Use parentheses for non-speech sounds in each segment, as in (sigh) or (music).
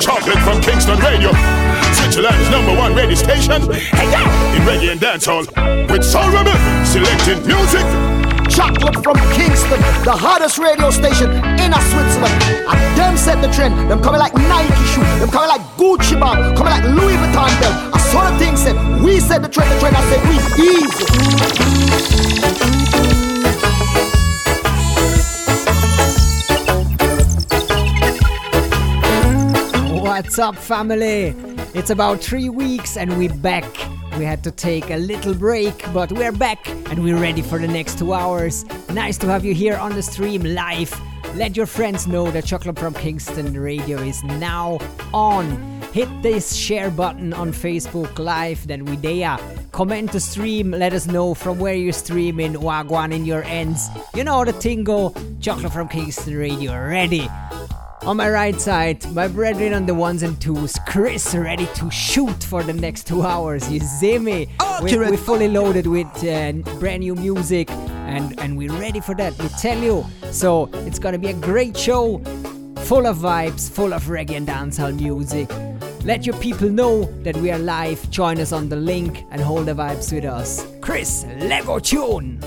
Chocolate from Kingston Radio. Switzerland's number one radio station. Hey, yo! In reggae and dancehall. With Soul Rebel. Selecting music. Chocolate from Kingston, the hottest radio station in a Switzerland. And them set the trend. Them coming like Nike shoe. Them coming like Gucci bag. Coming like Louis Vuitton belt. I saw the thing said, we set the trend, the trend. I said, we easy. What's up, family? It's about three weeks and we're back. We had to take a little break, but we're back and we're ready for the next two hours. Nice to have you here on the stream live. Let your friends know that Chocolate from Kingston Radio is now on. Hit this share button on Facebook Live, then we there. Comment the stream, let us know from where you're streaming, Wagwan in your ends. You know the tingo, Chocolate from Kingston Radio ready. On my right side, my brethren on the ones and twos, Chris ready to shoot for the next two hours. You see me? We, we're fully loaded with uh, brand new music and, and we're ready for that, we tell you. So it's gonna be a great show, full of vibes, full of reggae and dancehall music. Let your people know that we are live. Join us on the link and hold the vibes with us. Chris, Lego tune!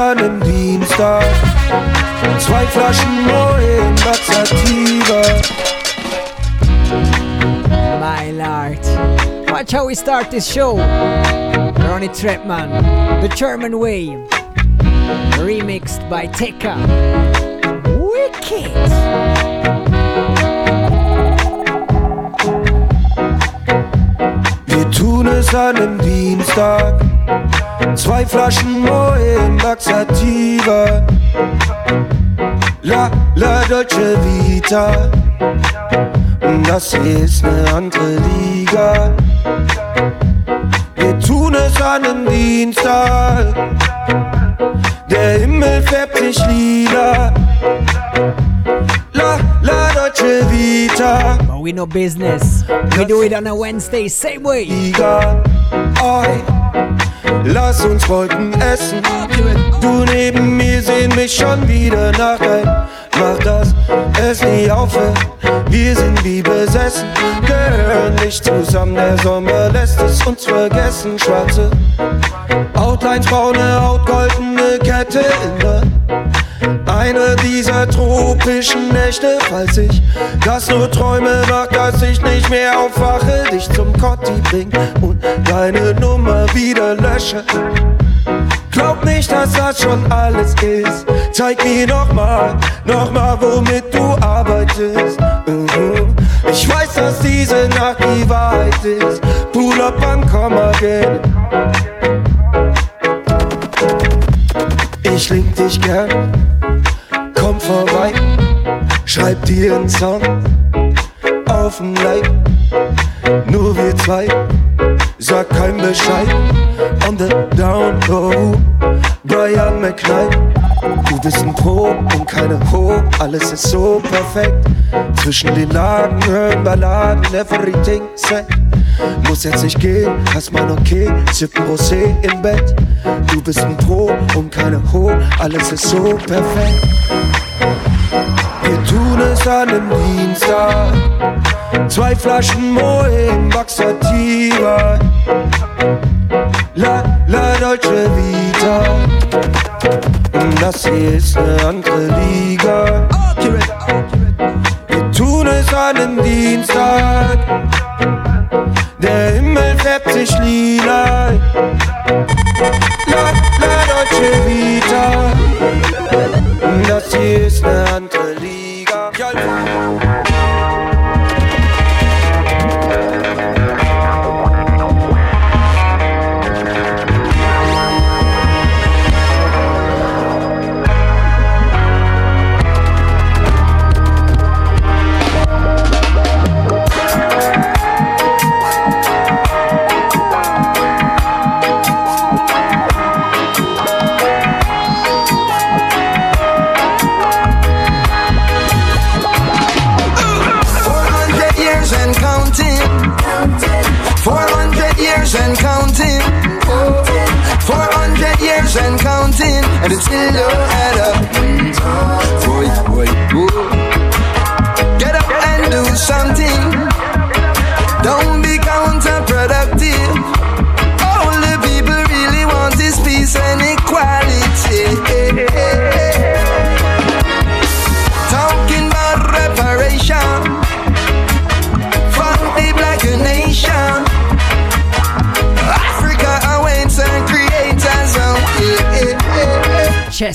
An Dienstag. Zwei Flaschen. My lord. Watch how we start this show. Ronny Trettmann, The German Way. Remixed by Tekka. Wicked. Wir tun es an einem Dienstag. Zwei Flaschen Moe Sativa. La, la Dolce Vita. Das ist eine andere Liga. Wir tun es an einem Dienstag. Der Himmel färbt sich lila. La, la Dolce Vita. But we know business. We do it on a Wednesday, same way. Liga. Oi. Lass uns Wolken essen. Du neben mir sehen mich schon wieder nach ein. Mach das, es nie aufhört. Wir sind wie besessen, gehören nicht zusammen. Der Sommer lässt es uns vergessen. Schwarze Outlines, braune Haut, goldene Kette immer. Eine dieser tropischen Nächte, falls ich das nur träume, macht, dass ich nicht mehr aufwache, dich zum Kotti bring und deine Nummer wieder lösche. Glaub nicht, dass das schon alles ist. Zeig mir nochmal, nochmal, womit du arbeitest. Mhm. Ich weiß, dass diese Nacht die Wahrheit ist. Pull up and come again. Ich link dich gern, komm vorbei, schreib dir einen Song auf'n Like. Nur wir zwei, sag kein Bescheid. On the down low, Brian McKnight. Du bist ein Pro und keine Ho, alles ist so perfekt. Zwischen den Lagen hören Balladen, everything set. Muss jetzt nicht gehen, hast mein okay, sippen Rosé im Bett. Du bist ein Pro und keine Ho, alles ist so perfekt. Wir tun es an einem Dienstag. Zwei Flaschen Moe im Sativa. La, la Dolce Vita. Das hier ist eine andere Liga. Wir tun es an einem Dienstag. Der Himmel färbt sich lila. La, la Dolce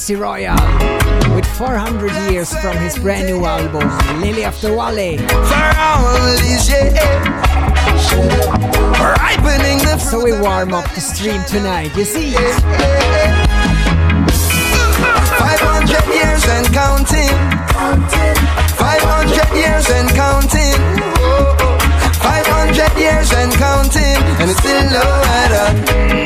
Jesse Royal with 400 years from his brand new album Lily these years, So we warm up the stream tonight, you see? 500 years and counting. 500 years and counting. 500 years and counting. And it's still no. Boy,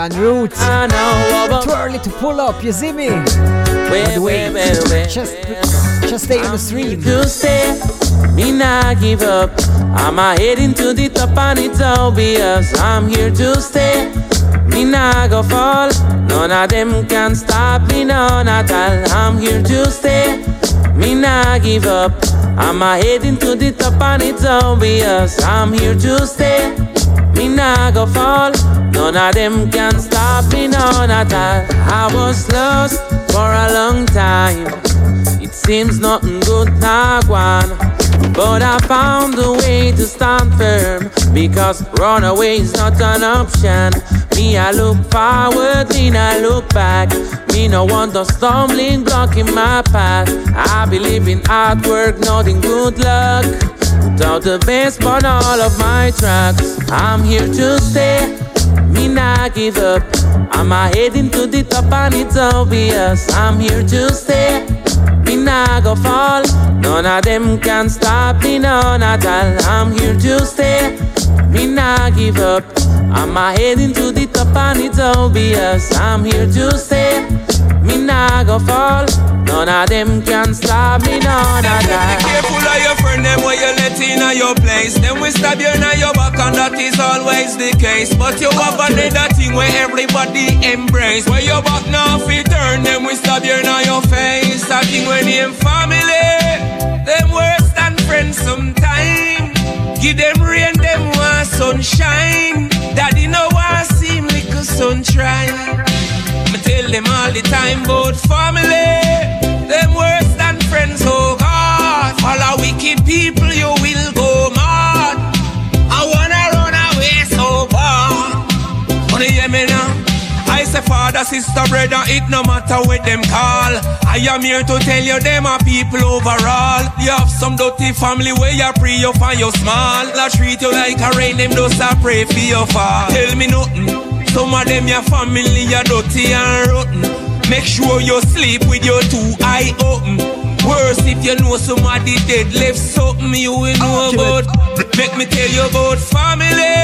Wagwan Roots. I know about Too early to pull up, you see me? wait, wait, wait. Just, just stay on the stream. to stay. Me not give up. I'm a heading to the top and it's obvious. I'm here to stay. Me not go fall. None of them can stop me, none at all. I'm here to stay. Me not give up. I'm a heading to the top and it's obvious. I'm here to stay. Me nah go fall. None of them can stop me, none at all. I was lost for a long time. It seems nothing good now gone. But I found a way to stand firm because runaway is not an option. Me, I look forward, me, I look back. Me, no want no stumbling block in my path. I believe in hard work, nothing good luck. Put out the best on all of my tracks. I'm here to stay. Me not give up. I'm a heading to the top and it's obvious. I'm here to stay. Me nah go fall. None of them can stop me, none at all. I'm here to stay. Me nah give up. I'm a heading to the top and it's obvious. I'm here to stay. Me nah go fall. None of them can stop me, none at all. Your friend, them when you let in at your place. Then we stab you in your back, and that is always the case. But you have another thing where everybody embrace. Where your back now fit turn, then we stab you in your face. That thing when name family, them worse than friends sometime. Give them rain, them want sunshine. Daddy no want seem like a sun try. Me tell them all the time about family. Them worse than friends, oh Our wicked people, you will go mad. I wanna run away so bad. Wanna hear me now? I say father, sister, brother, it no matter what them call. I am here to tell you them are people overall. You have some dirty family where you pray you find you small. I treat you like a rain, them just a pray for your fall. Tell me nothing. Some of them your family are dirty and rotten. Make sure you sleep with your two eye open. Worse if you know somebody dead left something you will know about. Make me tell you about family.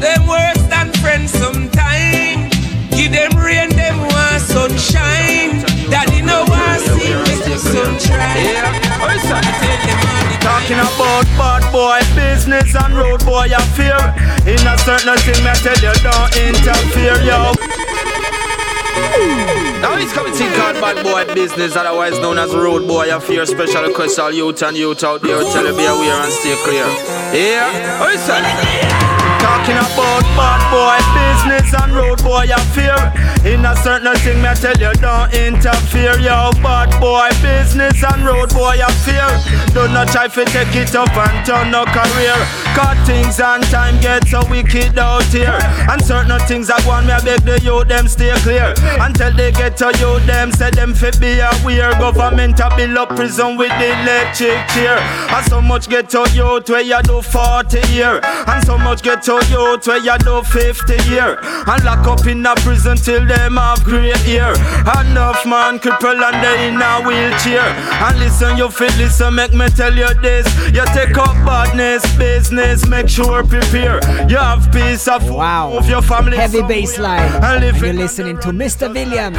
Them worse than friends sometime. Give them rain, them want sunshine. Daddy no want see me the sun shine. Tell them the time. Talking about bad boy business and road boy affair. In a certain thing, me tell you don't interfere, yo. Now he's coming to called Bad Boy Business, otherwise known as Road Boy Affair. Special request all youth and youth out there. Tell you be aware and stay clear. Yeah, oh, is that? Talking about bad boy business and road boy affair. In a certain thing, me tell you don't interfere, yo. Bad boy business and road boy affair. Do not try to take it up and turn no career. Cut things and time get so wicked out here. And certain things I want me, I beg the youth them stay clear. Until they get to you, them say them fit be aware. Government a build up prison with the electric chair. And so much get to youth where you do 40 year. And so much get to youth where you do 50 year. And lock up in a prison till them have grey hair. Enough man cripple and they in a wheelchair. And listen, you feel listen, make me tell you this. You take up badness, business, make sure prepare. You have peace of wow. of your family. Heavy bassline. And, and you're listening to Mr. Williams.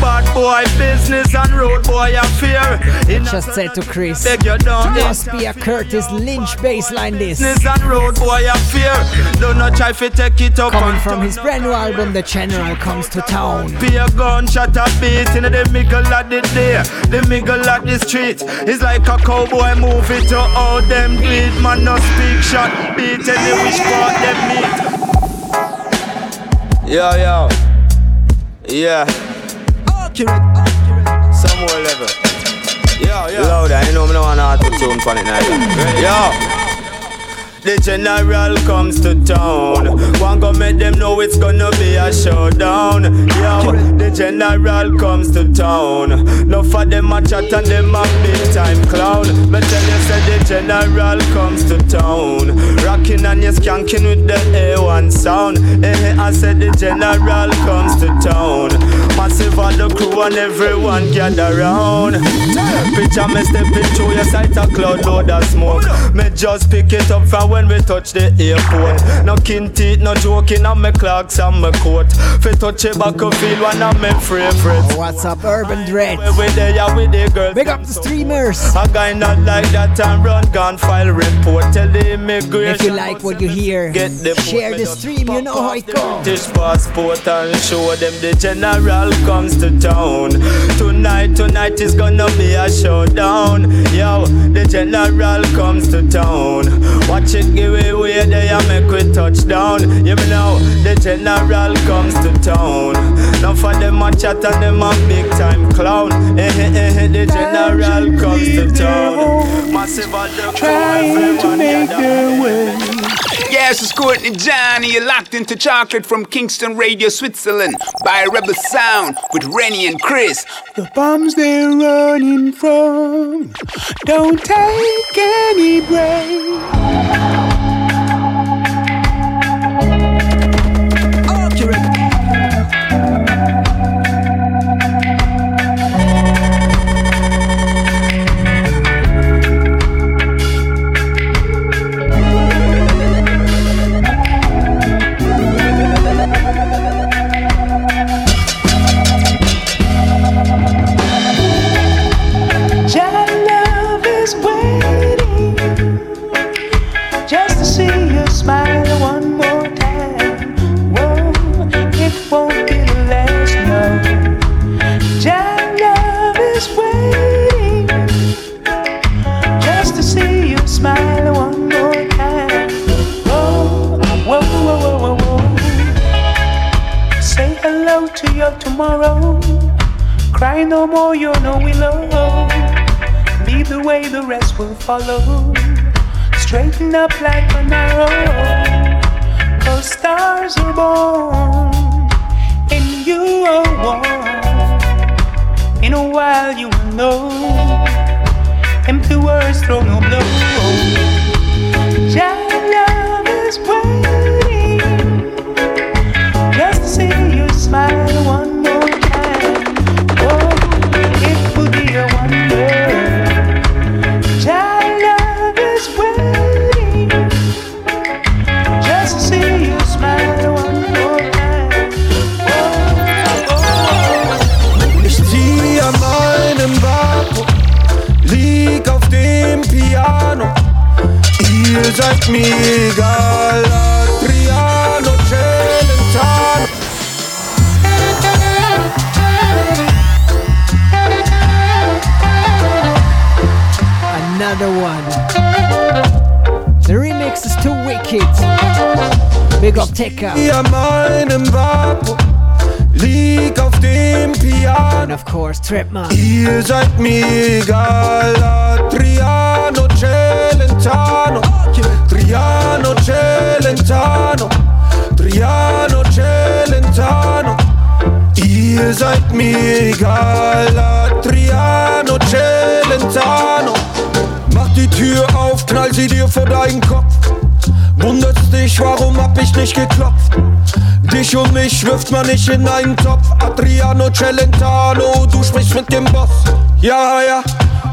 Bad boy business and road boy affair. I just said to Chris, must be a Curtis Lynch baseline this. Business and road boy affair. Do not try to take it up. Coming from his brand new album, The General Comes to Town. Be a gunshot a beat in the middle of the day, the middle of the street. It's like a cowboy movie to all them do it. Man, no speak shot, beat any which part them meet. Yo, yo. Yeah accurate. Some more level. Yo, yo. Louder, you know me no want to put tune on it now. Yo. The general comes to town. One go make them know it's gonna be a showdown. Yo, the general comes to town. No for them a chat and them a big time clown. Me tell you, say the general comes to town. Rocking and you skanking with the A1 sound. Eh, I said the general comes to town. Massive all the crew and everyone gather round. Picture me stepping through your sight a cloud load of smoke. Me just pick it up from when we touch the airport. No kin teeth, no joking on my clocks and my coat. Fi touch a back of feel one of my favorites. Oh, what's up, Urban Dread? We there, yeah, with the girls. Big up the streamers. A guy not like that and run gun file report. Tell the immigration. If you like what you hear, get the share the stream. You know how it goes. British passport and show them the general comes to town. Tonight, tonight is gonna be a showdown. Yo, the general comes to town. Watch it give it away and make we touch down. You me know, the general comes to town. Now for them a chat and them a big time clown. Eh eh eh, the general comes to town. Massive all the Trying to make their way. Yes, it's Courtney Johnny. You're locked into chocolate from Kingston Radio, Switzerland by Rebel Sound with Rennie and Chris. The bombs they're running from don't take any break. No more, you're no willow. Lead the way, the rest will follow. Straighten up like an arrow. Cause stars are born, and you are one. In a while, you will know. Empty words throw no blow. Your seid mir egal. Adriano Celentano. Another one. The remix is too wicked. Big up Tekka. An meinem Vapo lieg auf dem Piano. And of course, Trettmann. Ihr seid mir egal. Adriano Celentano, Triano Celentano, ihr seid mir egal, Triano Celentano. Mach die Tür auf, knall sie dir vor deinen Kopf. Wundert's dich, warum hab ich nicht geklopft? Dich und mich wirft man nicht in einen Topf. Adriano Celentano, du sprichst mit dem Boss. Ja, ja,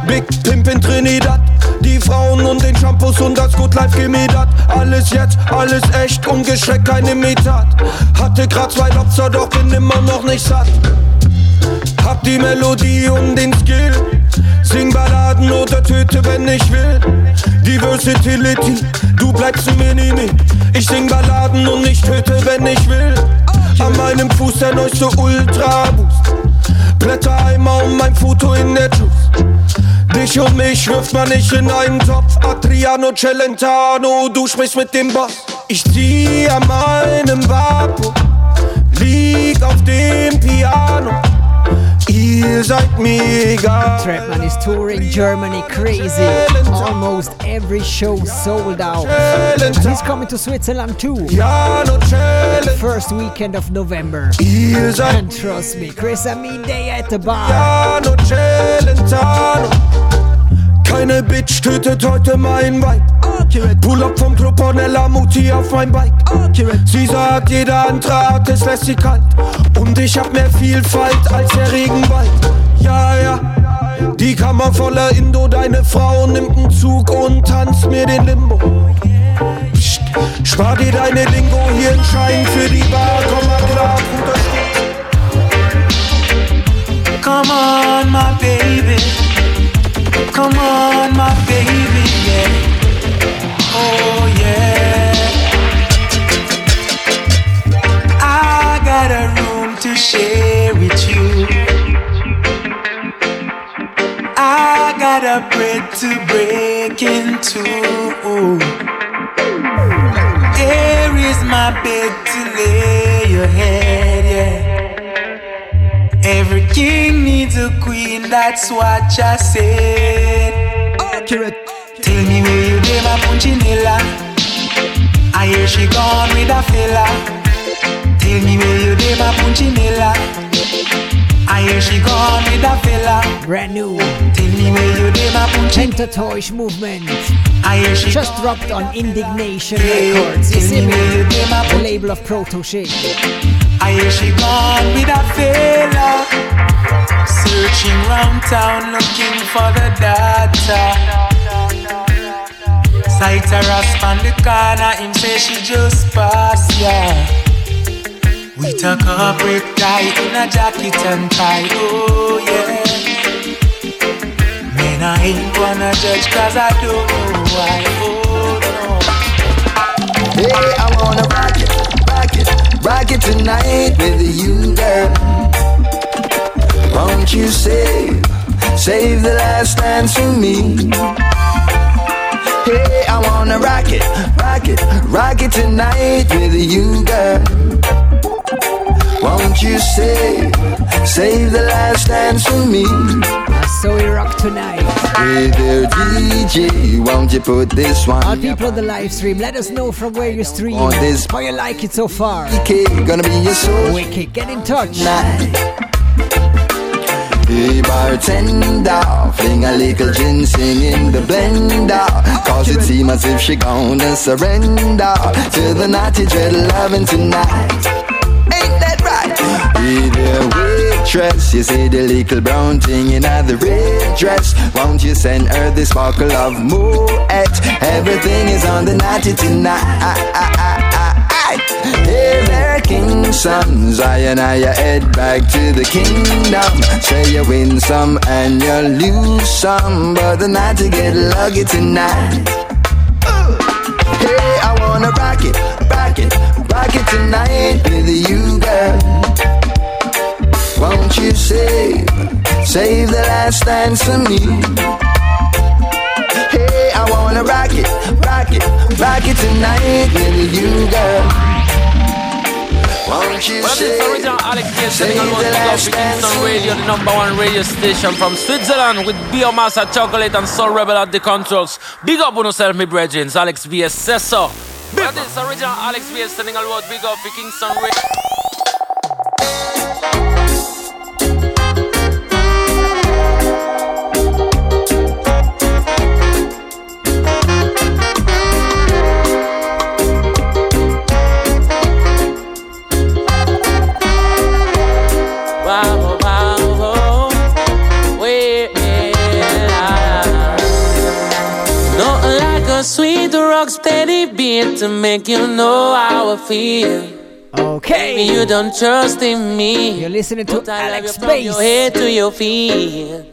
Big Pimp in Trinidad. Die Frauen und den Shampoos und das Good Life gemedert. Alles jetzt, alles echt, ungeschreckt, kein Imitat. Hatte grad zwei Lobster, doch bin immer noch nicht satt. Hab die Melodie und den Skill. Sing Balladen oder töte, wenn ich will. Die Versatility, du bleibst ein Mini-Me. Ich sing Balladen und ich töte, wenn ich will. An meinem Fuß der neueste Ultra Boost. Blätter einmal um mein Foto in der Juice. Dich und mich wirft man nicht in einen Topf. Adriano Celentano, du sprichst mit dem Boss. Ich zieh an meinem Vapo, lieg auf dem Piano. Ihr seid mir egal. Trapman is touring Germany crazy. Almost every show sold out. And he's coming to Switzerland too. The first weekend of November. And trust me, Chris Aminde at the bar. Keine Bitch tötet heute mein Weib. Pull up vom Club Ornella Mutti auf mein Bike. Sie sagt, jeder Art ist lässig kalt. Und ich hab mehr Vielfalt als der Regenwald. Ja, ja. Die Kammer voller Indo, deine Frau nimmt einen Zug und tanzt mir den Limbo. Psst, spar dir deine Lingo, hier ein Schein für die Bar, komm mal klar, Bruder. Come on, my baby. Come on, my baby, yeah. Oh, yeah. I got a room to share with you. I got a bread to break into. Here is my bed to lay your head, yeah. Every king a queen, that's what I said. Accurate. Tell me where you did my punchinella. I hear she gone with a fella. Tell me where you did my punchinella. I hear she gone with a fella. Brand new. Tell me where you did my punchinella. Pentatoys movement. I hear she Just dropped on Indignation Records. You see me? The label of Protoje. I hear she gone with a fella. Searching round town looking for the data. Sight her rasp on the corner, him say she just pass, yeah. With a corporate tie in a jacket and tie, oh yeah. Man, I ain't gonna judge cause I don't know why, oh no. Hey, I wanna rock it tonight with you, girl. Won't you save, save the last dance for me? Hey, I wanna rock it, rock it, rock it tonight with you, girl. Won't you save, save the last dance for me? So we rock tonight. Hey there, DJ, won't you put this one? All people on the live stream, let us know from where you stream. On this How you like it so far. Okay, gonna be your soul. Wicked, get in touch. Hey bartender, fling a little ginseng in the blender Cause it seems as if she gonna surrender To the naughty dread loving tonight Ain't that right? Hey there waitress, you see the little brown thing in the red dress Won't you send her the sparkle of Moet Everything is on the naughty tonight Hey there, king sons, I and I head back to the kingdom. Say you win some and you lose some, but the night get lucky tonight. Hey, I wanna rock it, rock it, rock it tonight with you, girl. Won't you save, save the last dance for me? Hey, I wanna rock it, rock it, rock it tonight with you, girl. Won't you Well, this is original Alex here sending on one big up to Kingston Radio, the number one radio station from Switzerland with Biomassa Chocolate and Soul Rebel at the controls. Big up on yourself, me brethren. Alex VS so. Well, this is original Alex VS sending on big up to Kingston Radio. To make you know how I feel. Okay. Maybe you don't trust in me. You're listening to but Alex from your head to your feet.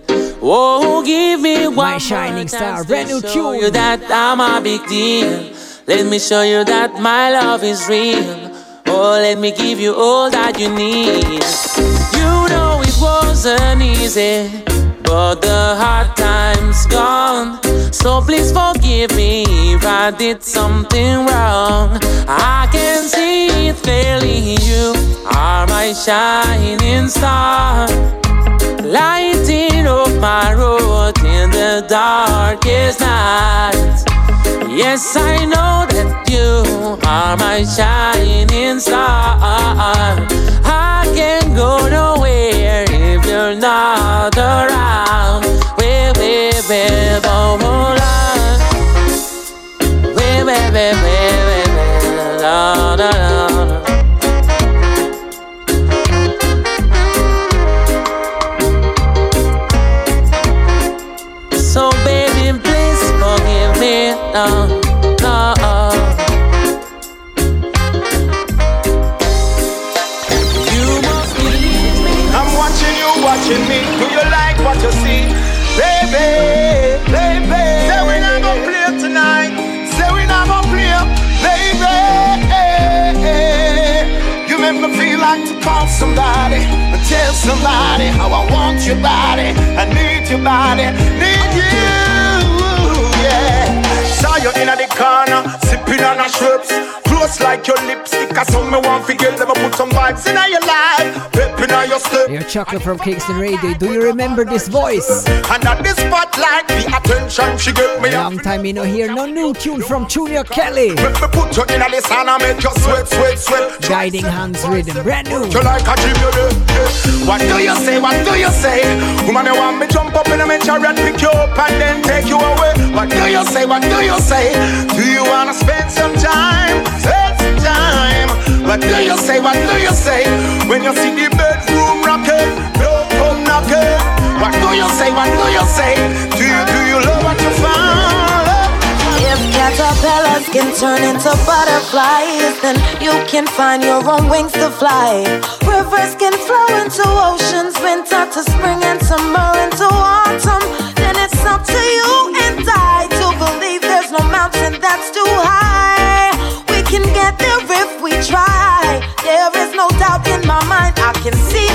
Oh, give me one My shining star, brand to new show tune. you that I'm a big deal. Let me show you that my love is real. Oh, let me give you all that you need. You know it wasn't easy, but the hard times gone. So please forgive me if I did something wrong. I can see it clearly. You are my shining star, lighting up my road in the darkest night. Yes, I know that you are my shining star. I can't go nowhere if you're not around. Where, where, where, bomola. Where, where, where, where, where, where, la, la, la. So somebody tell somebody how I want your body. I need your body, need you. Yeah. Saw you in the corner, sipping on a strips. Close like your lipstick. I saw me want to get them put some vibes in your life. Pepping on your step. You're Chocolate from Kingston Radio. Do you remember this voice? And at the spotlight, the attention she get me. Long time you know hear no new tune from Junior Kelly. Make me put you in the sun and make you sweat, sweat, sweat. Guiding Hands Rhythm, brand new. You like a you. What do you say? What do you say? Woman, you want me jump up in a chariot, pick you up and then take you away. What do you say? What do you say? Do you wanna spend some time? Time. What do you say? What do you say? When you see the bedroom rocking, don't come knocking. What do you say? What do you say? Do you do you love what you found? If caterpillars can turn into butterflies, then you can find your own wings to fly. Rivers can flow into oceans, winter to spring and summer into autumn. Then it's up to you and I can see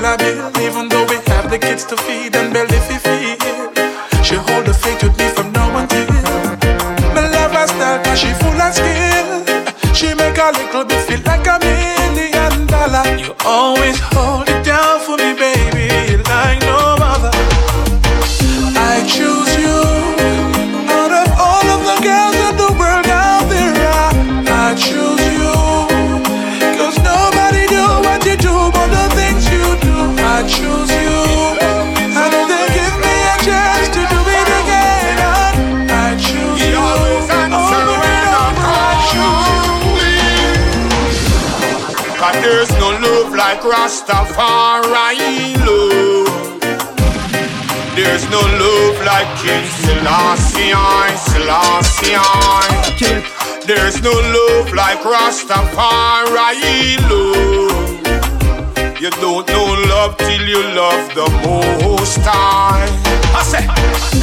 still a bill. Even though we have the kids to feed and barely feed, she hold the faith with me from now until. Me love her style 'cause she full of skill. She make a little bit feel like a million dollar. You always hold it King Selassie, Selassie. There's no love like Rastafari love. You don't know love till you love the most high. I say,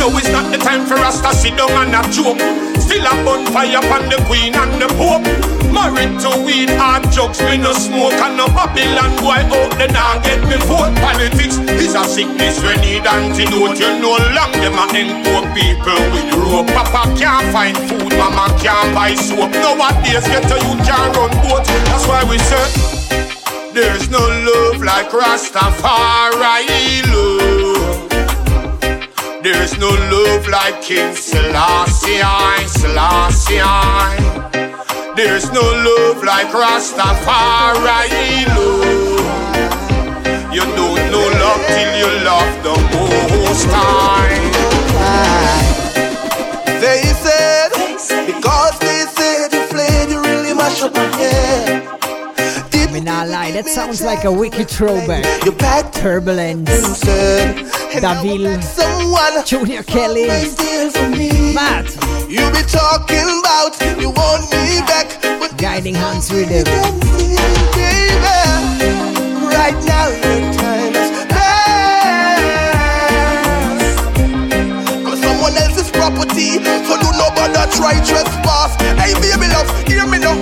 no, it's not the time for us to sit down and a joke. Still a bonfire upon the queen and the pope. Married to weed and drugs, me no smoke and no Babylon boy out there now get me vote. Politics is a sickness we need antidote. You know long them a poor people with rope. Papa can't find food, mama can't buy soap. Nowadays get a you can't run boat. That's why we say. There's no love like Rastafari love. There's no love like King Selassie, Selassie. There's no love like Rastafari love. You don't know love till you love the most high. They said, because they said you played, you really mash up my head. Mean, I lie, that sounds like a wicked throwback. You back turbulence, Davil, Junior Kelly, Matt. You be talking about you want me back, but Guiding Hands Rhythm. right now your time is past. Someone else's property, so do no bother try trespass. Hey baby love, hear me now.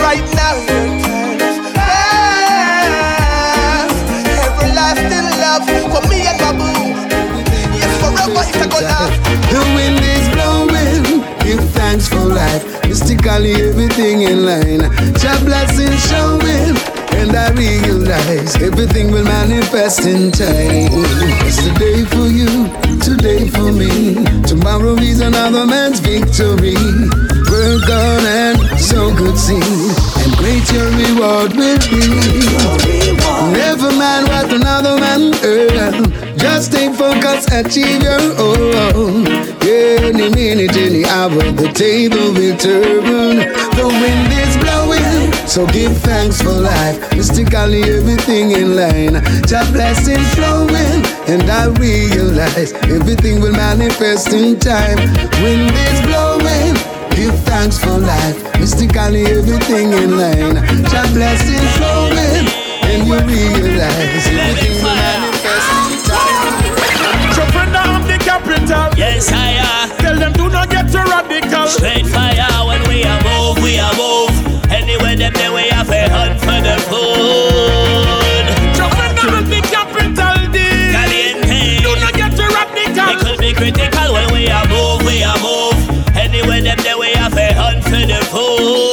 Right now Love for me and my boo. Yes, forever it's a go last. The wind is blowing, give thanks for life. Mystically, everything in line. Jah blessing showing, and I realize everything will manifest in time. It's the day for you, today for me. Tomorrow is another man's victory. And so good seed, and great your reward will be. Never mind what another man earn. Just stay focused, achieve your own. Any minute, any hour, the table will turn. The wind is blowing, so give thanks for life. Mystically, everything in line. Just blessing flowing, and I realize everything will manifest in time. Wind is blowing. Give thanks for life, mystically everything in line. Jah blessing flowing, and you realize everything will manifest in time. Entrepreneur of the capital. Yes, I am. Tell them do not get too radical. Straight fire when we are move, we are move. Anywhere them there we have a hunt for the food. Entrepreneur of the capital D. Caliente. Do not get too radical. It could be critical when we are move, we are move. Anywhere them there we have a hunt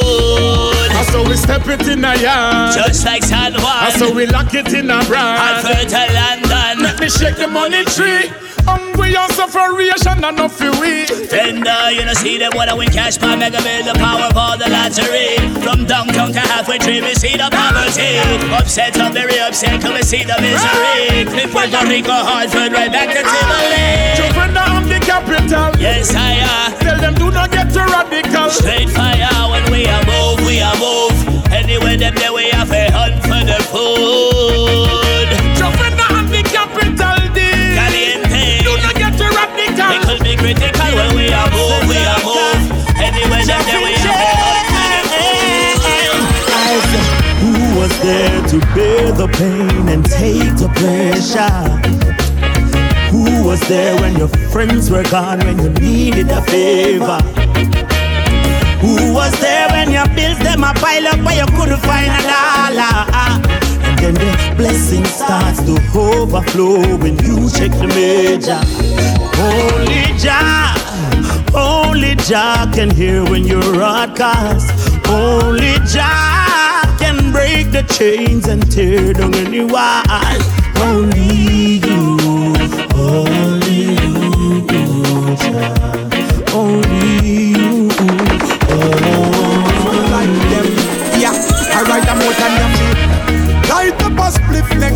step it in a yard. Just like San Juan. And so we lock it in a brand. And fertile London. Let me shake the money tree. Hungry and sufferation and no we. Fender, you know see them wanna win cash by mega bill, the power for the lottery. From downtown to halfway tree, we see the poverty. Upset, I'm very upset, come we see the misery. Flip Puerto Rico, Hartford, right back to Tivoli. Entrepreneur of the capital. Yes, I am. Tell them do not get too radical. Straight fire when we are move, we are move. Anywhere them there we have a hunt for the food. Entrepreneur of the capital D. Caliente. Do not get too radical. It could be critical when we are move, we are move. Anywhere them there we have a hunt for the food. Who was there to bear the pain and take the pressure? Who was there when your friends were gone, when you needed a favor? Who was there when your bills them a pile up, but you couldn't find a dollar? And then the blessing starts to overflow when you check the major. Only Jah, only Jah can hear when you're outcast. Only Jah can break the chains and tear down any wall. Only you, only you, Jah,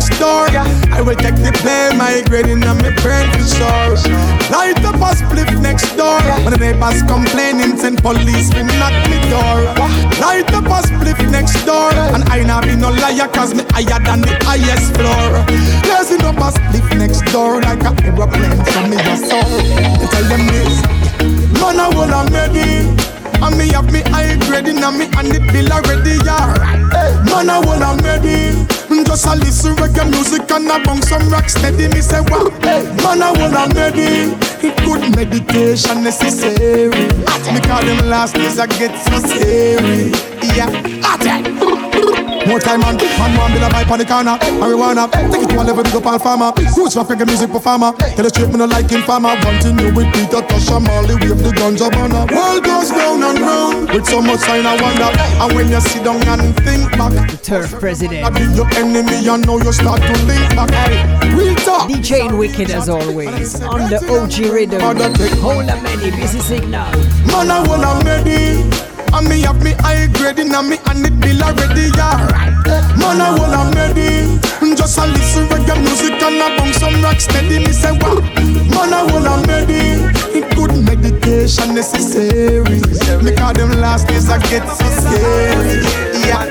next door. I will take the plane, migrating on my brain for sure. Light up a spliff next door. When the neighbors complaining, send police to knock me door. Light up a spliff next door. And I not be no liar, cause me higher than the highest floor. Blazing up a spliff next door, like a aeroplane from me a soul. To tell them this, man, I will on ready. And me have me high grading and me and the bill already, yeah. Man, I will I'm ready. Just a listen reggae music and I bang some rock steady. Me say, wow. Man, I I'm ready. Good meditation necessary. Me call them last days I get so scary. Yeah, more time on, man one bill a vibe on the corner. Marijuana, take it to a level big up all farmer. Roots rock reggae music performer Tell the straight me no like in farmer. One thing new with Peter Tosh and Marley Wave the guns ganja burner World goes round and round With so much sign I wonder. And when you sit down and think back The turf president. I be your enemy and now you start to link back. Hey, real talk. DJ Wicked as always. On the OG rhythm. Hold a many busy signal. Man I wanna ready And me have me high grade in me and it bill already, yeah. Man, I will I'm ready. Just a listen reggae music and I bung some rock steady. Me say what? Man, I will I'm ready. Good meditation necessary. Because them last days I get so scary. Yeah.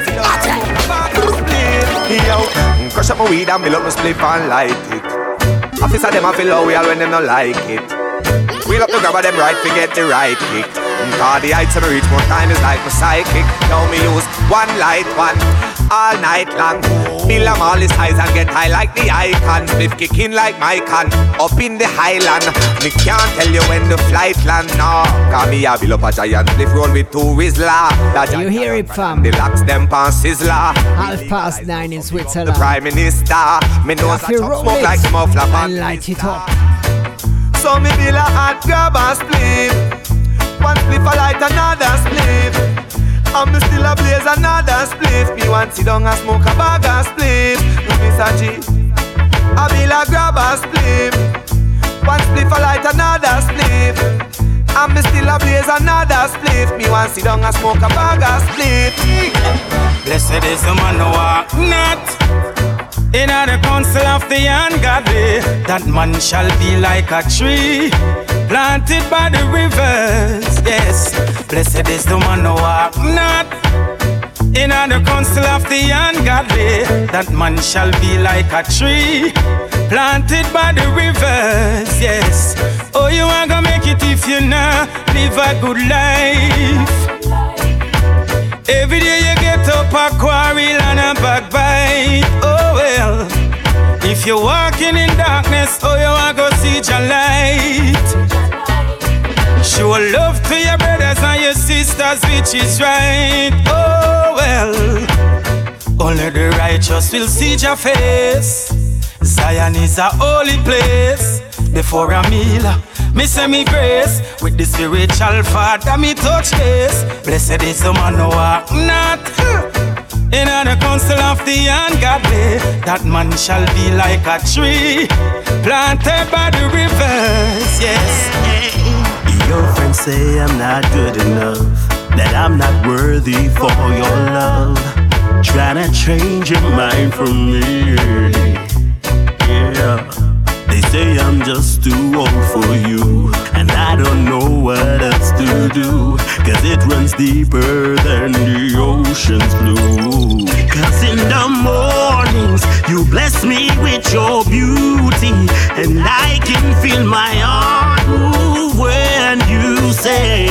Yo, crush up my weed and build up my spliff and light it. Officer them a feel low we all when them not like it. Wheel up the grab of them right, forget the right kick. Cause the heights me reach more time is like a psychic. Now me use one light, one all night long. Feel them all the size and get high like the icon. Spliff kicking like my can up in the highland. Me can't tell you when the flight land. No, cause me a build up a giant spliff roll with two whistler. You hear it, fam? The locks them pan sizzler. Half past nine in Switzerland. The prime minister. Me know If you that roll smoke like muffler and light it up. So me bill a hot grab a split One spliff a light another spliff me still a blaze another spliff Me want sit down and smoke a bag of spliff Miss a G I bill a grab a spliff One spliff a light another spliff me still a blaze another spliff Me want sit down and smoke a bag of spliff Blessed is the man who walk not in the council of the ungodly. That man shall be like a tree planted by the rivers. Yes, blessed is the man who walk not. In the council of the ungodly, that man shall be like a tree planted by the rivers. Yes, oh, you are gonna make it if you not live a good life. Every day you get up a quarrel and a backbite. Oh if you're walking in darkness, oh you are go see your light. Show love to your brothers and your sisters, which is right. Oh well, only the righteous will see your face. Zion is a holy place. Before a meal, me say me grace with the spiritual father me touch this. Blessed is the man who walk not in the council of the ungodly. That man shall be like a tree planted by the rivers. Yes. Your friends say I'm not good enough, that I'm not worthy for your love. Trying to change your mind from me. Yeah. They say I'm just too old for you, and I don't know what else to do. Cause it runs deeper than the ocean's blue. Cause in the mornings, you bless me with your beauty, and I can feel my heart move when you say,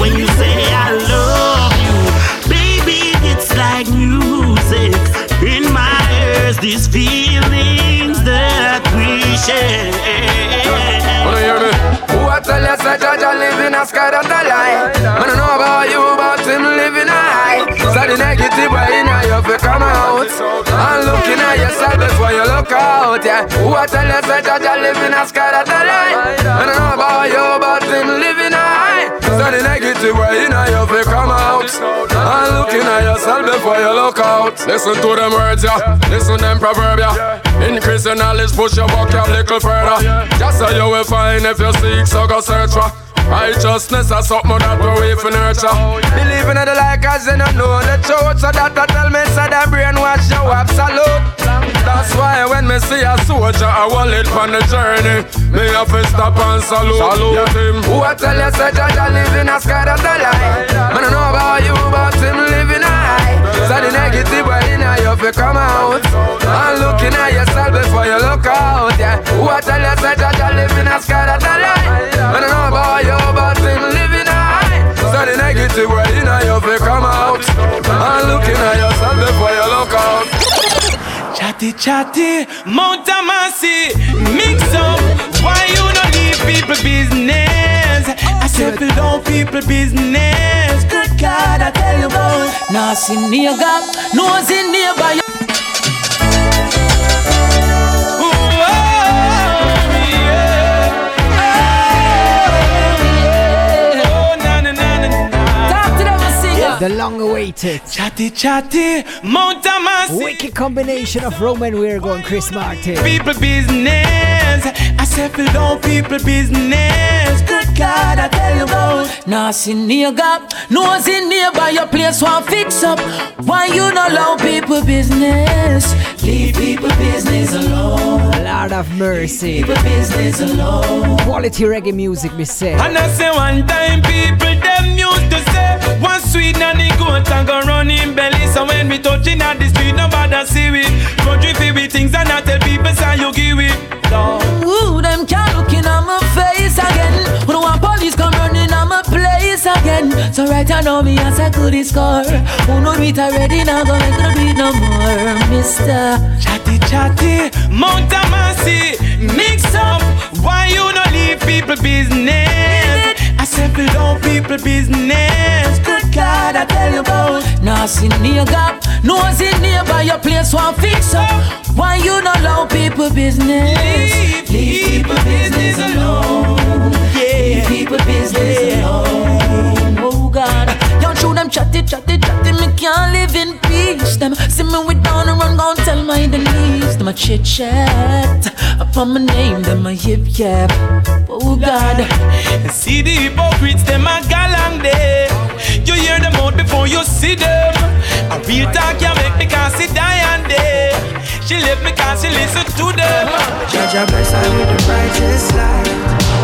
when you say I love you. Baby, it's like music in my ears, these feelings that we share. Tell you say Jaja live in a sky that I lie Man I know about you but him living a high The negative way in you fi come out. And looking at yourself before you look out Yeah. Who I tell you say Jaja live in a sky that I lie Man I know about you but him living a high. So the negative way in you fi come out. And looking at yourself before you look out. Listen to them words yeah. Listen to them proverb yeah. Increase your knowledge push your vocab little further. Just so you will find if you seek so go search for Righteousness is something that we wait for nurture. Believing in the like as you don't know the truth. So that I tell me so that brainwash you absolute. That's why when me see a soldier I will lead on the journey. Me have to stop and salute, salute. Him. Who I tell you say Jaja live in a sky that's a lie Man I know about you but him living a high So the negative way in you fi come out And looking at yourself before you look out yeah. Who I tell you say Jaja live in a sky that's a lie I know about you but him living high So the negative way in you fi come out And looking at yourself before you look out Chatty chatty, Mount Amasi, mix up. Why you not leave people business? I said below people business. God, I tell you about. Now see nigga, no see The long awaited. Chatty chatty, Mount Amasi. Wicked combination of Romain Virgo and Chris Martin. People business. I said below people business. Good God, I tell you about. Nah, see nigga, no see nearby your place want fix up. Why you not allow people business? Leave people business alone. Lord of mercy. People business alone. Quality reggae music, me say. And I say one time people them used to say sweet nanny goat and go run in belly. So when we touching at the street, nobody see we. Country feel with things and I tell people say you give it. Ooh, them can't look in on my face again. When one police come running on my place again. So right I know me as a good score. Who know me already now go make the beat no more, Mister. Chatty chatty, Mount Amasi, mix up. Why you no leave people business? I don't people business. Good God, I tell you about. Nah, see gap, no see neighbor your place want fix up. Why you not allow people business? Leave, people business alone. Yeah, Leave people business alone. Oh God, y'all show them chatty, chatty, chatty. Me can't live in peace. Them see me with down and run, gon' tell my Denise. Them a chit chat upon my name, them a yip yap. Oh God, See the hypocrites, them a galang day. You hear them out before you see them. A real talk can make me can see Diane day. She left me cause she listen to them. Judge a bless her with the brightest light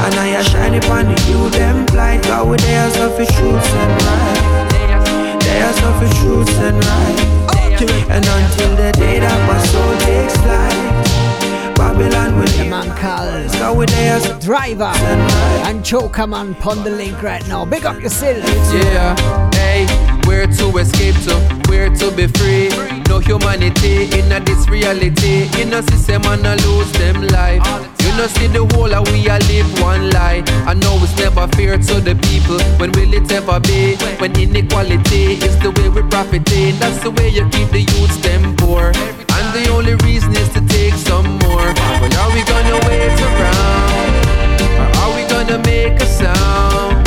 And I a shine upon the you them blind God with their stuff for truth and right Their stuff for truth and right And until the day that my soul takes flight Babylon will The man called God with Driver and Choker man pon the link right now. Big up yourself. Yeah, hey, where to escape to, where to be free. No humanity in a this reality. You know, system and I lose them life. You know, see the whole of we a live one lie. I know it's never fair to the people. When will it ever be? When inequality is the way we profit in. That's the way you keep the youths them poor. And the only reason is to take some more. Well, are we gonna wait around? Or are we gonna make a sound?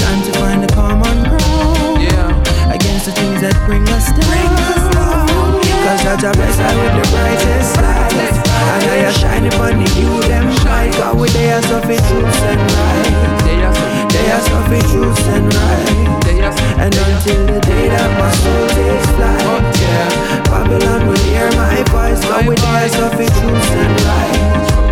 Time to find a common ground Yeah. Against the things that bring us down Cause Judge a bless her with the brightest light And I a shine upon the you them shine God with their stuff in truth and right. They are stuff in truth and right. And until the day that my soul takes flight. Yeah. Babylon will hear my voice. God with their stuff in truth and right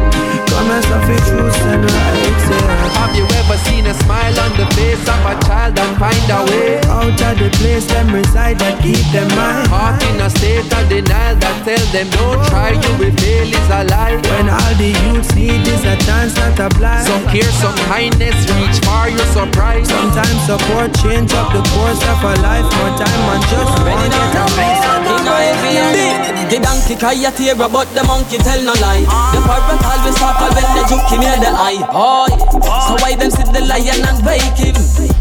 And stuff in truth and right yeah. Have you ever seen a smile on the face of a child and find a way? Out of the place them reside that keep them mind Heart in a state of denial that tell them don't try, you will fail is a lie. When all the youths need is a chance, not a blind Some care, some kindness, reach far, you're surprised. Sometimes support change up the course of a life More time and just one get a The donkey cry a tear but the monkey tell no lie. The parrot always talk when the joke near the eye. Oh, so why them sit the lion and bake him?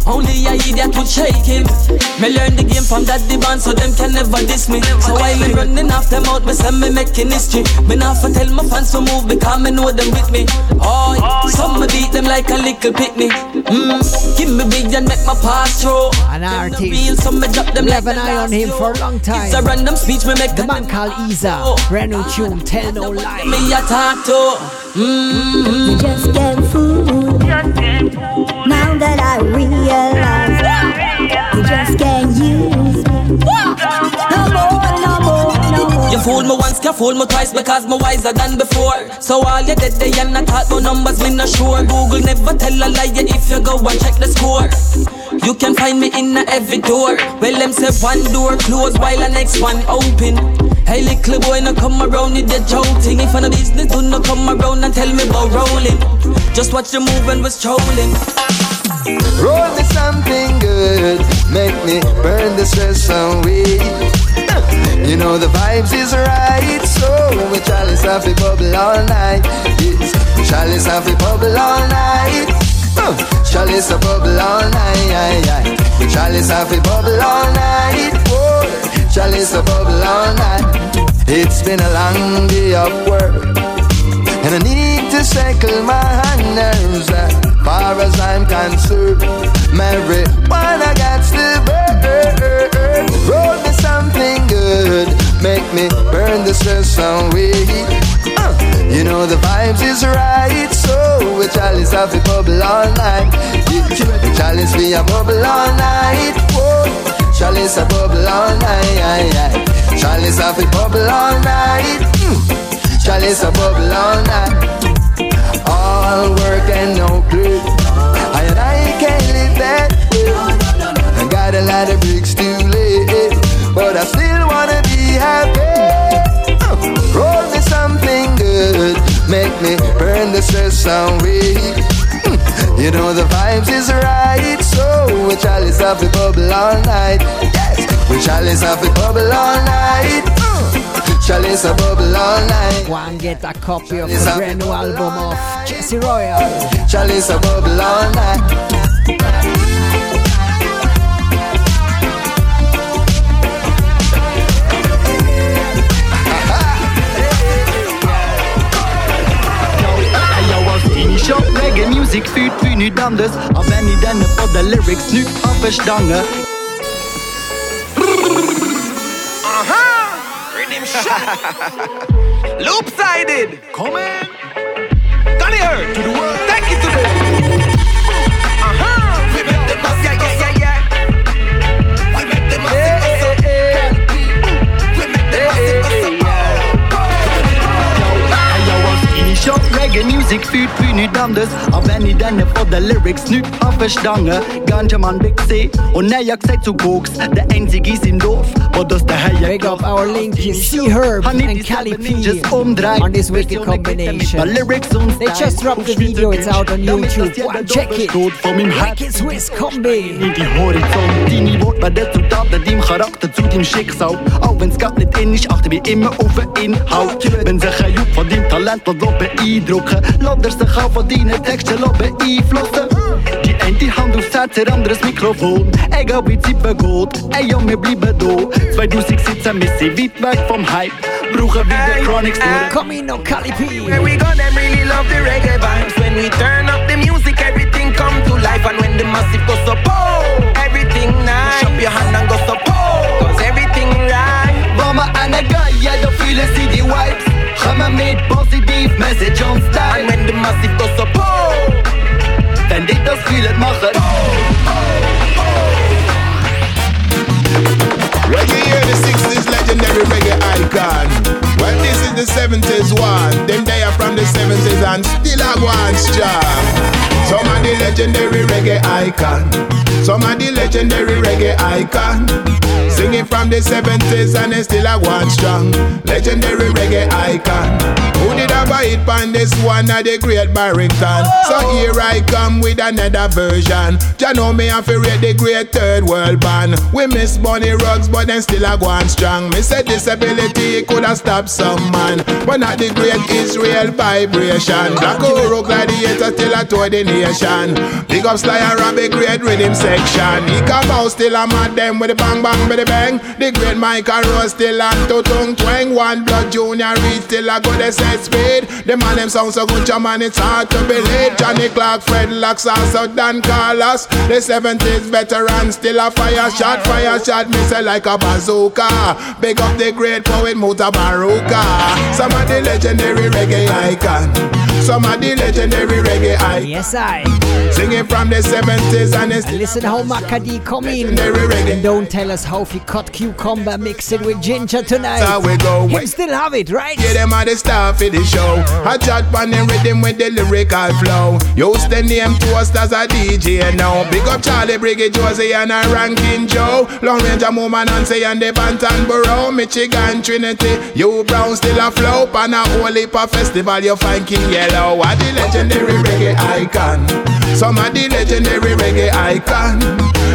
Only a idiot would shake him. Me learn the game from that band so them can never diss me. So while me running off them out, me say me making history. Me not for tell my fans to move because me know them with me. Oh, some me beat them like a little picnic. Mm, Give me big and make my pass through. An artist. Real, so me drop them We like have an eye on him for a long time. It's a random speech me make The man called Isa. Brand new tune, Tell No Lie. me a talk to. Mm-hmm. You just get fooled. Now that I realize you just can't use You fool me once, can fool me twice because me wiser than before. So all you did they and I talk about numbers, me not sure. Google never tell a lie if you go and check the score. You can find me in a every door. Well, them say one door closed while the next one open. Hey, little boy, no come around with the joking. If I no business, do not come around and tell me about rolling. Just watch the move and we're strolling. Roll me something good, make me burn the stress away. (laughs) You know the vibes is right, so we chalice have to bubble all night. Yes, chalice have to bubble all night. Uh, Chalice a bubble all night. Chalice have to bubble all night. Whoa, chalice a bubble all night. It's been a long day of work. And I need to settle my nerves as far as I'm concerned. Marijuana got to burn. something good. Make me burn the stress away. Uh, you know the vibes is right, so we chalice have a bubble all night. Yeah, chalice be a bubble all night. Whoa, chalice a bubble all night. Chalice have a bubble all night. Mm. Chalice a bubble all night. All work and no play. I and I can't live that way. I got a lot of bricks to lay, but I still wanna be happy. Roll me something good, make me burn the stress away. You know the vibes is right, so we chalice have a bubble all night. Yes, we chalice have a bubble all night. Hmm. Chalice a bubble all night. One get a copy of the brand new album of Jesse Royal. Chalice a bubble all night. Finish up reggae music, fyrt på ny dandes Av en i denne på the lyrics, nu av (laughs) Loop sided. Come in. Got it. To the world. Take it to the Uh-huh. We make the mass. Yeah, yeah, yeah, yeah. We make the mass. Yeah, yeah, yeah. We make the up reggae music, fyrt på ny dandes Av en i denne på the lyrics, förstange Ganjaman Big C Och när jag säger så koks Det är en sig i dorf Det här Big up our link See Herb and Cali P. on this wicked combination. They just dropped the video, it's out on YouTube. One, check it. Wicked Swiss Combi. in die Horizont Deine Worte werden Resultate deinem Charakter zu deinem Schicksal Auch wenn's grad nicht in ist, achte wie immer auf den Inhalt Wenn sich ein Jupp von deinem Talent will beeindrucken Lass er sich auch von deinen Texten beeinflussen Die Hand aufs Herz, der andere das Mikrofon Egal wie die Zeit vergeht, ey ja, wir bleiben da 2017, wir sind weit weg vom Hype Brauchen wieder Chronics nur Camino Cali P. Where we go, them really love the reggae vibes. When we turn up the music, everything come to life. And when the massive goes up, oh, everything nice. Push up your hand and go up, oh, cause everything right. Mama and a guy, yeah, the feeling see the vibes Gaan we met positief message on style And when the massive goes up, oh, Wenn dit das het machen Reggae here, the 60s legendary reggae icon. Is the 70s one. Them they are from the 70s and still a one strong. Some of the legendary reggae icon. Some of the legendary reggae icon. Singing from the 70s and they still a one strong. Legendary reggae icon. Who did have a hit on this one of the great Barrington? So here I come with another version. Ya know me have to rate the great third world band. We miss Bunny Ruggs, but then still a go on strong. Me say disability could have stopped some but not the great Israel vibration. Black Uhuru gladiator still a tour the nation. Big up Sly Robbie, great rhythm section. Come out still a mad them with the bang bang with the bang. The great Michael Rose still on to tongue twang. One blood Junior Reid still a go the set speed. The man them sound so good, your man it's hard to believe. Johnny Clarke, Fred Locks, also Don Carlos. The 70s veteran still a fire shot, fire shot. Say like a bazooka. Big up the great poet Mutabaruka. Some of the legendary reggae icon. Some of the legendary reggae I. Yes, I. Singing from the 70s and it's Listen how Makadi come in. And don't tell us how he cut cucumber, mix it with ginger tonight. how we go. Him still have it, right? Yeah, them are the star for the show. I chat on the rhythm with the lyrical flow. Use the name toast as a DJ and now. Big up Charlie Briggy, Josie and a Ranking Joe. Long Range of Moma Nancy and the Bantan Borough. Michigan Trinity. U Brown still a flow. And a whole heap of festival you find King Yellow. What the legendary reggae icon. Some of the legendary reggae icon.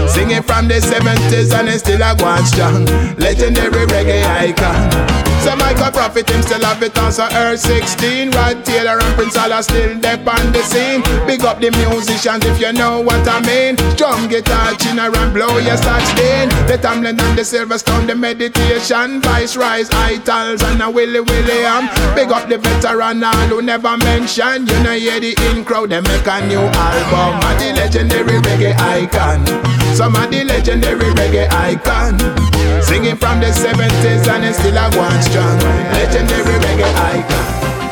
Singing from the 70s and it's still a go on strong. Legendary reggae icon. Some Michael it, him still have it also Earth 16. Rod Taylor and Prince Alla still dep on the scene. Big up the musicians if you know what I mean. Drum guitar, chinner and blow your start stain. The Tamlin and the Silverstone, the meditation. Vice Rise, Itals and a Willie William. Big up the veteran all who never mention. You know hear the in crowd, they make a new album. And the legendary reggae icon. Some of the legendary reggae icon. Singing from the 70s and it's still a one strong. Legendary reggae icon.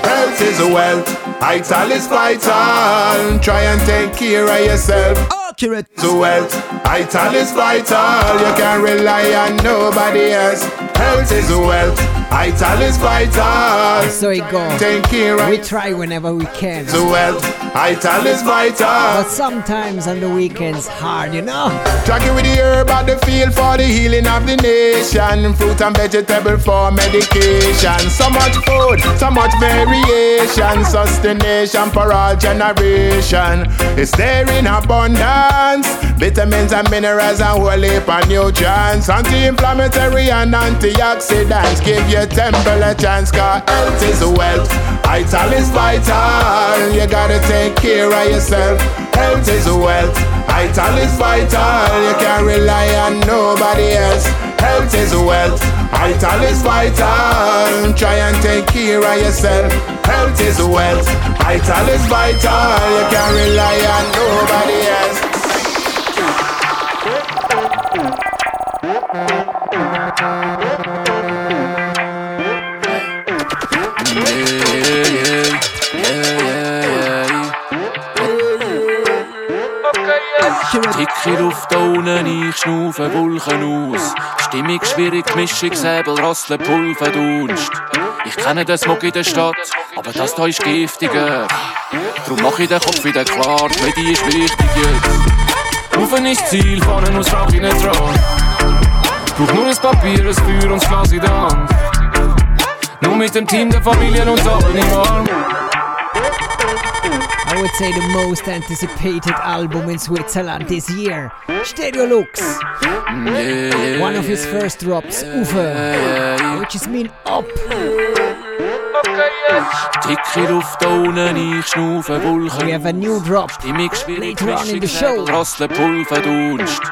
Health is wealth, vital is vital. Try and take care of yourself. Accurate. To wealth, vital is vital. You can't rely on nobody else. Health is wealth, vital is vital. So it goes. Take care We try whenever we can. To wealth, vital is vital. But sometimes on the weekends, hard, you know. Tracking with the herb at the field for the healing of the nation. Fruit and vegetable for medication. So much food, so much variation. Sustenance for all generation. It's there in abundance. Vitamins and minerals and whole heap of nutrients. Anti-inflammatory and antioxidants. Give temple a chance. Cause health is wealth. Vital is vital. You gotta take care of yourself. Health is wealth. Vital is vital. You can't rely on nobody else. Health is wealth. Vital is vital. Try and take care of yourself. Health is wealth. Vital is vital. You can't rely on nobody else. Dicke Luft da unten, ich schnaufe Wolken aus. Stimmung schwierig, die Mischung, Säbel, Rasseln, Pulver, Dunst. Ich kenne den Smog in der Stadt, aber das da ist giftiger. Drum mach ich den Kopf wieder klar, die Medi ist wichtig jetzt. Rufen ist Ziel, vorne aus Rauch in den Thron. Brauch nur ein Papier, ein Feuer und das Glas in der Hand. Nur mit dem Team der Familien und Abend im Arm. I would say the most anticipated album in Switzerland this year. Stereo Lux. Mm, One of his first drops, Ufer, which is mean up. Dicke Luft da unten, ich schnaufe Wolken. We have a new drop Stimmung schwierig. Säbel, Rasseln, Pulver, Dunst.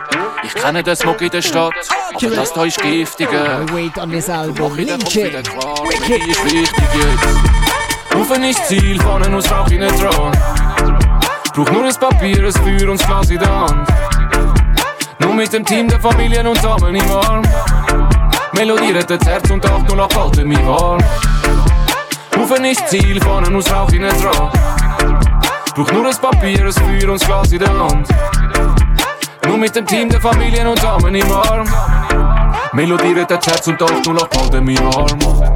Ich kenne den Smog in der Stadt, aber das da ist giftiger. We wait on this album. Die Medi ist wichtig jetzt. Rufen ist Ziel, vorne aus Rauch in den Thron. Brauch nur ein Papier, ein Feuer und das Glas in der Hand. Nur mit dem Team der Familien und Damen im Arm. Melodiert das Herz und Tag nur noch halten mich warm. Rufen ist Ziel, vorne aus Rauch in den Thron. Brauch nur ein Papier, ein Feuer und das Glas in der Hand. Nur mit dem Team der Familien und Damen im Arm. Melodiert das Herz und Tag nur noch halten mich warm.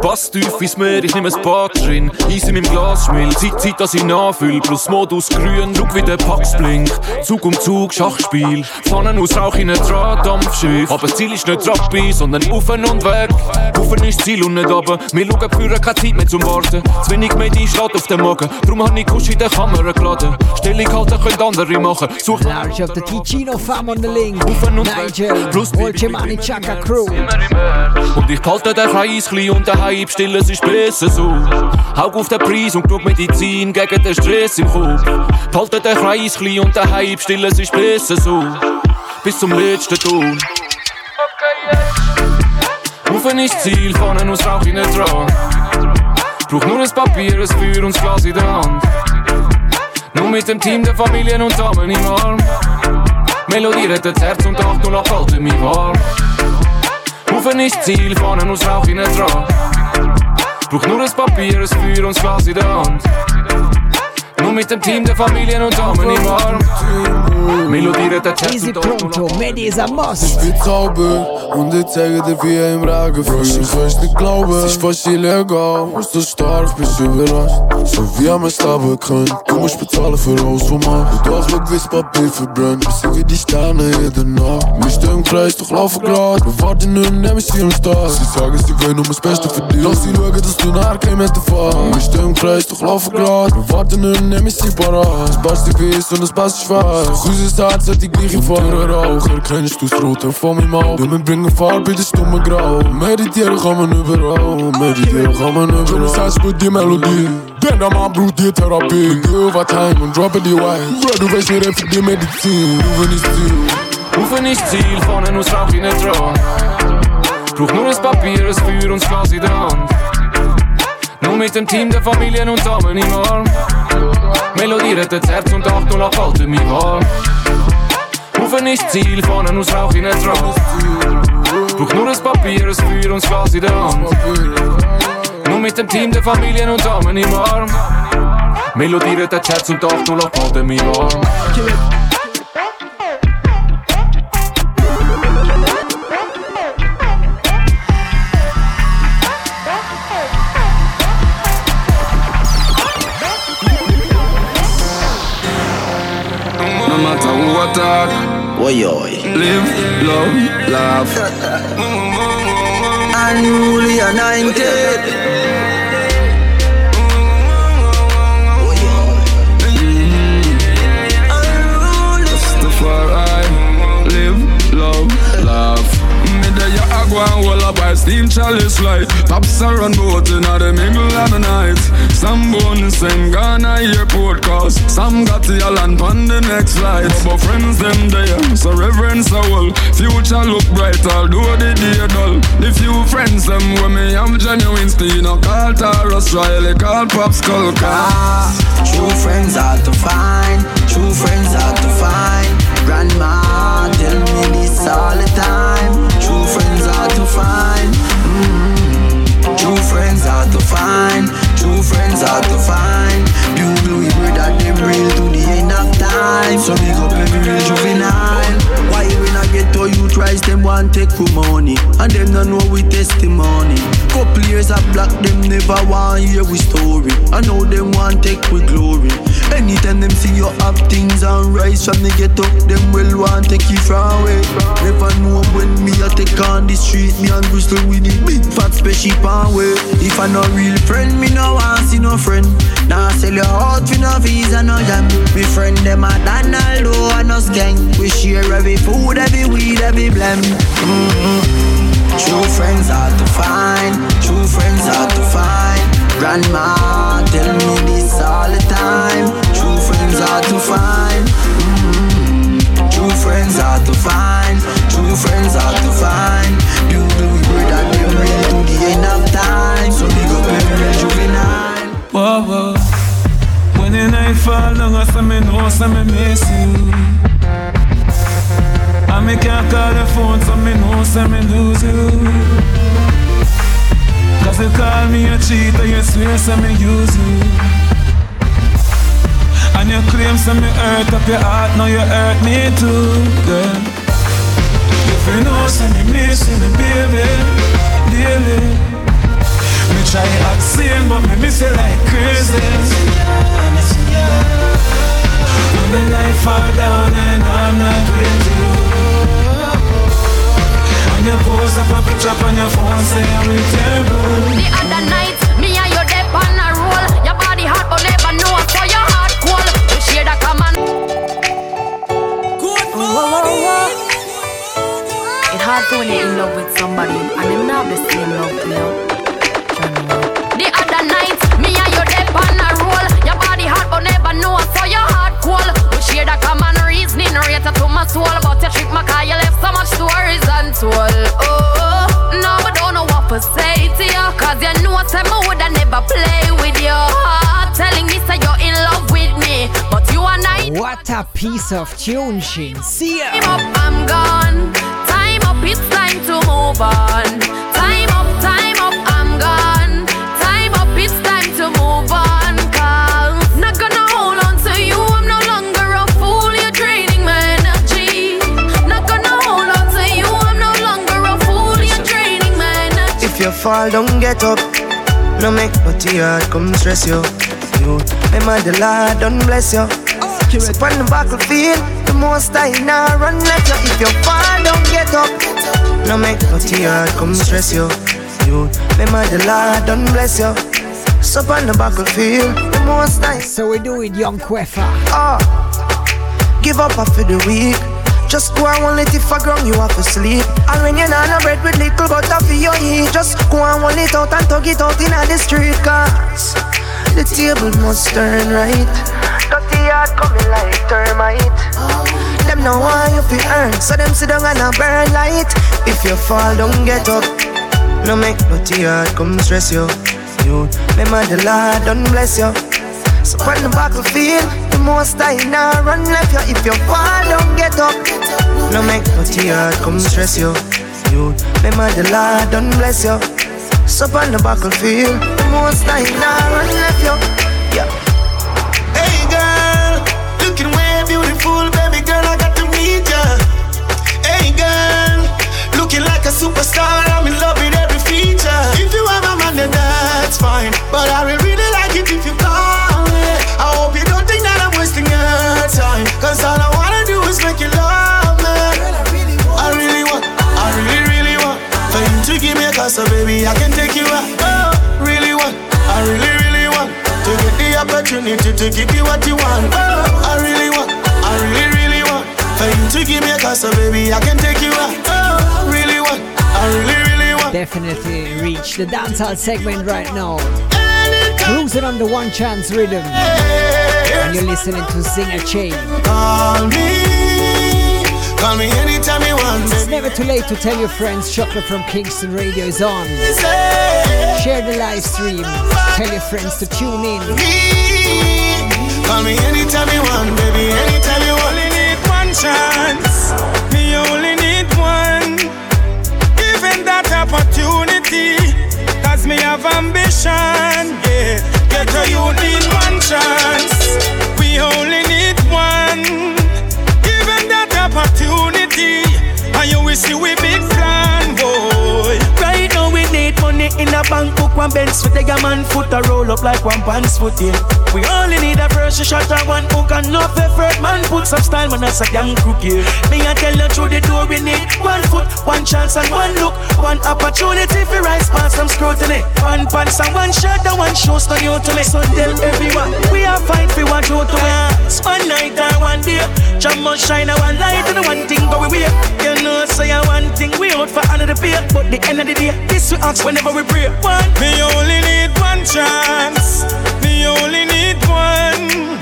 Pass tief ins Meer, ich nehme ein Bad drin. Eis in meinem Glas schmilzt, Zeit, Zeit, dass ich nachfüll. Plus Modus grün, schau wie der Pax blinkt. Zug um Zug, Schachspiel. Pfannen aus Rauch in ein Drahtdampfschiff. Aber Ziel ist nicht Rappi, sondern Ufen und weg. Ufen ist Ziel und nicht runter. Wir schauen für keine Zeit mehr zum Warten. Zu wenig Medi steht auf dem Magen. Drum hab ich Kusch in der Kamera geladen. Stellung halten können andere machen. Such Large of the Ticino fam on the link. Ufen und Nigel, Plus Olcemani Chaka Crew. Und ich behalte den Kreis klein und daheim still, es ist besser so. Haug auf den Preis und genug Medizin gegen den Stress im Kopf. Behalte den Kreis klein und daheim still, es ist besser so. Bis zum letzten Ton. Rufen ist Ziel, vorne aus Rauch in den Thron. Brauch nur ein Papier, ein Feuer und das Glas in der Hand. Nur mit dem Team der Familien und Damen im Arm. Melodiert das Herz und Tag nur noch Rufen ist Ziel, vorne aus Rauch in den. Brauch nur ein Papier, ein Feuer und das der Hand. Mit dem Team der Familien und Damen im Arm. Melodiert das Herz Easy Pronto, Medi is a must. Ich bin Zauber und ich zeige dir, wie er im Regen frisst. Ich weiß nicht glauben, es ist fast illegal. Was du stark bist, überrascht. So wie am Sterben können. Du musst bezahlen für alles, was man. Du hast mir gewiss Papier verbrennt. Wir sind wie die Sterne der Nacht. Wir stehen im Kreis, doch laufen grad. Wir warten nur, nehmen sie am Start. Sie sagen, sie wollen nur das Beste für dich. Lass sie schauen, dass du nachher kein Meter fahren. Wir stehen im Kreis, doch laufen grad. Wir warten nur, nehmen missie parat Barst die Biss und es passt schwarz Unsere Stadt hat die gleiche Farbe Raucher, kennst du's Rote von meinem Auge Wir bringen Farbe, das dumme Grau Meditieren kann man überall Meditieren kann man überall Schon das heißt mit die Melodie Denn der Mann braucht die Therapie. Geh overtime und droppe die White Bro, du weißt nicht, für die Medizin Rufen ist Ziel Rufen ist Ziel, vorne aus Rauch in den Thron Braucht nur ein Papier, ein Feuer und das Glas in der Hand nur mit dem Team der Familien und Damen im Arm. Melodiert das Herz und acht und halten mich warm. Rufen ist Ziel, vorne aus Rauch in den Traum. Braucht nur ein Papier, ein Feuer und das Glas der Hand. Nur mit dem Team der Familien und Damen im Arm. Melodiert das Herz und acht und halten mich warm. Talk. Oi, oi. Live, love, laugh. (laughs) Unruly anointed. And hold up by steam chalice light. Pops are run boat in the middle of the night. Some bone send Ghana airport cause some got the island on the next flight. But friends them there, so reverence a whole. Future look bright, although the day dull. The few friends them when me have genuine steel, no call Tarrus Riley, call Pop Skull ah, True friends hard to find, true friends hard to find. Grandma tell me this all the time. True friends hard to find. Mm-hmm. True friends hard to find. True friends hard to find. People we pray that them real to the end of time. So big up every real juvenile. Why when I get to you tries them want take for money and them don't know we testimony. Couple years of black them never want hear we story. I know them want take we glory. Anytime them see you have things and rise from the ghetto, them will want take you from away. Never know when me a take on the street, me and Bristol with the big fat spaceship on way. If I no real friend, me no want see no friend. Now sell your heart for no visa, no jam. Me friend them a Donaldo and no gang. We share every food, every weed, every blem. Mm-hmm. True friends hard to find. True friends hard to find. Grandma tell me all the time. True friends hard to find. Mm-hmm. True friends hard to find. True friends hard to find. You do we that them real to the end of time. So big up every juvenile. Whoa, whoa. When the night fall down, I say me know, say me miss you. And me can't call the phone, so me know, say me lose you. Cause you call me a cheater, you swear so me use you you claim so me hurt up your heart, now you hurt me too, girl If you know so me missing me baby, daily Me try act same but me miss you like crazy When the night fall down and I'm not with you you post up a picture on your phone, say I'm terrible. The other night, me and you dip on a roll. Your body hot, but never The common. Good morning. It's hard to when you're in love with somebody and them not the same love you. The other night, me and you dip on a roll. Your body hot, but never know so your heart cold. We share the common reasoning, rated to my soul, but you trick my car, you left so much stories untold. Oh, no, I don't know what to say to you, cause you know I said I woulda never play with your heart, telling me say you're in love with me, but you are not. What a piece of tune, Shin. See ya. Time up, I'm gone. Time up, it's time to move on. Time up, time up, I'm gone. Time up, it's time to move on. Cause not gonna hold on to you, I'm no longer a fool. You're draining my energy. Not gonna hold on to you, I'm no longer a fool. You're draining my energy. If you fall, don't get up. No make no tear come stress you. You, remember the Lord, don't bless you. Step on the battlefield, the most I now run let you. If you fall, don't get up. No make no tear come stress you. You, remember the Lord, don't bless you. Step on the battlefield, the most nice. So we do it, young Queffa. Ah, give up after the week. Just go and one it if I ground you have to sleep. And when you're not a bread with little butter for your eat, just go and one it out and tug it out in the street. Cause the table must turn right. Dirty heart coming like termite. Them no want you fi earn, so them sit down and a burn light. If you fall, don't get up. No make dirty heart come stress you. You remember the Lord, don't bless you. So on the battlefield, the most I now run left you. If you fall, don't get up. No make dirty heart come stress you. You remember the Lord, don't bless you. So on the battlefield, most I now run left you. Yeah. Hey girl, looking way beautiful, baby girl, I got to meet ya. Hey girl, looking like a superstar, I'm in love with every feature. If you have a man, then that's fine, but I will really like it if you call me. I hope you don't think that I'm wasting your time, cause all I wanna do is make you love me. I really want, I really, really want for you to give me a cause, so baby, I can take you out. Opportunity to give you what you want. Oh, I really want, I really, really want for you to give me a cause, so baby, I can take you out. Oh, really want, I really, really want. Definitely reach the dancehall segment right now. Cruising on the one chance rhythm. And you're listening to Singer Chain. Call me, call me anytime you want. It's never too late to tell your friends Chocolate from Kingston Radio is on. Share the live stream. Tell your friends to tune in. Call me anytime you want, baby, anytime you want. Only need one chance. Me only need one. Given that opportunity, cause me have ambition. Yeah, get a you need one chance. We only need one. You will see we big plan, boy. Right now we need money in a bank book, one Benz with a man foot a roll up like one pants foot, yeah. We only need a first shot and one hook and no effort, man put some style when that's a damn crook, yeah. Me I tell you through the door we need one foot, one chance and one look, one opportunity for rise past some scrutiny. One pants and one shirt and one shoes no new to me. So tell everyone we are fight for what you to us. One night and one day, jam must shine and one light and one thing go we way. You know say so one thing we out for another pay, but the end of the day, this we ask whenever we pray. One, me only need one chance. Me only need one.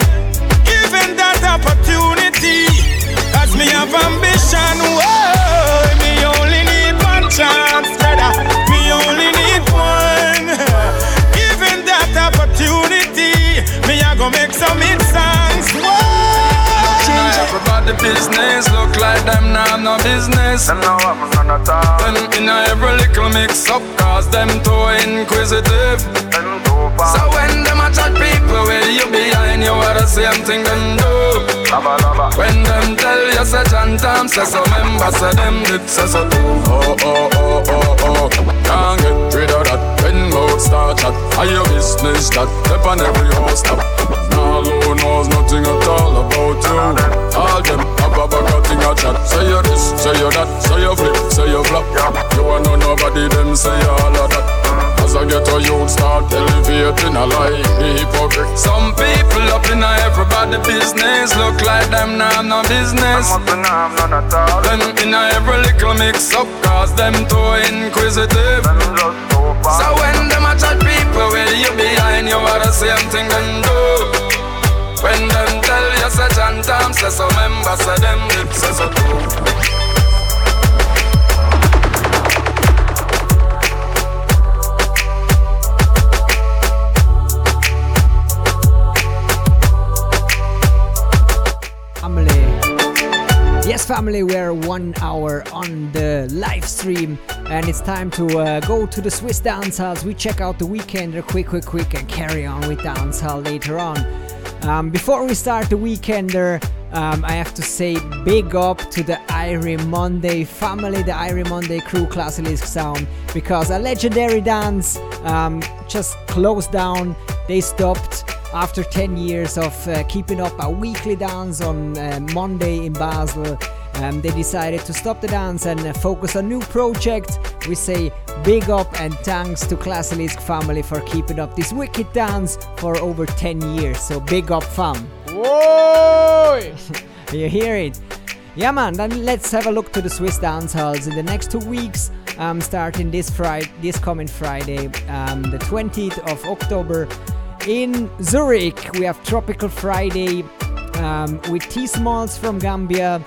Given that opportunity, cause me have ambition. Whoa, me only need one chance, brother. Me only need one. Given that opportunity, me I go make some hit Everybody business look like them now have no business. Them now have none at all. Them in a every little mix up, cause them too inquisitive. Them too So when them a chat people, where you behind you are the same thing them do. Lava, lava. When them tell you say John Tom say so, member say them did say so too. Oh oh oh oh oh, can't get rid of that. When mouth start chat, are your business that? Step on every house stop. Now knows nothing at all about you. All them have a bag of thing a chat. Say you this, say you that, say you flip, say you flop. You a know nobody, them say all of that. As I get a youth start elevating a life, the hypocrite. Some people up in a everybody business look like them now have no business. Them in a every little mix up, cause them too inquisitive. So when them a chat people, where you behind you are the same thing them do. When them tell you say so, them lips say so. Yes, family, we're one hour on the live stream, and it's time to uh, go to the Swiss dance halls. We check out the weekender quick, quick, quick, and carry on with dance hall later on. Um, before we start the weekender, um, I have to say big up to the Irie Monday family, the Irie Monday crew, Classilisk Sound, because a legendary dance um, just closed down. They stopped after 10 years of uh, keeping up a weekly dance on uh, Monday in Basel. Um, they decided to stop the dance and uh, focus on new projects. We say Big up and thanks to Classilisc family for keeping up this wicked dance for over 10 years. So big up fam. Whoa! (laughs) you hear it? Yeah man, then let's have a look to the Swiss dance halls in the next two weeks. Um, starting this Friday, this coming Friday, um, the 20th of October, in Zurich, we have Tropical Friday um, with T Smalls from Gambia,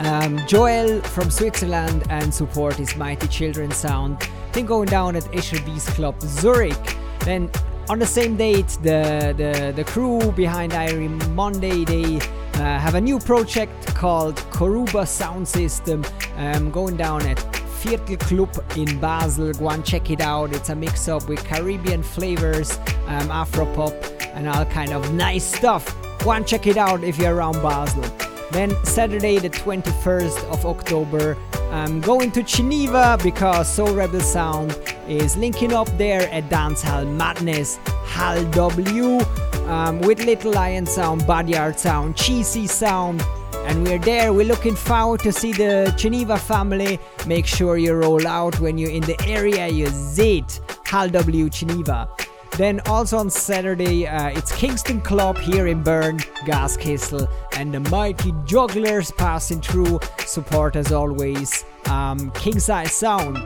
um, Joel from Switzerland, and support is Mighty Children Sound. Thing going down at Escher Wyss Club Zurich. Then on the same date, the the, the crew behind Irie Monday they uh, have a new project called Koruba Sound System um, going down at Viertel Club in Basel. Go and check it out. It's a mix up with Caribbean flavors, um, Afro pop, and all kind of nice stuff. Go and check it out if you're around Basel. Then Saturday, the 21st of October, I'm going to Geneva because Soul Rebel Sound is linking up there at Dancehall Madness, Hal W, um, with Little Lion Sound, Body Art Sound, Cheesy Sound, and we're there. We're looking forward to see the Geneva family. Make sure you roll out when you're in the area. You zit Hal W Geneva. Then also on Saturday, uh, it's Kingston Club here in Bern, Gaskessel, and the mighty jugglers passing through. Support as always, um, King Size Sound.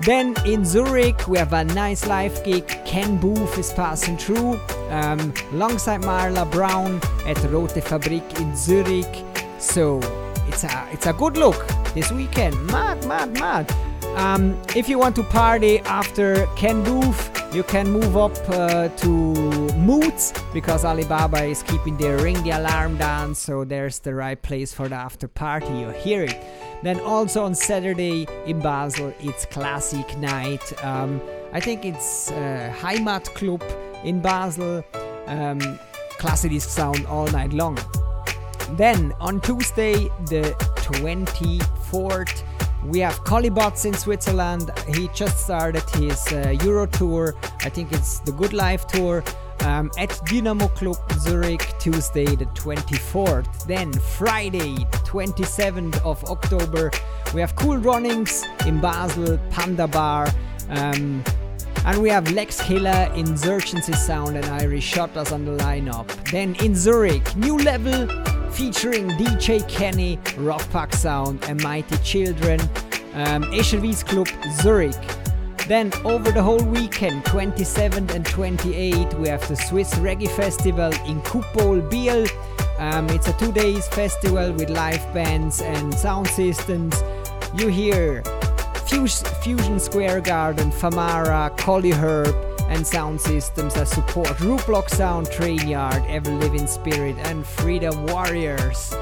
Then in Zurich, we have a nice live gig. Ken Boothe is passing through um, alongside Marla Brown at Rote Fabrik in Zurich. So it's a it's a good look this weekend. Mad, mad, mad. Um, if you want to party after Ken you can move up uh, to Moods because Alibaba is keeping their ring the alarm down, so there's the right place for the after party. You hear it. Then also on Saturday in Basel, it's Classic Night. Um, I think it's uh, Heimat Club in Basel. Um, classic sound all night long. Then on Tuesday, the 24th, we have Colibots in Switzerland. He just started his uh, Euro tour. I think it's the Good Life tour. Um, at Dynamo Club Zurich, Tuesday the 24th. Then Friday, 27th of October, we have Cool Runnings in Basel, Panda Bar. Um, and we have Lex Killer, Insurgency Sound, and Irish Shutters on the lineup. Then in Zurich, New Level featuring DJ Kenny, Rock Rockpack Sound, and Mighty Children, um, Escher Wyss Club Zurich. Then over the whole weekend, 27th and 28th, we have the Swiss Reggae Festival in Kupol Biel. Um, it's a two days festival with live bands and sound systems. You hear Fusion Square Garden, Famara, Collie Herb, and sound systems that support Rootblock Sound, Train Yard, Ever Living Spirit, and Freedom Warriors.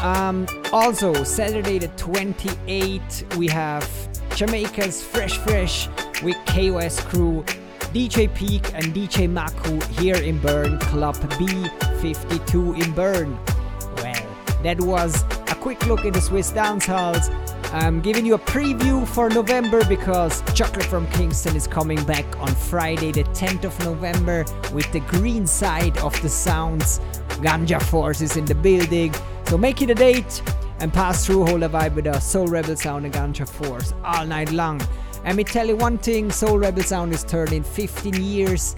Um, also, Saturday the 28th, we have Jamaica's Fresh Fresh with KOS Crew, DJ Peak, and DJ Maku here in Bern, Club B52 in Bern. Well, that was a quick look in the Swiss dance halls. I'm giving you a preview for November because Chocolate from Kingston is coming back on Friday, the 10th of November, with the green side of the sounds. Ganja Force is in the building, so make it a date and pass through a vibe with us. Soul Rebel Sound and Ganja Force all night long. And me tell you one thing Soul Rebel Sound is turning 15 years.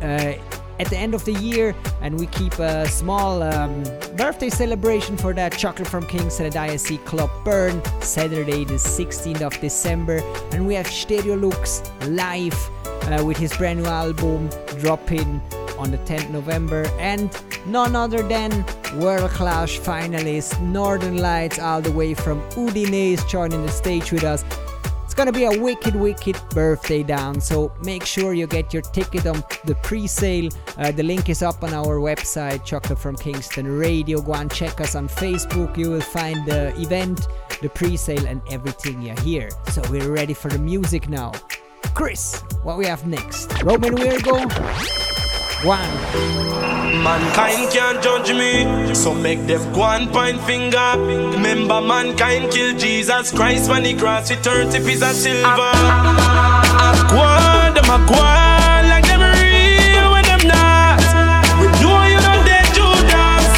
Uh, at the end of the year, and we keep a small um, birthday celebration for that. Chocolate from Kingston at ISC Club Bern, Saturday, the 16th of December, and we have Stereo Lux live uh, with his brand new album dropping on the 10th November, and none other than World Clash finalist Northern Lights, all the way from Udine, is joining the stage with us gonna be a wicked, wicked birthday down. So make sure you get your ticket on the pre-sale. Uh, the link is up on our website, Chocolate from Kingston Radio. Go and check us on Facebook. You will find the event, the pre-sale, and everything you hear. So we're ready for the music now. Chris, what we have next? Romain Virgo. One. Mankind can't judge me, so make them go and point finger. Remember, mankind killed Jesus Christ when he crossed with 30 pieces of silver. Aqua, them a one, like them real or them not? Know you not dead, Judas?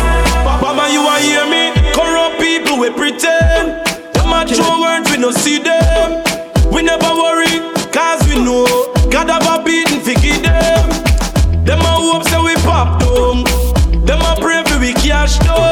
Papa, you a hear me? Corrupt people we pretend. Them a true words, we no see them. We never worry, cause we know God have a beating for them. touch no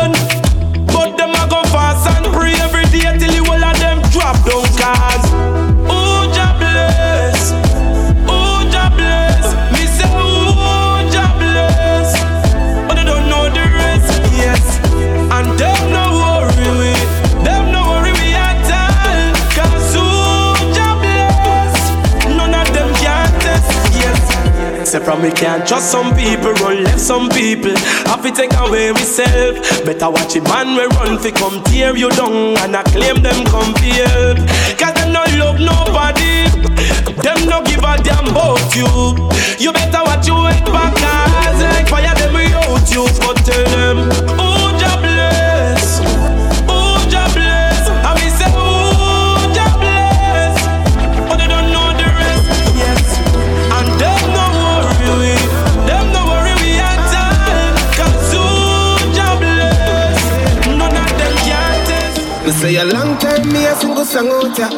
Say from we can't trust some people, run left some people. Have to take away myself. Better watch it, man. We run fi come tear you down and I claim them come fi help. Cause them no love nobody. Them no give a damn about you. You better watch you head back, cause like fire them out you. But tell them, say a long time me a single song out ya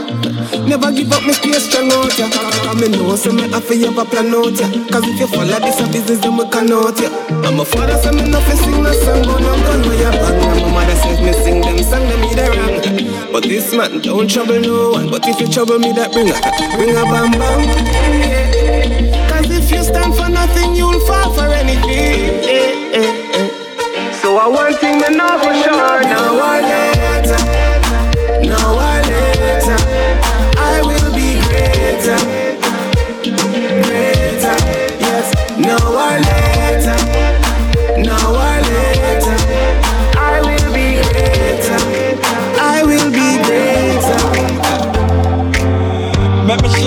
Never give up me stay strong out ya Cause me know so me have to have a plan out ya Cause if you follow this a business then we can out ya And my father so me no fi sing no song But I'm gone where you back my mother says me sing them song them me they wrong. But this man don't trouble no one. But if you trouble me that bring a Bring a bam bam. Cause if you stand for nothing you'll fall for anything. So I one thing me know for sure Now or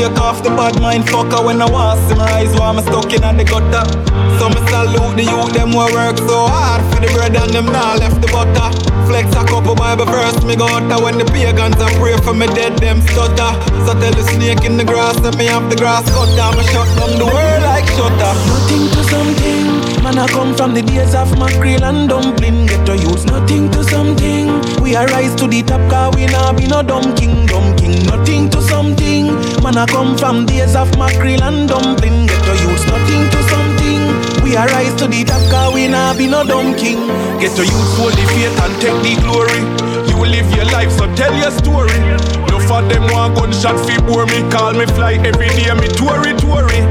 shake off the bad mind fucker when I want see my eyes while I'm stuck in the gutter. So me salute the youth, them who work so hard for the bread and them now left the butter. Flex a couple Bible verse, me go out when the pagans are pray for me dead, them stutter. So tell the snake in the grass that me have the grass cut down, me shut down the world like shutter. Nothing to something. Man, I come from the days of mackerel and dumpling. Get to use nothing to something. We arise to the top, cause we nah be no dumb king, dumb king. Nothing to something. Man, I come from days of mackerel and dumpling. Get to use nothing to something. We arise to the top, cause we nah be no dumb king. Get to use hold the faith and take the glory. You will live your life, so tell your story. No for them want gunshot fi bore me. Call me fly every day, me tory tory.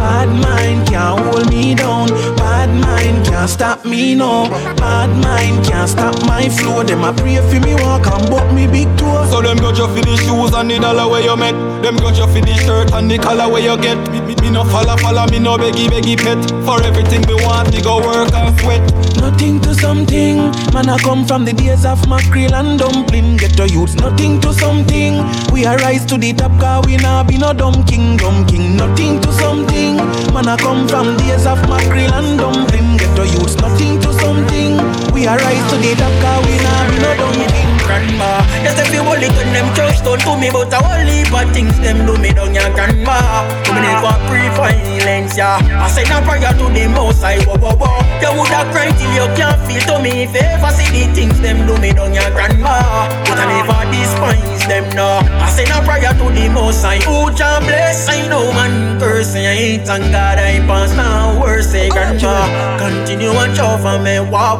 Bad mind can't hold me down. Bad mind can't stop me no. Bad mind can't stop my flow. Them a pray for me walk and buck me big toe. So them got you for the shoes and the dollar where you met. Them got you for the shirt and the color where you get. Me, me, me no follow follow me no beggy beggy pet. For everything me want, me go work and sweat. Nothing to something. Man, I come from the days of mackerel and dumpling. Get to use nothing to something. We arise to the top, cause we nah be no dumb king, dumb king. Nothing to something. Man, I come from days of mackerel and dumpling. Get to use nothing to something. We arise to the top, cause we nah be no dumb king. grandma. Yes, if you only turn them church down to me, but I only bad things them do me down your grandma. To me never pre-violence, yeah. I say no prayer to the most I whoa, whoa, whoa. You woulda cry till you can't feel to me if you ever see the things them do me down your grandma. But I never despise them, no. I say no prayer to the most I who can bless. I know man curse, I hate and God I pass now worse, eh, say grandma. Continue watch over me, wah.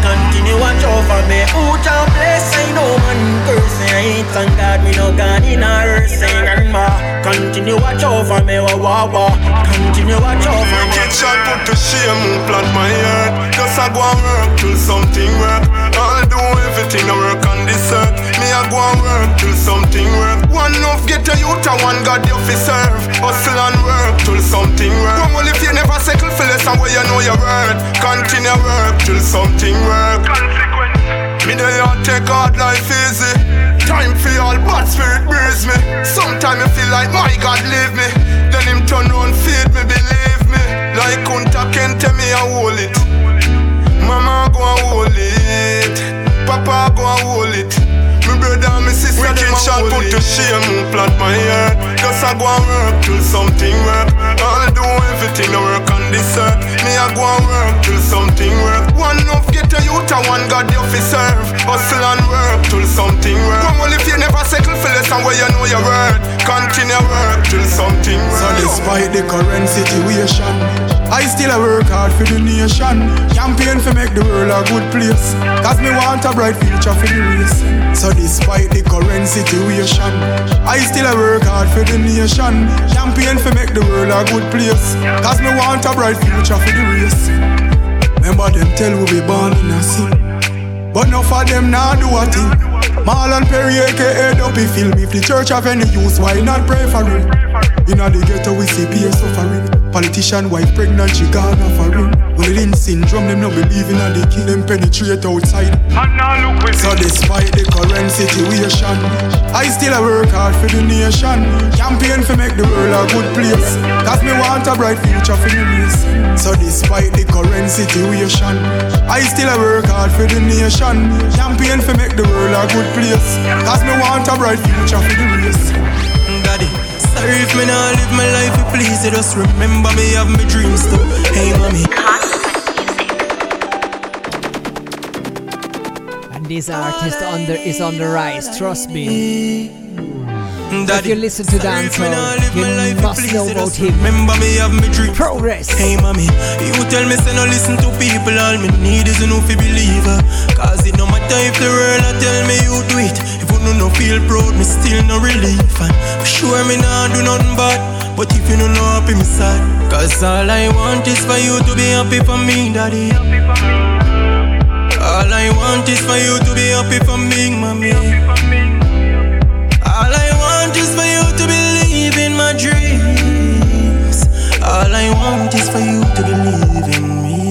Continue watch over me, can bless. I know man curse, I hate and God me no God in a earth, say grandma. Continue watch over me, wah wah wah. Continue watch over me. Wicked shot put to shame who plant my earth Just I go and work till something work. I'll do everything I work on this earth. Me I go and work till something work. One love get a youth and one God you fi serve. Hustle and work till something work. Come on if you never settle for less than where you know your worth. Continue work till something work. Consequence. Me they all take hard life easy Time for all bad spirit breeze me. Sometimes I feel like my God leave me. Then him turn round feed me believe me. Like Kunta Kinte me I hold it. Mama go and hold it. Papa go and hold it Me brother and me sister Wicked shot put to shame who plant my earth Just I go and work till something work. I'll do everything I work on this earth. Me I go and work till something work. One love get a youth and one God you fi serve. Hustle and work till something work. Come on if you never settle for less than where you know your word Continue work till something work. So despite the current situation I still a work hard for the nation. Campaign for make the world a good place. Cause me want a bright future for the race. So despite the current situation. I still a work hard for the nation. Champion for make the world a good place. Cause me want a bright future for the race. Remember them tell we be born in a sin. But enough of them now do a thing. Marlon Perry aka Dopey film If the church have any use why not pray for it Inna the ghetto we see peer suffering. Politician wife pregnant, she gone off a. Well, in syndrome, them no believe in a the king, them penetrate outside. So despite the current situation, I still a work hard for the nation. Campaign for make the world a good place. Cause me want a bright future for the race. So despite the current situation, I still a work hard for the nation. Campaign for make the world a good place. Cause me want a bright future for the race. Sorry if me not live my life, please just remember me have my dreams too. Hey, mommy. And this artist under is on the rise, trust me. If you listen to dancehall, you must know about him. Remember me have my dreams. Progress. Hey, mommy, you tell me say no listen to people. All me need is enough to believe. Cause it no matter if the world a tell me you do it. If you no no feel proud, me still no relief. And sure me nah do nothing bad. But if you no know happy, me sad. Cause all I want is for you to be happy for me, daddy. Happy for me. All I want is for you to be happy for me, mommy. All I want is for you to believe in me.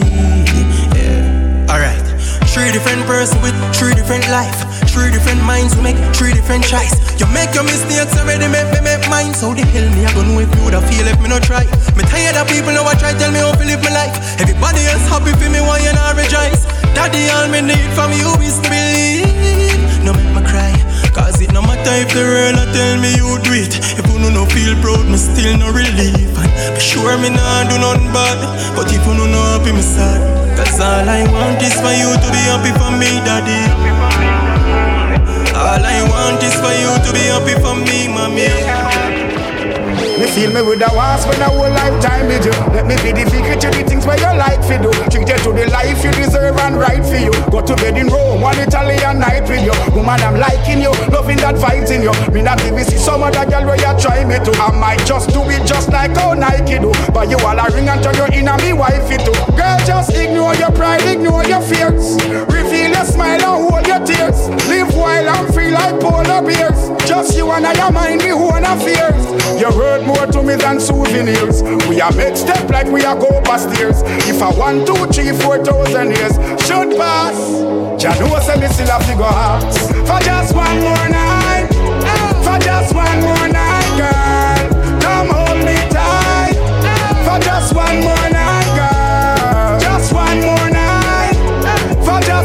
Yeah. Alright. Three different person with three different life. Three different minds, we make three different choice. You make your mistakes already, make me make mine. So the hell me, I gonna know if me woulda feel if me no try. Me tired of people now I try tell me how to live my life. Everybody else happy for me, why you not rejoice? Daddy, all me need from you is to believe. No make me cry. If the world a tell me you do it. If you no no feel proud, me still no relief And be sure me nah do nothing bad. But if you no no happy, me sad. Cause all I want is for you to be happy for me, daddy. All I want is for you to be happy for me, mommy Me feel me with a want spend a whole lifetime with you. Let me be the figure to the things where you like for do. Treat you to the life you deserve and right for you. Go to bed in Rome, one Italian night with you. Woman, I'm liking you, loving that vibes in you. Me not be see some other girl where you try me to. I might just do it just like how Nike do. But you all a ring and turn you in a me wifey too. Girl, just ignore your pride, ignore your fears. Reveal your smile and hold your tears. Live wild and free like polar bears. Just you and I are mind me own affairs. You heard more to me than souvenirs. We are make step like we are go past stairs. If I want two, three, four thousand years should pass, Jah know say me still have to go out for just one more night. For just one more night, girl, come hold me tight. For just one more night,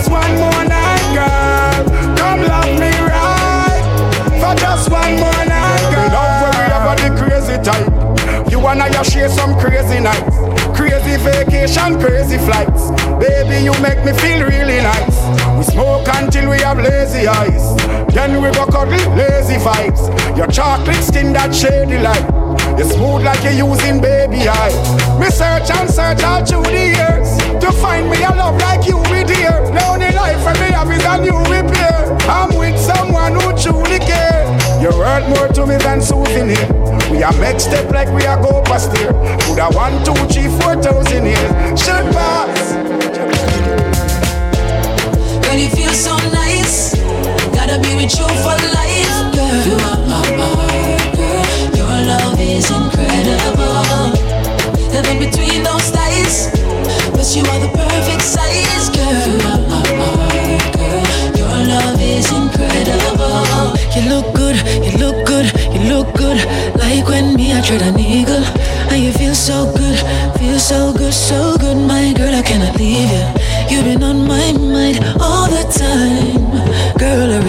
just one more night, girl, come love me right. For just one more night, girl. Love where we have the crazy type. You and I share some crazy nights, crazy vacation, crazy flights. Baby, you make me feel really nice. We smoke until we have lazy eyes. Then we go cuddle, lazy vibes. Your chocolate skin that shady light. You smooth like you're using baby eye. Me search and search all through the years to find me a love like you with dear. Now the life for me have is a new repair. I'm with someone who truly cares. You're worth more to me than souvenir. We are make step like we are go past here. Could a one, two, three, four thousand years should pass. Girl, you feel so nice. Gotta be with you for life, girl. You are my heart, girl. Your love is incredible. Heaven between those thighs,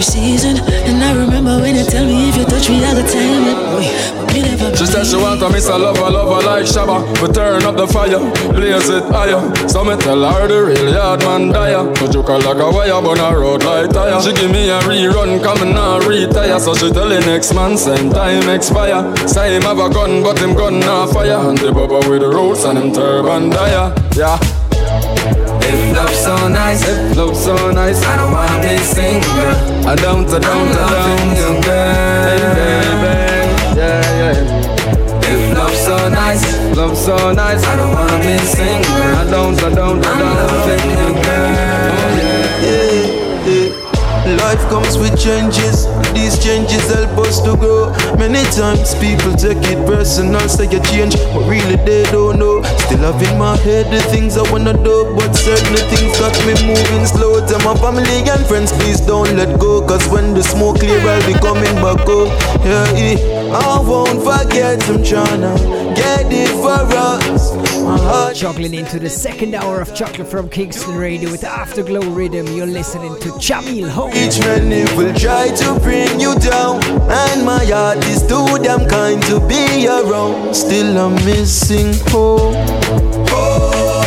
season, and I remember when you tell me if you touch me all the time. But me never She said she want a miss a lover, lover like Shabba. We turn up the fire, blaze it higher. So me tell her the real yard man dire. But you call like a wire, burn a road like tire. She give me a rerun, coming now retire. So she tell the next man, same time expire. Say him have a gun, but him gun not fire. And the bubba with the roots and him turban dire. Yeah. If love's so nice, if love's so nice, I don't wanna be single. I don't, I don't, I don't, you, girl. Hey, baby, yeah, yeah. If love's so nice, Love so nice, I don't wanna be single. I don't, I don't, I I'm don't, loving you. Yeah, yeah. Life comes with changes, these changes help us to grow. Many times people take it personal, say you change, but really they don't know. Still have in my head the things I wanna do, but certain things got me moving slow. Tell my family and friends, please don't let go, cause when the smoke clear, I'll be coming back home. Yeah, I won't forget, I'm tryna get it for us. Juggling into the second hour of Chocolate from Kingston Radio with Afterglow Rhythm. You're listening to Jamil Home. Each man will try to bring you down, and my heart is too damn kind to be around. Still, I'm missing home.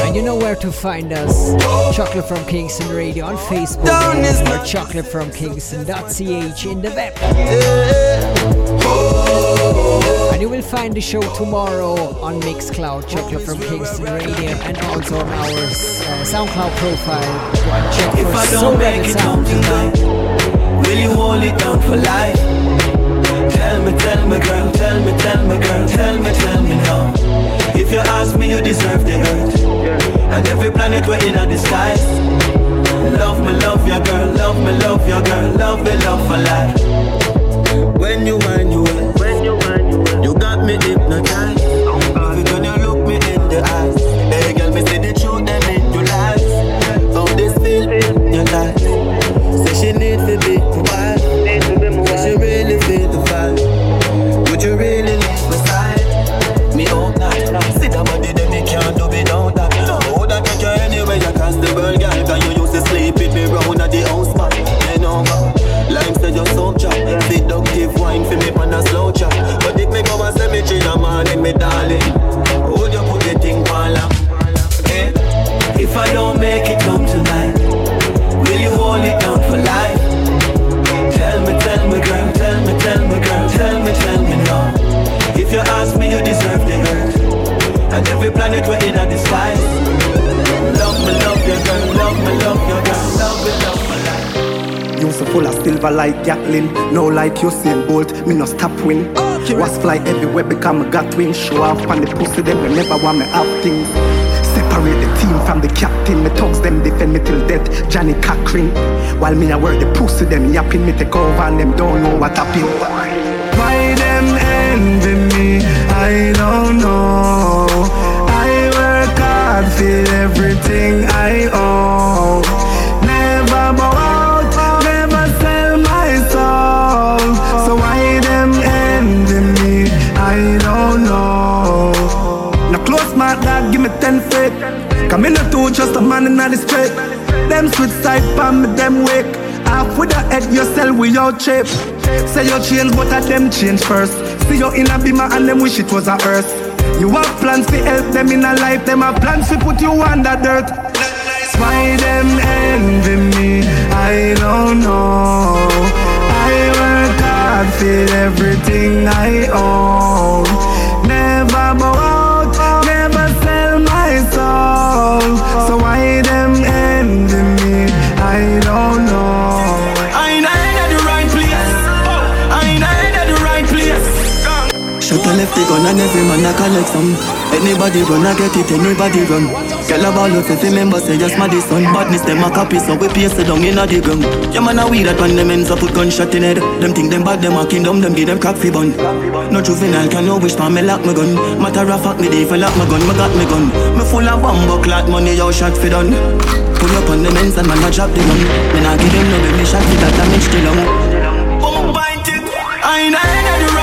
And you know where to find us. Chocolate from Kingston Radio on Facebook or chocolatefromkingston.ch in the web. And you will find the show tomorrow on Mixcloud, check Chocolate from Kingston Radio, and also on our uh, SoundCloud profile. Check If for I don't Better make it home tonight, will you hold it down for life? Tell me, tell me, girl, tell me, tell me, girl, tell me, tell me now. If you ask me, you deserve the earth and every planet we're in the skies. Love me, love your girl, love me, love your girl, love me, love for life. Silver like Gatlin No like Usain Bolt, me no stop win. Was fly everywhere become a got win. Show off on the pussy them they never want me have things Separate the team from the captain. Me thugs them defend me till death. Johnnie Cochran. While me I work the pussy them yapping. Me take over and them don't know what happened. Why them envy me? I don't know. I work hard for everything I own. Ten feet Come in the two, just a man in the street Them sweet side pan me, them wake Half with the head, you sell your chip. Say your change, but at them change first. See you in a and them wish it was a earth You have plans to help them in a life. Them have plans to put you under dirt. Why them envy me? I don't know. I work hard for everything I own. Never bow Left gun and every man a collect some Anybody run, I get it, anybody run Girl a ball out if remember say just my son Badness them a copy so we paste it down in a the ground Yeah man a weed that when them ends up put gunshot in head Them think them bad, them a kingdom, them give them cock fi bun No juvenile can no wish for me lock me gun Matter of fact me dey for lock my gun, me got me gun Me full of bumbo clot money, yo shot fi done Pull up on them ends and man a drop the gun Me nah give them no baby shot fi that damage the lung Boom, bind it. I ain't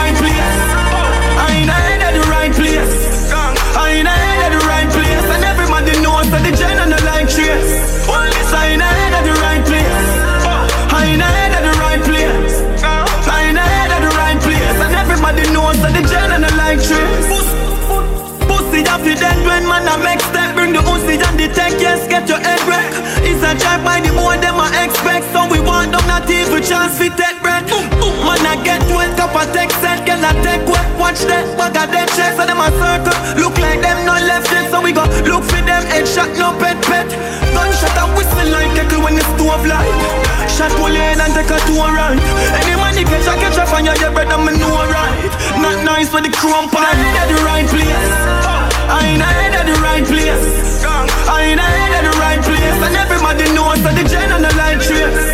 tech, yes, get your head wreck It's a drive by the boy, them a expect. So we want them not even chance fi take boom, man a get wet, cup a tech set Girl a take wet, watch that, bag a dead chest So them a circle, look like them not left yet. So we go look for them, head shot, no pet pet. Gunshot a whistle like echo when the stove light. Shot pull in and take a two run Any man you catch a catch a fire, your brother me know right. Not nice with the crump on I ain't the right place I ain't head at the right place. I ain't head at the right place. And everybody knows that the gen and the light trace.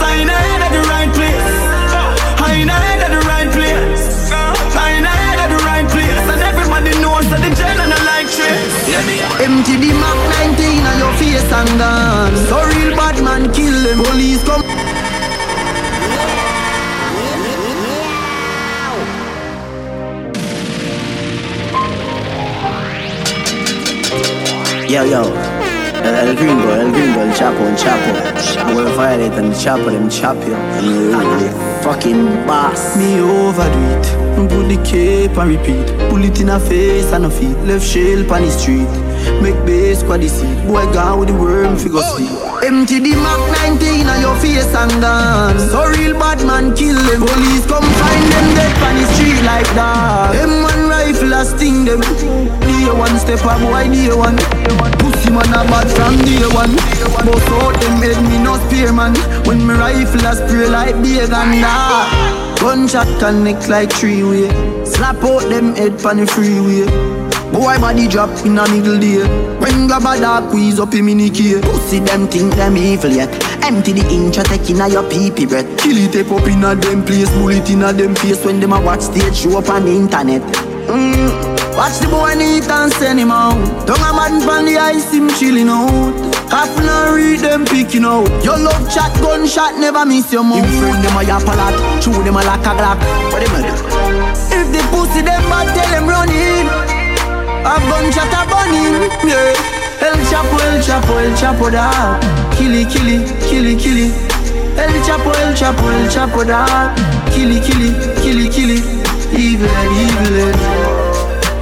I ain't head at the right place. I ain't head at the right place. I ain't head at the right place. And everybody knows that the gen and the light trace. Empty the Mac 19 on your face and dance. So real bad man kill them. Police come. Yo, yo. El, el gringo, el gringo, el chapo, el chapo. I will violate and chop him, chop you. Yeah. Fucking boss. Me overdo it. Put the cape and repeat. Pull it in her face and her feet. Left shell on the street. Make base squad the seat. Boy, gone with the worm figure sleep. Empty the Mac 19 on your face and dance. So real bad man kill them. Police come find them dead on the street like that. M1 life last thing them. Day one step up, why day one? Pussy man a bad from day one. Both out them head me no spear man. When me rifle a spray like Baganda. Gunshot connect like three way. Slap out them head on the freeway. Boy body drop in a middle day. When grab a dark squeeze up in the key. Pussy them think them evil yet. Empty the intro in a your peepee breath. Kill it up in a them place, bullet in a them face. When them a watch stage show up on the internet mm. Watch the boy neat and send him out Don't a man from the ice him chilling out Half an read them picking out Your love chat gunshot never miss your mouth Him friend them a yap a lot Chew them a like a glock What them a do? If the pussy them bad tell them run in a gunshot a burning, yeah. El Chapo, El Chapo, El Chapo da. Killy, killy, killy, killy. El Chapo, El Chapo, El Chapo da. Killy, killy, killy, killy. Evil and evil and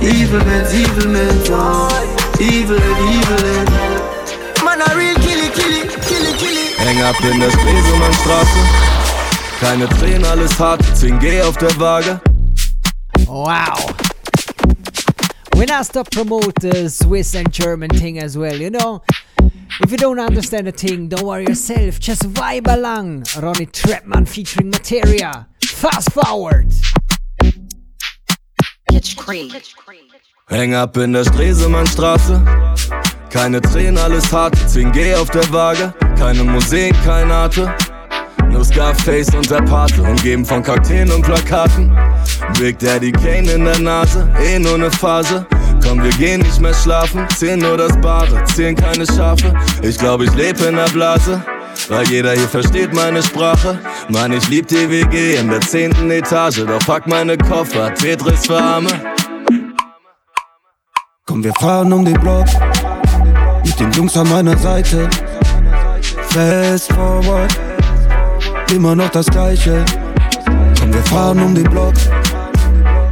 evil men, evil men, evil and evil and. Man a real killy, killy, killy, killy. Häng ab in der Stresemannstraße. Keine Tränen, alles hart. 10G auf der Waage. Wow. We not stop promote the Swiss and German thing as well, you know. If you don't understand a thing, don't worry yourself. Just vibe along. Ronny Trettmann featuring Marteria. Fast forward. Pitch cream. Häng ab in der Stresemannstraße. Keine Tränen, alles hart. 10G auf der Waage. Keine Musik, kein Arte. Nur Scarface und der Pate. Umgeben von Kakteen und Plakaten. Big Daddy Kane in der Nase. Eh nur ne Phase. Komm, wir gehen nicht mehr schlafen. Zählen nur das Bare, zählen keine Schafe. Ich glaub, ich lebe in der Blase. Weil jeder hier versteht meine Sprache. Mann, ich lieb die WG in der zehnten Etage. Doch pack meine Koffer, Tetris für Arme. Komm, wir fahren um den Block mit den Jungs an meiner Seite. Fast forward, immer noch das Gleiche. Komm, wir fahren um den Block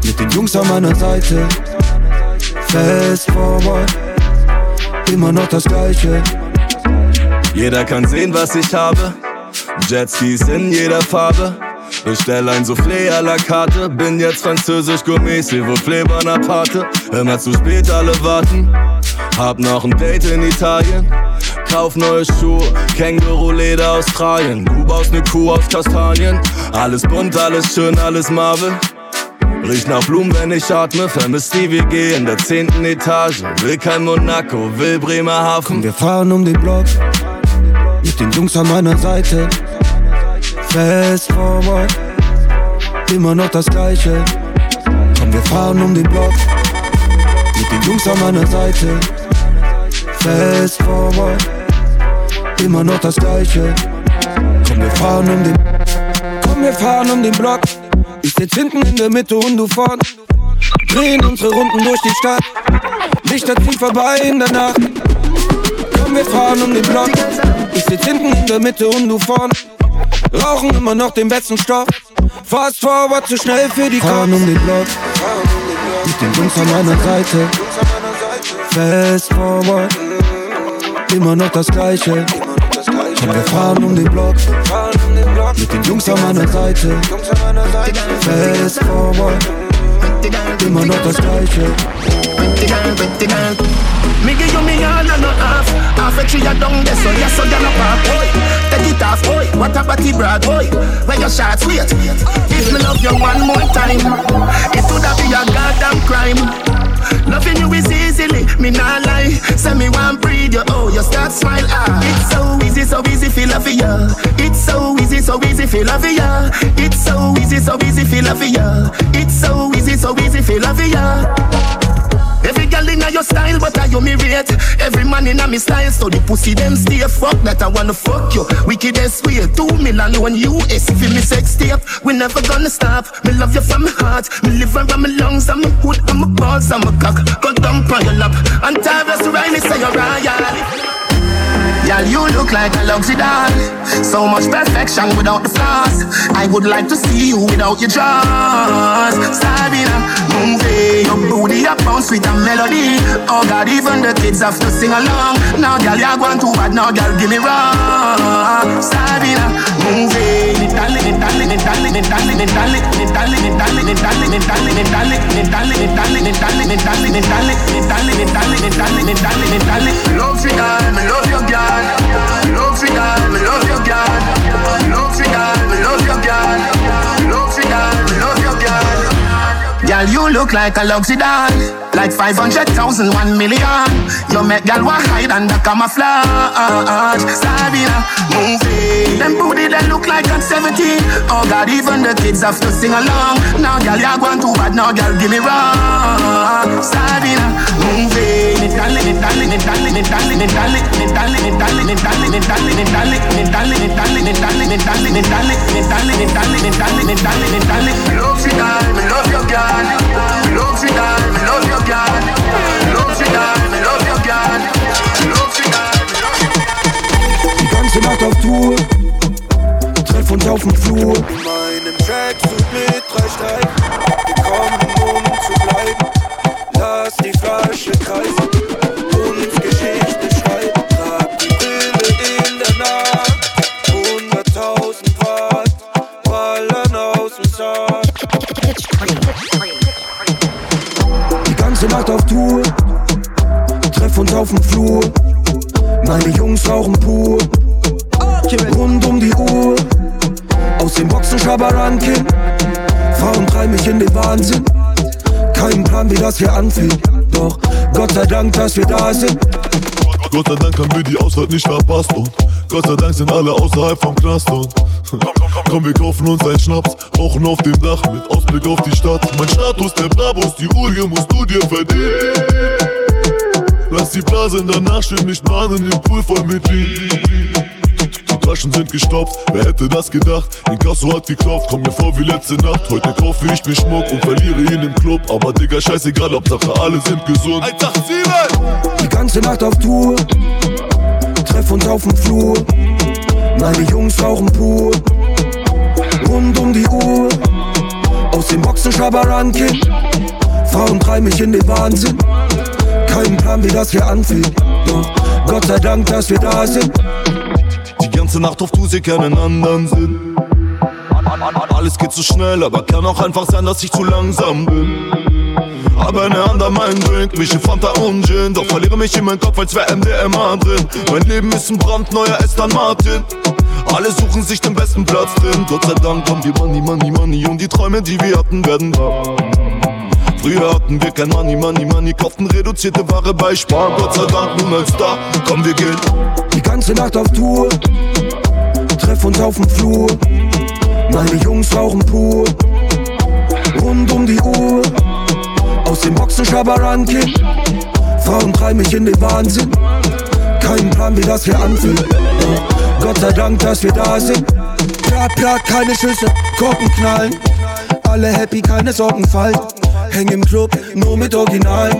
mit den Jungs an meiner Seite. Fast forward, immer noch das Gleiche. Jeder kann sehen, was ich habe. Jetskis in jeder Farbe. Bestell ein Soufflé à la carte. Bin jetzt französisch Gourmet, s'il vous plaît, Bonaparte. Immer zu spät, alle warten. Hab noch ein Date in Italien. Kauf neue Schuhe, Känguru-Leder Australien. Du baust ne Kuh aus Kastanien. Alles bunt, alles schön, alles Marvel. Riecht nach Blumen, wenn ich atme. Vermisst die WG in der zehnten Etage. Will kein Monaco, will Bremerhaven. Wir fahren um den Block mit den Jungs an meiner Seite. Fast forward, immer noch das Gleiche. Komm, wir fahren um den Block mit den Jungs an meiner Seite. Fast forward, immer noch das Gleiche. Komm, wir fahren um den, komm, wir fahren um den Block. Ich sitz hinten in der Mitte und du vorn. Drehen unsere Runden durch die Stadt. Lichter ziehen vorbei in der Nacht. Komm, wir fahren um den Block. Ich sitz hinten in der Mitte und du vorn. Rauchen immer noch den besten Stoff. Fast forward zu schnell für die Fahren um den Block. Mit den Jungs an meiner Seite. Fast forward. Immer noch das Gleiche. Komm, wir fahren um den Block. Mit den Jungs an meiner Seite. Fast forward. Immer noch das Gleiche. Me give you me all and not half. Half a tree a down there so yes so gyal a pop. Boy, take it off boy What a body broad boy Where your shots wait. If me love you one more time It would be a goddamn crime. Loving you is easily, me not lie. Say me want breathe you, oh you start smile ah. It's so easy, so easy feel love ya. It's so easy, so easy feel love ya. It's so easy, so easy feel love ya. It's so easy, so easy feel love ya Every girl in your style, but I you me rate. Every man in a me style, so the pussy them stay. Fuck that I wanna fuck you. Wickedest way, two million when you US. Feel me sex tape, we never gonna stop. Me love you from my heart, me liver and my lungs, and my hood and my balls and my cock. Go down on your lap, and Tarrus Riley say you're royal. Girl, you look like a luxury doll. So much perfection without the flaws. I would like to see you without your drawers. Sabina, move it. Your booty up bounce with a melody. Oh God, even the kids have to sing along. Now, girl, you're going too bad. Now, girl, give me wrong. Sabina, move it. Darling. Love you, girl, love your girl. Love girl, me love your girl, girl. You look like a luxury doll. Like 500,000, 1 million. You make girl want hide under camouflage. Sabina, move it. Them booty they look like I'm 17. Oh God, even the kids have to sing along. Now girl, you're going too bad. Now girl, give me wrong. Sabina, move it. Darling, darling, darling, um. Lass die Flasche kreisen, auf dem Flur. Meine Jungs rauchen pur, rund um die Uhr. Aus den Boxen Schabarankin, Frauen treiben mich in den Wahnsinn. Kein Plan, wie das hier anfängt, doch Gott sei Dank, dass wir da sind. Gott sei Dank haben wir die Ausfahrt nicht verpasst und Gott sei Dank sind alle außerhalb vom Knast und Komm, wir kaufen uns einen Schnaps, rauchen auf dem Dach mit Ausblick auf die Stadt. Mein Status, der Brabus, die Uhr hier musst du dir verdienen. Lass die Blasen danach schön nicht mahnen, den Pool voll mit. Die Taschen sind gestopft, wer hätte das gedacht? Den Kasso hat geklopft, komm mir vor wie letzte Nacht. Heute kaufe ich mir Schmuck und verliere ihn im Club. Aber Digga, scheißegal, Hauptsache alle sind gesund. 187! Die ganze Nacht auf Tour, treff uns auf dem Flur. Meine Jungs rauchen pur, rund um die Uhr. Aus den Boxen Schabarankin, Frauen treiben mich in den Wahnsinn. Kein Plan, wie das hier doch Gott sei Dank, dass wir da sind. Die ganze Nacht auf Tour, sie keinen anderen Sinn. Alles geht zu schnell, aber kann auch einfach sein, dass ich zu langsam bin. Hab eine Hand an meinen Drink, mische Fanta und Gin Doch verliere mich in meinem Kopf, als wär MDMA drin Mein Leben ist ein brandneuer Aston Martin alle suchen sich den besten Platz drin Gott sei Dank haben wir Money, Money, Money Und die Träume, die wir hatten, werden wahr Früher hatten wir kein Money, Money, Money Kauften reduzierte Ware bei Spar Gott sei Dank nun als Star, komm wir gehen Die ganze Nacht auf Tour, treff uns auf dem Flur. Meine Jungs rauchen pur, rund um die Uhr. Aus den Boxen Schabarankin, Frauen treiben mich in den Wahnsinn. Kein Plan, wie das anfängt. Doch Gott sei Dank, dass wir da sind. Plat, plat, keine Schüsse, Korken knallen. Alle happy, keine Sorgen fallen. Häng im Club, nur mit Originalen.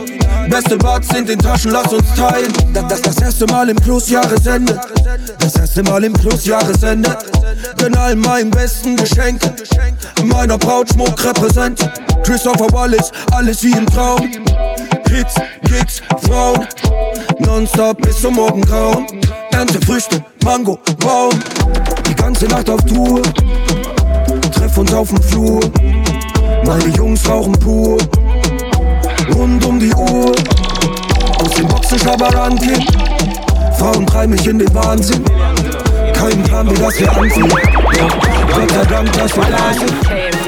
Beste Buds in den Taschen, lass uns teilen. Das, das, das erste Mal im Plus-Jahresende. Das erste Mal im Plus-Jahresende. Gönn all meinen besten Geschenke. Meiner Braut Schmuck repräsent. Christopher Wallace, alles wie im Traum. Hits, Kicks, Frauen. Nonstop bis zum Morgengrauen. Ernte Früchte, Mango, Baum. Die ganze Nacht auf Tour. Treff uns auf dem Flur. Meine Jungs rauchen pur. Rund um die Uhr. Aus den Boxen Schabarankin. Frauen treiben mich in den Wahnsinn. Kein Plan, wie das hier anfängt. Gott sei Dank, dass wir da sind.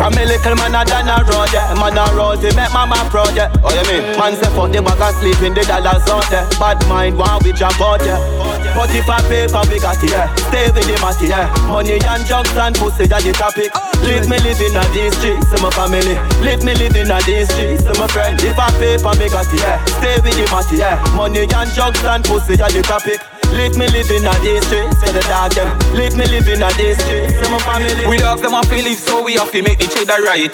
From a little man a done a road, yeah. Man a road, he make mama proud, yeah. Oh, you mean? Man say fuck the bag of sleep in the dollars out there. Bad mind, one we jump out, yeah. But if I paper, we got it, yeah. Stay with the matty, yeah. Money and drugs and pussy, that the topic. Leave me living on these streets, my family. Leave me living on these streets, my friend. If I paper, we got it, yeah. Stay with the matty, yeah. Money and drugs and pussy, that the topic. Leave me living on these streets, say the dog them. Leave me living on these streets, say my family. We dogs them off live, so we have to make the cheddar right.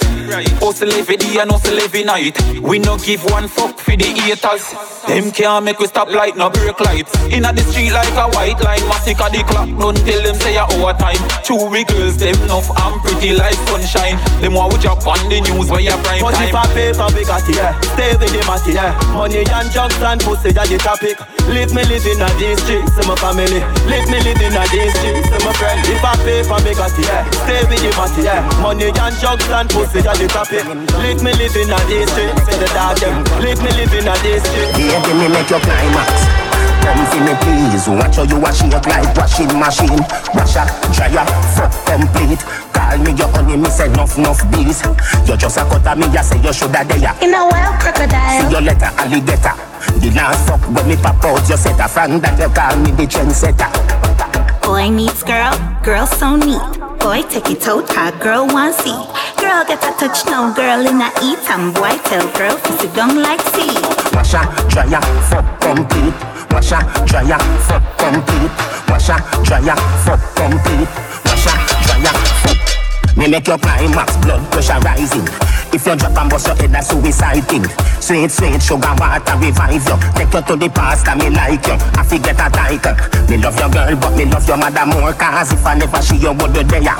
Hustle every day and hustle every night. We no give one fuck for the haters. Them can't make we stop light, no break lights. Inna the street like a white line, massive the clock. Don't tell them say oh, a overtime. Two we girls, them enough and pretty like sunshine. Them want we drop on the news where you prime But if I time. paper, we got it, yeah. Stay with the matty, yeah. Money and drugs and pussy, that the topic. Leave me living on these streets, say my family. Leave me living on these streets, say my friend. If I paper, we got it, yeah. Stay with the matty, yeah. Money and drugs and pussy, that the topic. Leave me living on these streets, say the dog them. Leave me living on these streets. Baby, me make your climax. Come for me please. Watch how you wash it like washing machine. Wash up, dry up, fuck complete. Call me your honey, me say enough, enough bees You just a cut of me, you say you shoulda there In a wild crocodile. See your letter, alligator. The last fuck when me pop out You set a fan that you call me the trendsetter. Boy meets girl, girl so neat. Boy take it out, her girl want see. Girl get a touch now, girl in a eat and boy tell girl sit down like sea. Wash up, dry up, fuck complete Wash up, dry up, fuck complete Wash up, dry up, fuck complete Wash up, dry up, fuck. Me make your climax, blood pressure rising. If you drop and bust your head, that's suicide thing. Sweet, sweet, sugar water revive you. Take you to the past, and me like you. I forget a title. Me love your girl, but me love your mother more. Cause if I never see you, would you there?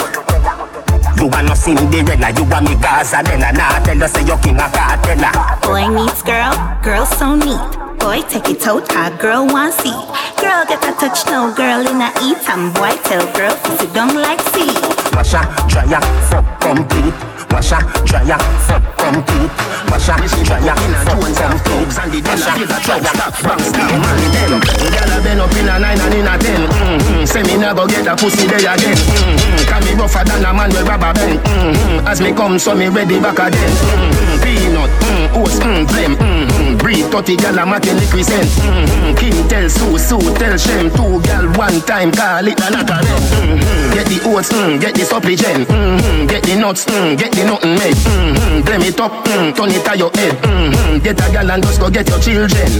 You are no Cinderella, you are me Gaza Della. Nah, tell us say you king of cartella. Boy meets girl, girl so neat. Boy take it out, her girl want see. Girl get a touch now, girl in a eat and boy tell girl to sit down like see. Wash up, dry up, fuck complete. Wash up, dry up, fuck complete. Wash up, dry up, fuck complete. Wash up, dry up, fuck complete. Girl a been up in a nine and in a ten. Mm-hmm. Say me never get a pussy there again. Mm-hmm. Can me rougher than a man with rubber band. Mm-hmm. As me come, so me ready back again. Mm-hmm. Peanut, mm, oats, mm, blem. Mm-hmm. Breed 30 gal a make liquid scent. Mm-hmm. Kim tell Sue, Sue tell Shem. Two gal one time, call it a knock a mm-hmm. Get the oats, mm, get the supplement. Mm-hmm. Get the nuts, mm, get the nothing made. Mm-hmm. Blem it up, mm, turn it to your head. Mm-hmm. Get a gal and just go get your children.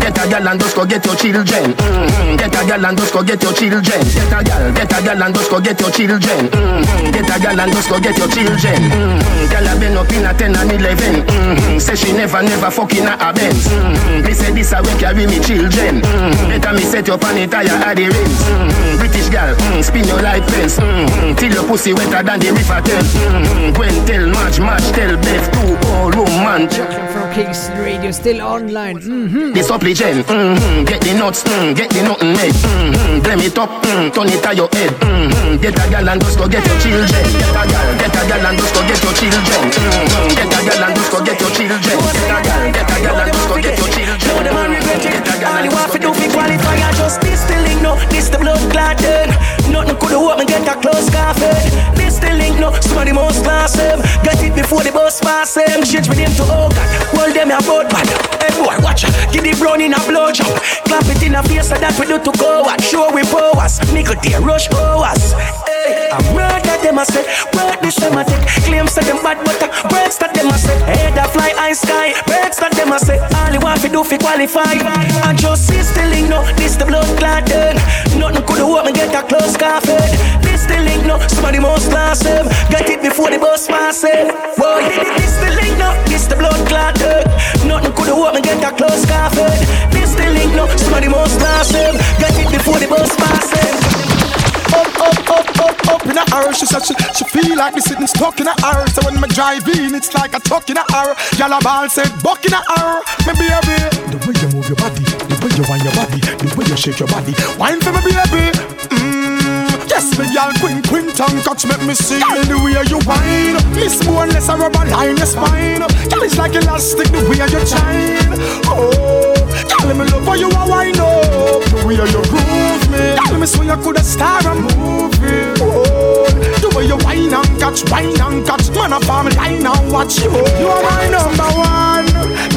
Get a gal and just go get your children. Mm-hmm. Get a gal and just go get your children. Get a gal, get a gal and just go get your children. Mm-hmm. Get a gal and just go get your children. Mm-hmm. Gal a been up in a 10 and 11. Mm-hmm. Say she never, never fucking a Benz. Mm-hmm. Me say this a way carry me children. Mm-hmm. Better me set up on it higher at the rims. Mm-hmm. British gal, mm, spin your like fence. Mm-hmm. Till your pussy wetter than the river Thames. Mm-hmm. Gwen tell match, match tell Beth two all room From Kingston Radio, still online. Mm-hmm. The supplicant, mm-hmm. get the nuts, mm, get the nothing made. Mm-hmm. Blame it up, mm, turn it to your head. Mm-hmm. Get a gal and just go get your children. Get a gal, get a gal and just go get your children. Mm-hmm. Get a gal and just go get your children. Get a gal, get a gal and just go get your children. Know the man regret it. Get a gal All and you just want to do fi qualify and just this the link no. This the blood clot then. Nothing coulda hope me get a close coffin. This the link no. Some of the most class them. Get it before the bus pass them. Change me name to God. Hold them a boat bad. Hey boy, watch out. Give the brown in a blow job. Clap it in a face so that we do to go out. Show we powers. Nickel dear rush hours. Hey, I murder them say. Word this them a take. Claims that them bad but words that them a say. Head a fly high sky. Birds that them a say. All you want fi do fi qualify. And just see the link no. This the blood clot then. Nothing coulda hope me get a close coffin. This the link no. Some of the most class them. Get it before the bus pass them. Boy, this the link no. This the blood clot then. Nothing coulda hope me get a close coffin. This the link no. Some of the most class them. Get it before the bus pass them. Up, up, up, up, up in a hour. She said she, she feel like me sitting stuck in a hour. So when me drive in, it's like a tuck in a hour. Y'all a ball said buck in a hour. Me baby, the way you move your body, the way you wind your body, the way you shake your body, wine for me baby. Mm, yes, me y'all queen queen tongue touch make me see the way you whine. Miss boneless a rubber line your spine. Girl, it's like elastic the way you shine. Oh, girl, me love how you a wine up, the way you groove me. Girl, me swear you could a star a movie. Oh, the way you whine and catch wine and catch. Man, I farm line and watch you. You are my number one.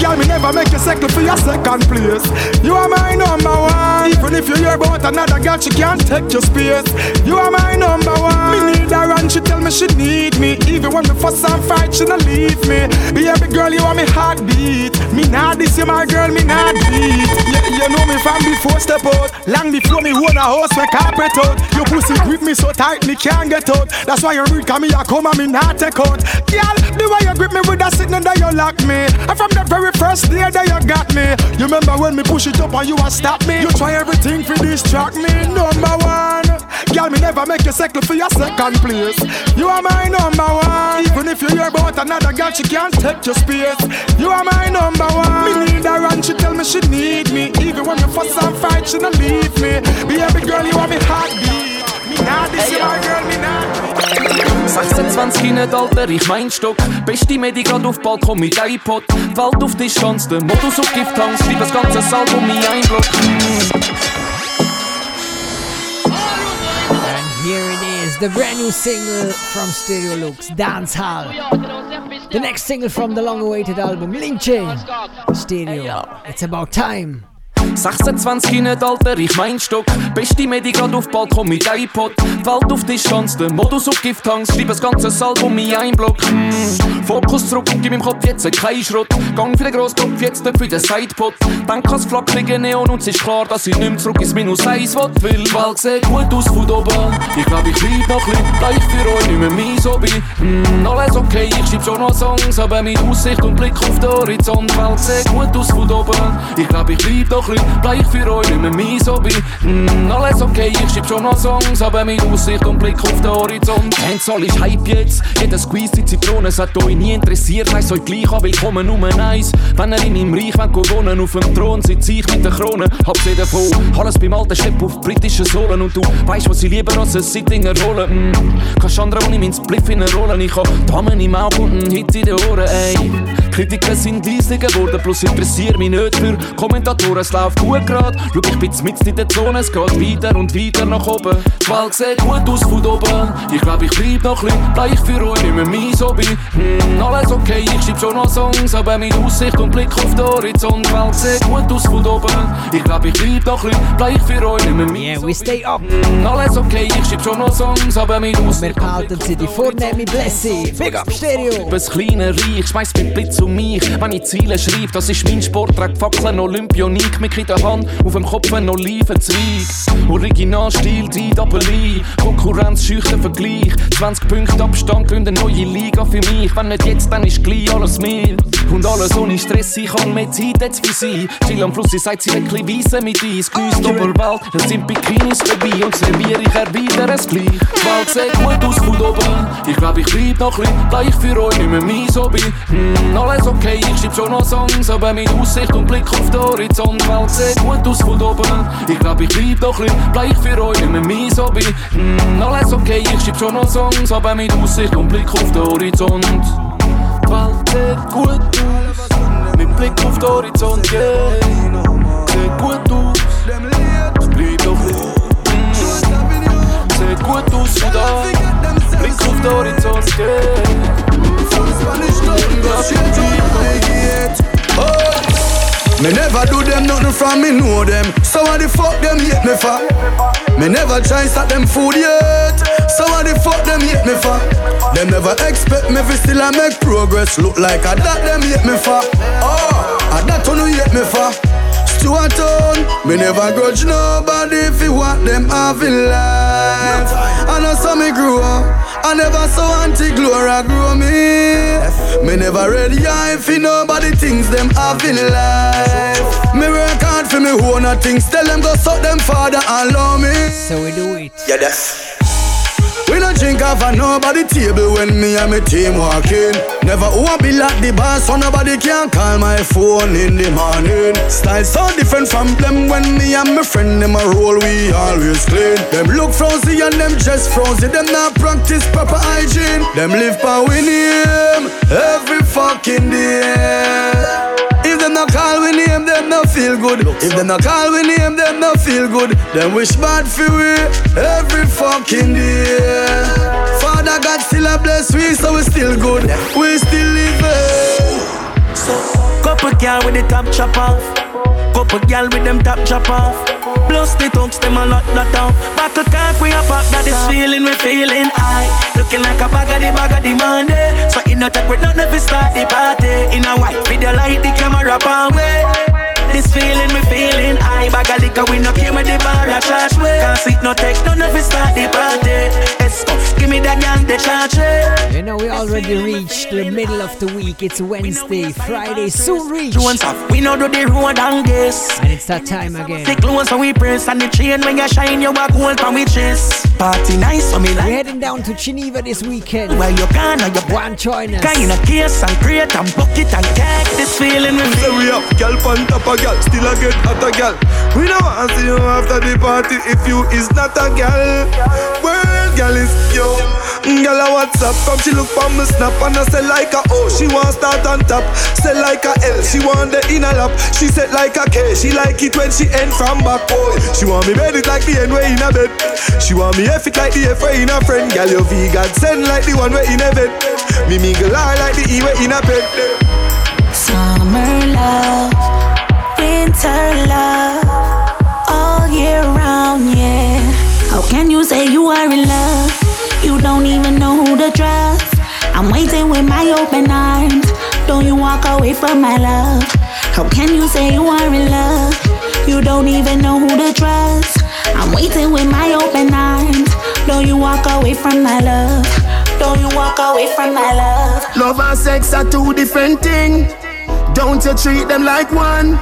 Girl, me never make you settle for your second place. You are my number one. Even if you hear about another girl, she can't take your space. You are my number one. Me need her and she tell me she need me. Even when me fuss and fight, she not leave me. Baby girl, you are me heartbeat. Me not this, you my girl, me not beat. Yeah, you know me from before step out. Long before me own a house, me carpet out. Your pussy grip me so tight, me can't get out. That's why you read, me, I come and me not take out. Girl, the way you grip me with that sitting there, you lock me. And from the very first day that you got me. You remember when me push it up and you a stop me? You try everything for distract me. Number one. Girl, me never make you settle for your second place. You are my number one. Even if you hear about another girl, she can't take your space. You are my number one. Me need her and she tell me she need me. Even when we fuss and fight, she don't leave me. Be Baby girl, you are me heartbeat. Me not this, you my girl, me not. 26 nicht Alter, ich mein Stock. Beste Medi grad auf Balkon mit iPod. Welt auf die Chance, der Modus auf Gifthangs. Schreib das ganze Album in ein Block. Here it is, the brand new single from Stereo Lux, Dance Hall. The next single from the long awaited album, Link Chain. Stereo, it's about time. 26 nicht Alter, ich mein Stock. Beste Medi grad auf Balkon mit iPod. Die Welt auf die Chance, der Modus auf Gifthangs. Schreib das ganze Album in ein Block. Mm. Fokus zurück, gib im Kopf jetzt kein Schrott. Gang für den Grosskopf, jetzt nicht für den Sidepot. Denk ans flackerige Neon und es ist klar, dass ich nicht mehr zurück ins Minus 1 will. Weil sieht gut aus von oben. Ich glaub, ich lieb noch ein bleib für euch nicht mehr mein Hobby. Mm, alles okay, ich schreib schon noch Songs, aber mit Aussicht und Blick auf den Horizont. Die sieht gut aus von oben. Ich glaub, ich lieb noch ein bisschen, bleib für euch nicht mehr mein Hobby. Mm, alles okay, ich schreib schon noch Songs, aber mit Aussicht und Blick auf den Horizont. Handsoll ist Hype jetzt, jeder Squeeze die Zitrone, es hat euch nie interessiert, heißt euch gleich an, willkommen Nummer eins. Wenn ihr in meinem Reich wollt wohnen, auf dem Thron sitz ich mit der Krone, hab's eh davon. Alles beim alten Stepp auf britischen Sohlen und du weißt, was ich lieber als ein Sittinger rollen. Mm. Kannst andere, ich meinen Spliff in Rollen, ich hab Damen im Auge und einen Hit in den Ohren, ey. Kritiker sind leise geworden, plus interessiert mich nicht für Kommentatoren, läuft gut grad. Schau, ich bin mit in der Zone, es geht weiter und weiter nach oben. Die Welt sieht gut aus von oben, ich glaub, ich bleib noch ein bisschen, bleib für euch nicht mehr mein Hobby. Hm, alles okay, ich schreib schon noch Songs, aber mit Aussicht und Blick auf den Horizont. Die Welt sieht gut aus von oben, ich glaub, ich bleib noch ein bisschen, bleib für euch nicht mehr mein Yeah, we stay up. Hm, alles okay, ich schreib schon noch Songs, aber mit Aussicht Wir behalten sie die vornehme Blessing. Big up Stereo. Das kleine Reich schmeißt mit Blitz um mich. Wenn ich Ziele schreibe, das ist mein Sport. Trag Fackeln Olympionik, mit in der Hand, auf dem Kopf ein Olivenzweig. Originalstil, die Doppel-I. Konkurrenz, schüchtern Vergleich. 20 Punkte Abstand, gründe eine neue Liga für mich. Wenn nicht jetzt, dann ist gleich alles mir. Und alles ohne Stress, ich kann mehr Zeit jetzt für sie. Chill am Fluss, ich sagt sie wirklich weise mit Eis. Genießt Oberwelt, es sind Bikinis dabei und serviere ich erwidere es gleich. Die Welt sieht gut aus von oben. Ich glaub, ich bleib noch ein bisschen, bleib für euch nicht mehr mein Hobby. Hm, alles okay, ich schreib schon noch Songs, aber mit Aussicht und Blick auf den Horizont. Die Welt sieht gut aus von oben. Ich glaub, ich bleib noch ein bleib für euch mehr mein Hobby. Hm, alles okay, ich schreib schon noch Songs, aber mit Aussicht und Blick auf den Horizont. Die Welt sieht gut aus, mit Blick auf den Horizont, yeah. Sieht gut aus, bleib noch ein Sieht gut aus da, Blick auf den Horizont, Me never do them nothing from me know them. So what the fuck them hate me for? Me never try start them food yet. So what the fuck them hate me for? Them never expect me fi still I make progress. Look like I that them hate me for. Oh, I that who hate me for. Stuart Town, me never grudge nobody if you want them have in life. And I know some me grew up. I never saw Auntie Gloria grow me. Me never ready if you nobody things them have in life. Me work hard for me own a things. Tell them go suck them father and love me. So we do it. Yeah, that's. No drink off at nobody table when me and my team walking. Never who be like the boss, so nobody can call my phone in the morning. Style so different from them when me and my friend them a roll, we always clean. Them look frosty and them just frosty. Them not practice proper hygiene. Them live by name every fucking day. If them not call them not feel good. If them not call we name, them not feel good. Them wish bad for we every fucking day. Father God still a bless we, so we still good. We still living. So, couple girl with the top chop off. Couple girl with them top chop off. Plus the thugs, them a lot, lot off. Battle talk, we a pop, that is feeling, we feeling high. Looking like a bag of the bag of the Monday. So in a talk, we don't never start the party. In a white video, light the camera power way. This feeling, me feeling high. Bag of liquor, we no came with the bar, a charge way. Can't sit no take, none of it start the party. Let's go, give me that young, the charge. You know, we already reached the middle of the week. It's Wednesday, Friday, soon reach. We know do the road and guess. And it's that time again. The clothes so we press and the chain when you shine, you walk gold from we chest. Party nice, so me like. We're heading down to Geneva this weekend. Where you can, or you want join us. Kind of case and crate and bucket and cake. This feeling we feel. we up, girl, on top of girl, still a get at a girl. We don't want to see you after the party if you is not a girl. World girl is yo. Girl, a WhatsApp come she look for me snap and I say like a O. She want start on top, say like a L. She want the inner lap. She said like a K. She like it when she end from back. Oh, she want me bed it like the end way in a bed. She want me F it like the F way in a friend. Girl, you vegan send like the one way in a bed. Me mingle like the E way in a bed. Summer love, winter love, all year round, yeah. How can you say you are in love? Don't even know who to trust. I'm waiting with my open arms. Don't you walk away from my love? How can you say you are in love? You don't even know who to trust. I'm waiting with my open arms. Don't you walk away from my love? Don't you walk away from my love? Love and sex are two different things. Don't you treat them like one?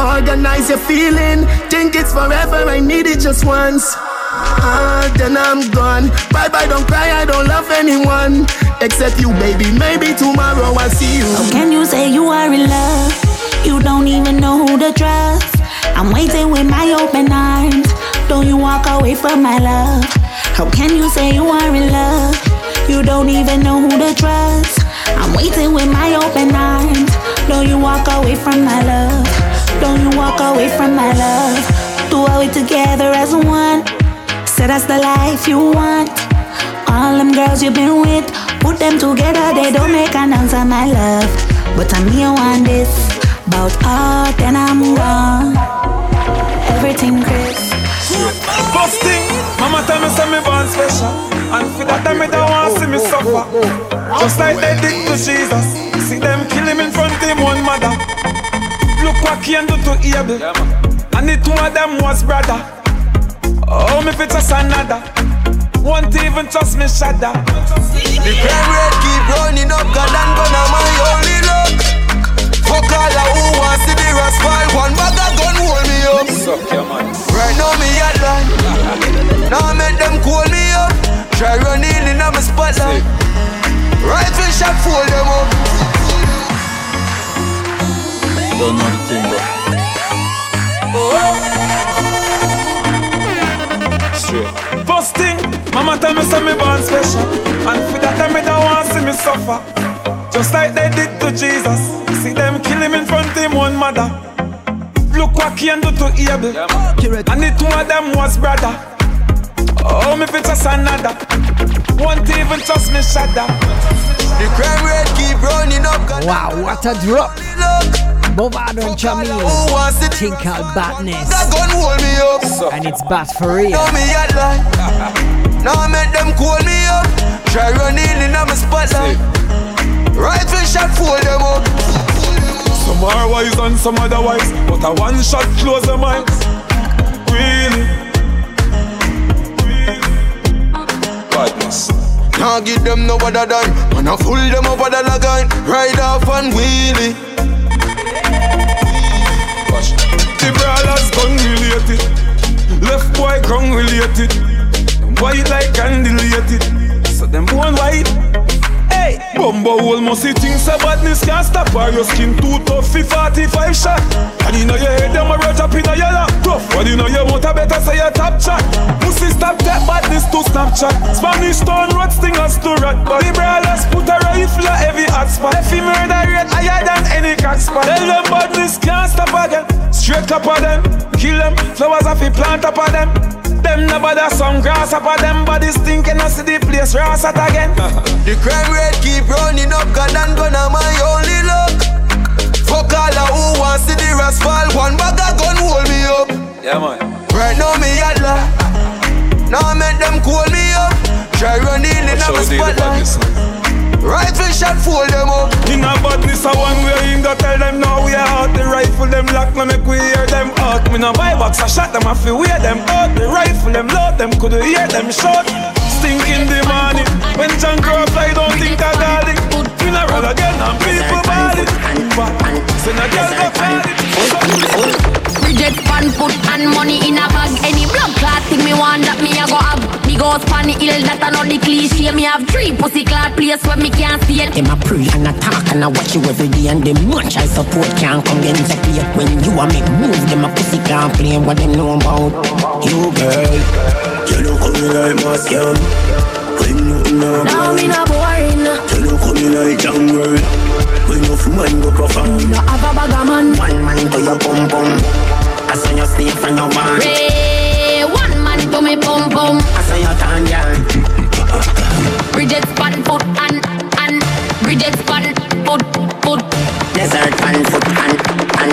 Organize your feeling. Think it's forever. I need it just once. Ah, then I'm gone. Bye bye, don't cry. I don't love anyone except you, baby. Maybe tomorrow I'll see you. How can you say you are in love? You don't even know who to trust. I'm waiting with my open arms. Don't you walk away from my love? How can you say you are in love? You don't even know who to trust. I'm waiting with my open arms. Don't you walk away from my love? Don't you walk away from my love? Do it together as one. Say that's the life you want. All them girls you've been with, put them together, they don't make an answer, my love. But I'm here on this, about all, then I'm gone. Everything crisp. First thing, mama tell me say me born special And for that time me don't want to see me suffer Just like they did to Jesus See them kill him in front of him one mother Look what Cain do to Abel And the two of them was brother Oh, me fit just another. Won't even trust me shudder. The crime rate keep running up God and gonna my only luck Fuck all of who wants to be rascal One bag of gun hold me up. Suck your man. Right now me at line Now make them call me up. Try running in on my spotlight. Rifle shot fold them up. Don't know the thing but Straight oh. Thing, mama tell me say me born special. And for that time me don't want see me suffer. Just like they did to Jesus. See them kill him in front of him one mother. Look what Cain do to Abel. And the two of them was brother. Oh, me fit just another. Won't even trust me shudder The crime rate keep running up. God Wow, what a drop! Mavado and Jahmiel. Thing called Badness. gun hold me up. And it's bad for real. Now me at line (laughs) Now make them call me up. Try running in on my spotlight. Rifle shot fold them up. Some are wise and some otherwise But a one shot close them eyes Really Badness. Can't give them no other dime Man I fool them up with a line Ride off and wheelie The brawlers gun related Left boy ground related White like candelated So them one white. Hey! Bumbo must see things so badness can't stop Or your skin. Too tough for 45 shot. And you know your head them a right up in a yellow Rough. But you know you want a better say your top chat Pussy stop that badness to Snapchat. Spanish town road stingers to rat But the brawlers put a rifle a heavy hot spot. If he murder rate higher than any cock spot. Tell them badness can't stop again Straight up of them Kill them Flowers off he plant up of them Them no bother some grass up of them bodies thinking I see the place ras at again. (laughs) the crime rate keep running up, God and gonna my only luck. Fuck all of who wants to the ras fall. One bag of gun hold me up. Yeah man. Right now me yalla. Now I make them call me up. Try running in a spotlight. Rifle shot, fold them up. In a badness, a one way in go tell them now we are out. The rifle them lock, no make we hear them out. Me no buy box, I shot them, I feel wear them out. The rifle them load them, could hear them shot. Stink in the morning, when John Crow fly, don't think I got it. Funeral again, and people ball it. Send a girl go it. Bridget pan put and money in a bag. Any blood clot thing me want that me a go have. Me go span ill that I know the cliche. Me have three pussy clot place where me can't see it. Them a pray and a talk and I watch you every day and them much I support can't come get into. When you a make move, them a pussy can't play what them know about you, girl. You look coming like my scam. When you know Now me not boring. You look coming like jungle. When you from man go profound. No have a bag of man. One man to your pum pum. I saw you sleep from your man. Ray, one man to me pum pum. I saw you turn girl. Bridget span foot and and Bridget span foot foot. Desert pan foot and and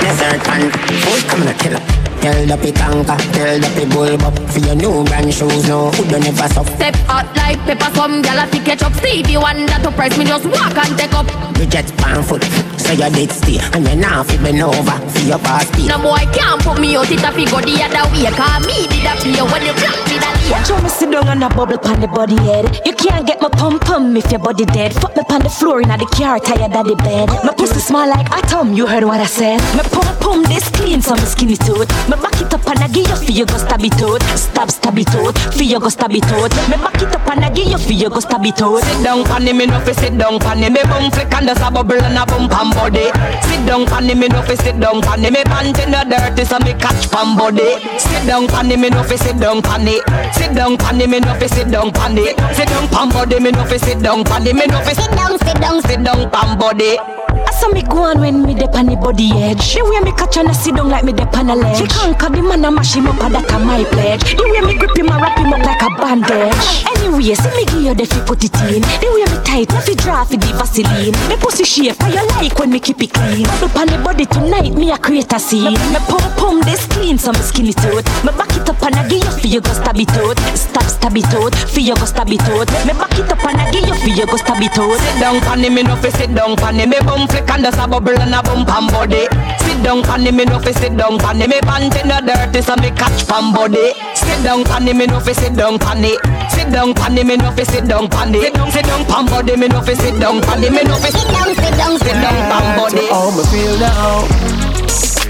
desert pan foot. Come on, kill her. Tell the pitanka, tell the bulb up For your new brand shoes, no, who don't ever stop Step out like pepper, some gal a fi catch up. Stevie Wonder to price me, just walk and take up. Bridget pan foot, so you did stay And you now fi bend over, for your past No boy can't put me out, it a fi go the other way. Cause me did a play when you block me that Watch how me sit down on a bubble pan the body head. You can't get my pum pum if your body dead. Fuck me pan the floor in the car, tired of the bed. My pussy smell like atom, you heard what I said. My pum pum this clean, so me skinny tooth Me back it up and I give you for you go stab it out. Stab, stab it out, for you go stab it out. Me back it up and I give you for you go stab it out. Sit down pan me no fi sit down pan me bum flick and there's a bubble and a bump and body. Sit down pan me no fi sit down pan me pant in the dirty so me catch pan body. Sit down pan me no fi sit down pan Sit down pan me no fi sit down pan Sit down pan body me no fi sit down pan me no fi sit down, sit down, sit down pan body I saw me go on when me dep on the body edge. The way me catch and I sit down like me dep on a ledge. She conquer the man and mash him up, and that a my pledge. The way me grip him and wrap him up like a bandage. Anyway, see me give you the fi put it in. The way me tight, me fi draw fi the Vaseline. Me pussy shape, how you like when me keep it clean. Bubble on the body tonight, me a create a scene. Me pum pum this clean, so me skinny tooth. Me back it up and I give you fi you go stab it out. Stab stab it out, fi you go stab it. Me back it up and I give you fi you go stab it. Sit down pan me no fi sit down pan me. Bum flick and there's a bubble and a bump and body. Sit down pan me no fi sit down pan me. Pant in the dirty so me catch pan body. Sit down pan me no fi sit down pan Sit down pan me no fi sit down pan Sit down sit down pan body me no fi sit down pan me. No fi sit down sit down sit down pan body. How me feel now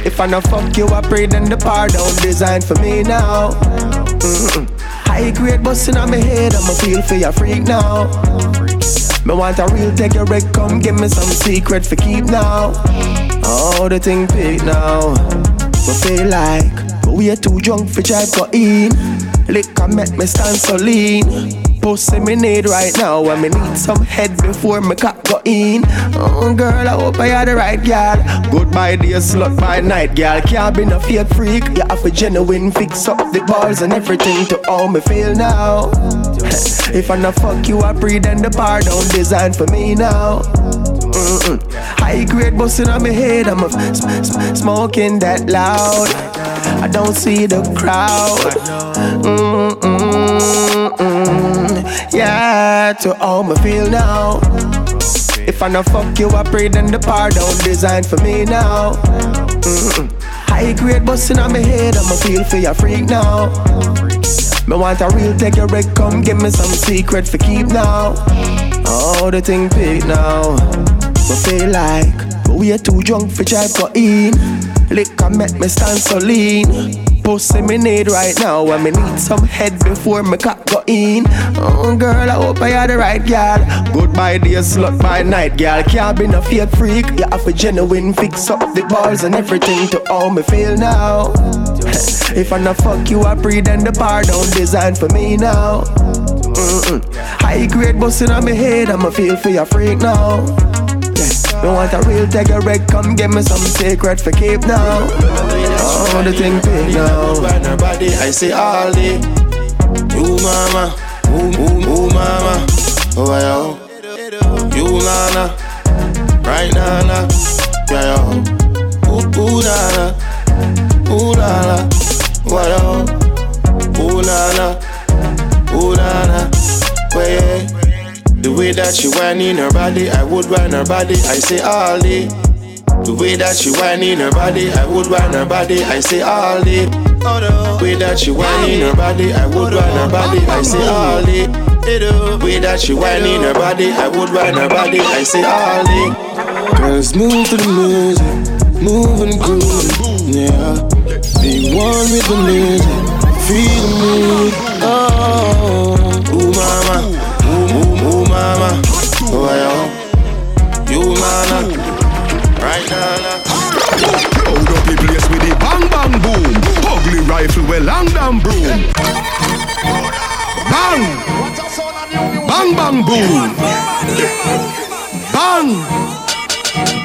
If I no fuck you I pray then the pardon designed for me now mm-mm. High grade busting on my head I'ma feel for your freak now me want a real take your wreck, come give me some secret for keep now. Oh, the thing big now. We feel like but we are too drunk for drive for in. Liquor make me stand so lean. Pussy me need right now, and me need some head before me cock go in. Oh girl, I hope I had the right girl. Goodbye dear slut by night, girl. Can't be no fake freak. You have a genuine fix up the balls and everything to all me feel now. (laughs) If I not fuck you, I breathe and the bar don't design for me now. Mm-mm. High grade busting on my head, I'm a sm- sm- smoking that loud. I don't see the crowd. Mm-mm-mm. Yeah, to all my feel now. If I not fuck you, I pray then the bar don't design for me now. Mm-mm. High grade busting on my head, I'ma feel for your freak now. Me want a real take your wreck, come give me some secret for keep now. Oh, the thing big now. We feel like but we are too drunk for try for in. Liquor make me stand so lean. Pussy me need right now, and me need some head before me cock go in. Oh girl, I hope I had the right girl. Goodbye dear slut by night, girl. Can't be no fake freak. You have a genuine fix up the balls and everything to all me feel now. (laughs) If I not fuck you, I breathe and the bar don't design for me now. Mm-mm. High grade busting on my head, I'ma feel for your freak now. Me want a real a wreck, come give me some secret for keep now. Oh, the thing big now. I say all day. You mama, ooh mama, oh yo. Oh. You nana, right nana, yeah yo. Ooh, ooh nana, ooh nana, why yo. Ooh nana, ooh nana, yeah. The way that she whining her body, I would whine her body, I say all day. The way that she whining her body, I would whine her body, I say all day. The way that she whining her body, I would whine her body, I say all day. The way that she whining her body, I would whine her body, I say all day. Girls move to the music, moving groove, yeah. Be one with the music, feel the mood. Oh, ooh mama, mama, oh yeah. You mama, right now. Load up the place with the bang bang boom. Ugly rifle with long damn broom. Bang! Bang bang boom. Bang!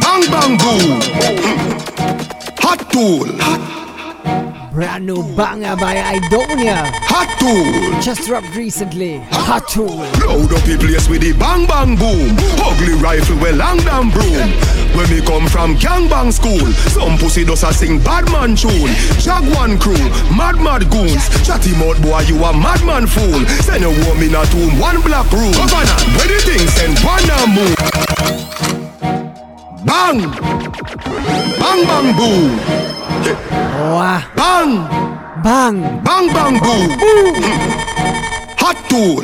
Bang bang boom. Hot tool. Brand new banger by Idonia. Hot tool. Just dropped recently. Hot tool. Load up the place with the bang bang boom. Ugly rifle with long damn broom. When we come from gang bang school, some pussy does a sing bad man tune. Jaguan crew, mad mad goons. Chatty mouth boy, you a madman fool. Send a woman a tomb, one black room. Governor, where the thing send one move. Bang! Bang bang boom. Wow. Bang! Bang! Bang bang boom. Hot tool.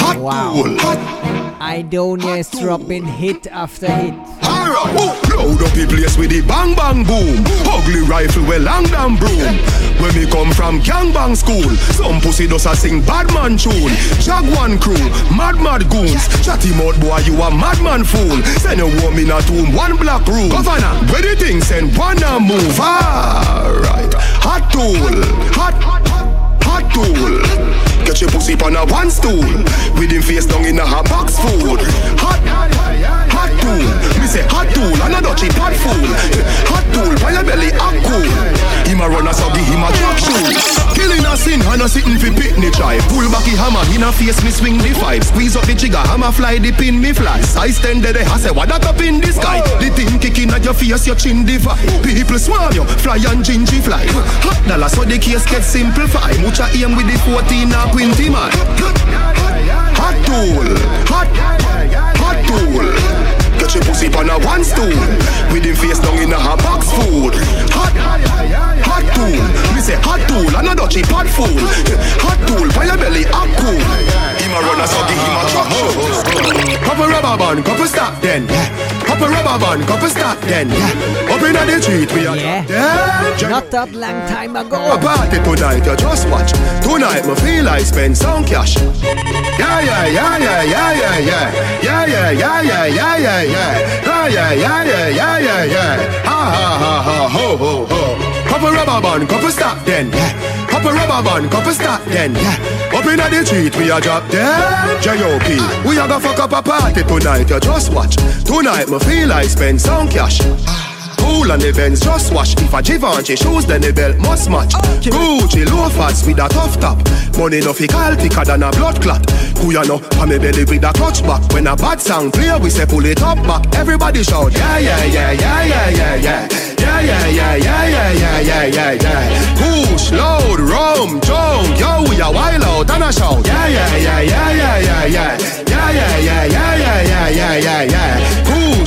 Hot Wow. tool. Idonia is dropping hit after hit. Alright, oh, load up the place with the bang bang boom. Ugly rifle with long damn broom. When me come from gangbang school, some pussy does a sing bad man tune. Jaguan crew, mad mad goons. Chatty mouth boy, you a madman fool. Send a woman a tomb, one black room. Governor, where the thing send one a move. Alright, hot tool, hot, hot tool. Get your pussy on a one stool. With him face down in a hot box food. Hot, hot tool. Me say hot tool, and a dutchy pot fool. Hot tool, by your belly, hot cool. Him a run a so give him a truck shoe. Killing a sin, and a sitting fi picnic try. Pull back the hammer, in a face me swing the five. Squeeze up the trigger, hammer fly, the pin me fly. Size ten dead, I say what that up in the sky. The thing kicking at your face, your chin divide. People swarm you, fly and gingy fly. Hot dollar, so the case get simplify. Mucha aim with the 14 or 20 man. Hot tool, hot, hot tool. Your pussy on a one stool. With him face down in a hot box food. Hot, hot tool. Me say hot tool, and a dutchy pot fool. Hot tool, your belly, hot cool. Him a run a so give him a truck show. Couple rubber band, couple stop then. Couple rubber band, couple stop then. Up in the street, we are Yeah. yeah. Not that long time ago. A ago. party tonight, you just watch. Tonight, me feel I spend some cash. Yeah, yeah, yeah, yeah, yeah, yeah, yeah. Yeah, yeah, yeah, yeah, yeah, yeah, yeah. Yeah, yeah, yeah, yeah, yeah, yeah, yeah. Ha, ha, ha, ha, ho, ho, ho. Couple rubber band, couple stop then, yeah. Couple rubber band, couple stop then, yeah. Up inna the street, we a drop dead. J.O.P. We a go fuck up a party tonight, you just watch. Tonight, me feel I spend some cash. Cool and events just wash If a Givenchy shoes then the belt must match Gucci loafers with a tough top Money no fi call thicker than a blood clot Kuya no pa me belly with a clutch back When a bad sound clear we say pull it up back Everybody shout yeah yeah yeah yeah yeah yeah yeah Yeah yeah yeah yeah yeah yeah yeah yeah yeah Push, load, rum, junk Yo we a wild out and a shout yeah yeah yeah yeah yeah yeah Yeah yeah yeah yeah yeah yeah yeah yeah yeah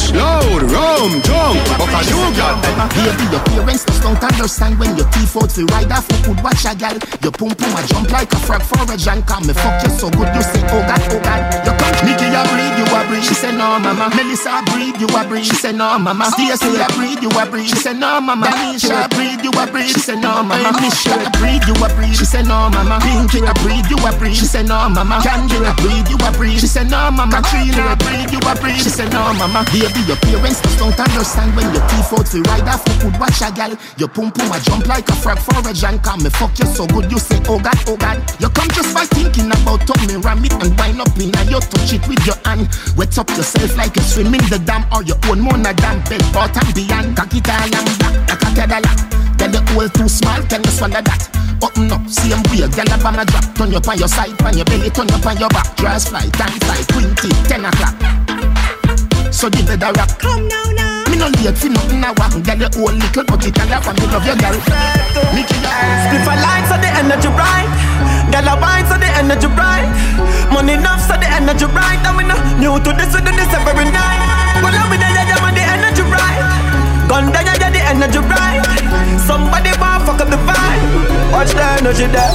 Push, load, rum, junk But a new god Baby, your parents just don't understand when your teeth out to ride off. You could watch a gal. Your pum pum a jump like a frog for a junk. Come me fuck you so good, you say, oh God, oh God. You come, Nikki, a breed, you a breed. She said, no, mama. Melissa, a breed, you a breed. She said, no, mama. Stacy, a breed, you a breed. She said, no, mama. Danisha, a breed, you a breed. She said, no, mama. Misha, a breed, you a breed. She said, no, mama. Pinky, a breed, you a breed. She said, no, mama. Candy, a breed, you a breed. She said, no, mama. Katrina, a breed, you a breed. She said, no, mama. Your parents just don't understand when your teeth out to ride off. You could watch a gal. Your pum pum a jump like a frog for a junk. Come me fuck you so good, you say, oh God, oh God. You come just by thinking about tummy ram it and wind up in a you touch it with your hand. Wet up yourself like you swim in the dam or your own mona dam. Bed bottom beyond. Kakita and back, kakadala. hole too small, tell me swallow that. Open up, same way, girl up on my drop. Turn you on your side, on your belly, turn you on your back. Dress fly, time fly, twenty, ten o'clock. So the bed a rock. Come now, now. Me no late for nothing I want. Girl, you old little, but it can have me love your girl. Mickey, Split a line so the energy bright. Girl, I wine so the energy bright. Money enough so the energy bright. And we no new to Watch the energy there.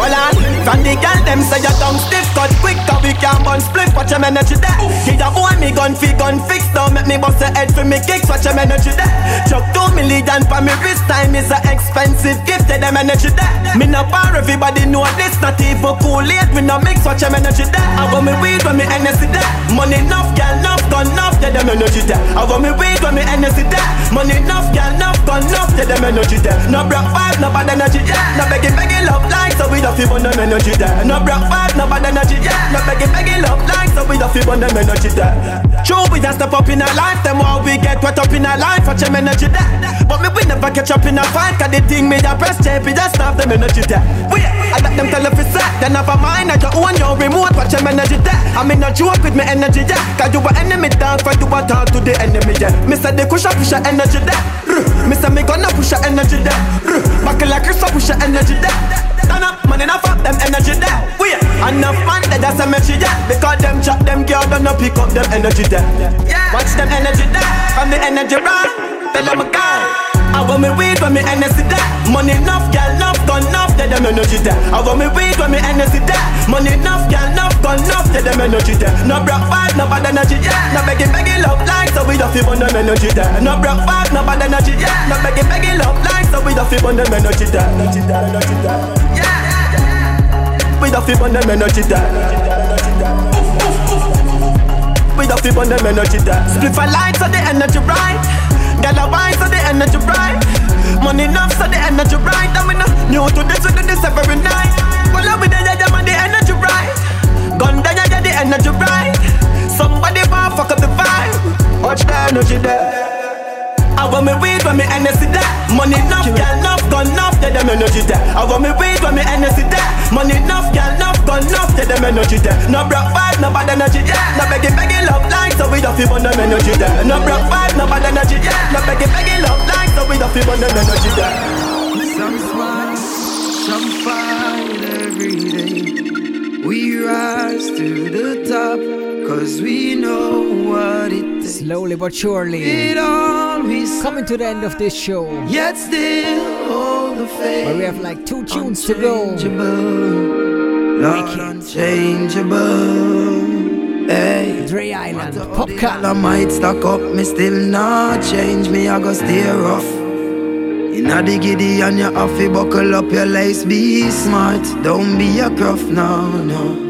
Well, on. From the girl, them say your tongue stiff, cut quick, cause we can't burn split. Watch your energy there. Give your own me gun, fi gun fix. Don't make me bust a head for me kicks. Watch your energy there. Chuck two million for me wrist time is a expensive gift. Tell them energy there. Me no bar, everybody know this. Not even cool late, we no mix. Watch your energy there. I want me weed when me energy there. Money enough, girl enough, gun enough. Tell them energy there. I want me weed when me energy there. Money enough, girl enough, gun enough. Tell them energy there. No broke five, no bad energy yeah. No begging, begging love like so we don't feel them energy there. No broke five, no bad energy yeah. No begging, begging love like so we don't feel them energy there. True, we just step up in our life. Them all we get wet up in our life. Watch them energy there. But me we never catch up in a fight. Cause the thing me a press check, we just stop them energy there. We, I let them tell if it's set. Then a mind, I just own your remote. Watch them energy there. I mean, not joke with me energy there. Cause you a enemy dog, for you a talk to the enemy yeah. Me say the push up, push your energy there. Me say me gonna push your energy there. Back like Chris, push your energy there. Stand up, man, enough of them energy there. We enough man, that that's a energy there. Because them chat, them girl, don't know pick up them energy there. Watch them energy there. From the energy run, tell them a guy. I want me weed when me energy there. Money enough, girl, enough, gun enough, tell them energy there. I want me weed when me energy there. Money enough, girl, enough, gun enough, tell them energy there. No broke five, no bad energy, yeah. No begging, begging love like, so we don't feel on them energy there. No broke five, no bad energy, yeah. No begging, begging love like, so we don't feel on them energy there. Energy there, energy there. Yeah. We don't feel on them energy there. We don't feel on them energy there. Split for light, so the energy right. I wine, so the energy bright. Money enough, so the energy bright. I mean, new to this, we do this every night. Well, I'm with the yeah, man, the energy bright. Gun down, yeah, the energy bright. Somebody want fuck up the vibe. Watch the energy there. I want me weed when me energy there. Money enough, girl enough, gun enough, tell them energy there. I want me weed when me energy there. Money enough, girl enough, gun enough, tell them energy there. No broke five, no bad energy, yeah. No begging, begging love like, so we don't feel on them energy there. No broke five, no bad energy, yeah. No begging, begging love like, so we don't feel on them energy there. Some smile, some fight every day. We rise to the top, cause we know what it takes. Slowly but surely. It always Coming to the end of this show. Yet still hold the faith. Where we have like two tunes to go. Lord unchangeable. Hey. Dre Island, Popcaan. I might stack up, me still not change me, I go stay rough. Inna the giddy and you have to buckle up your lace, be smart, don't be a gruff, no, no.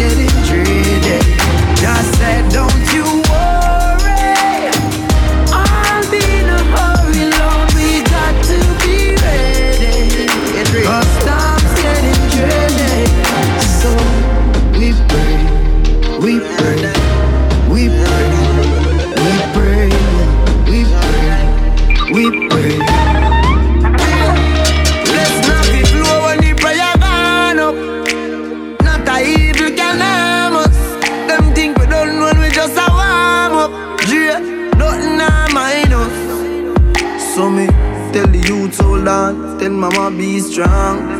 Time's getting strong.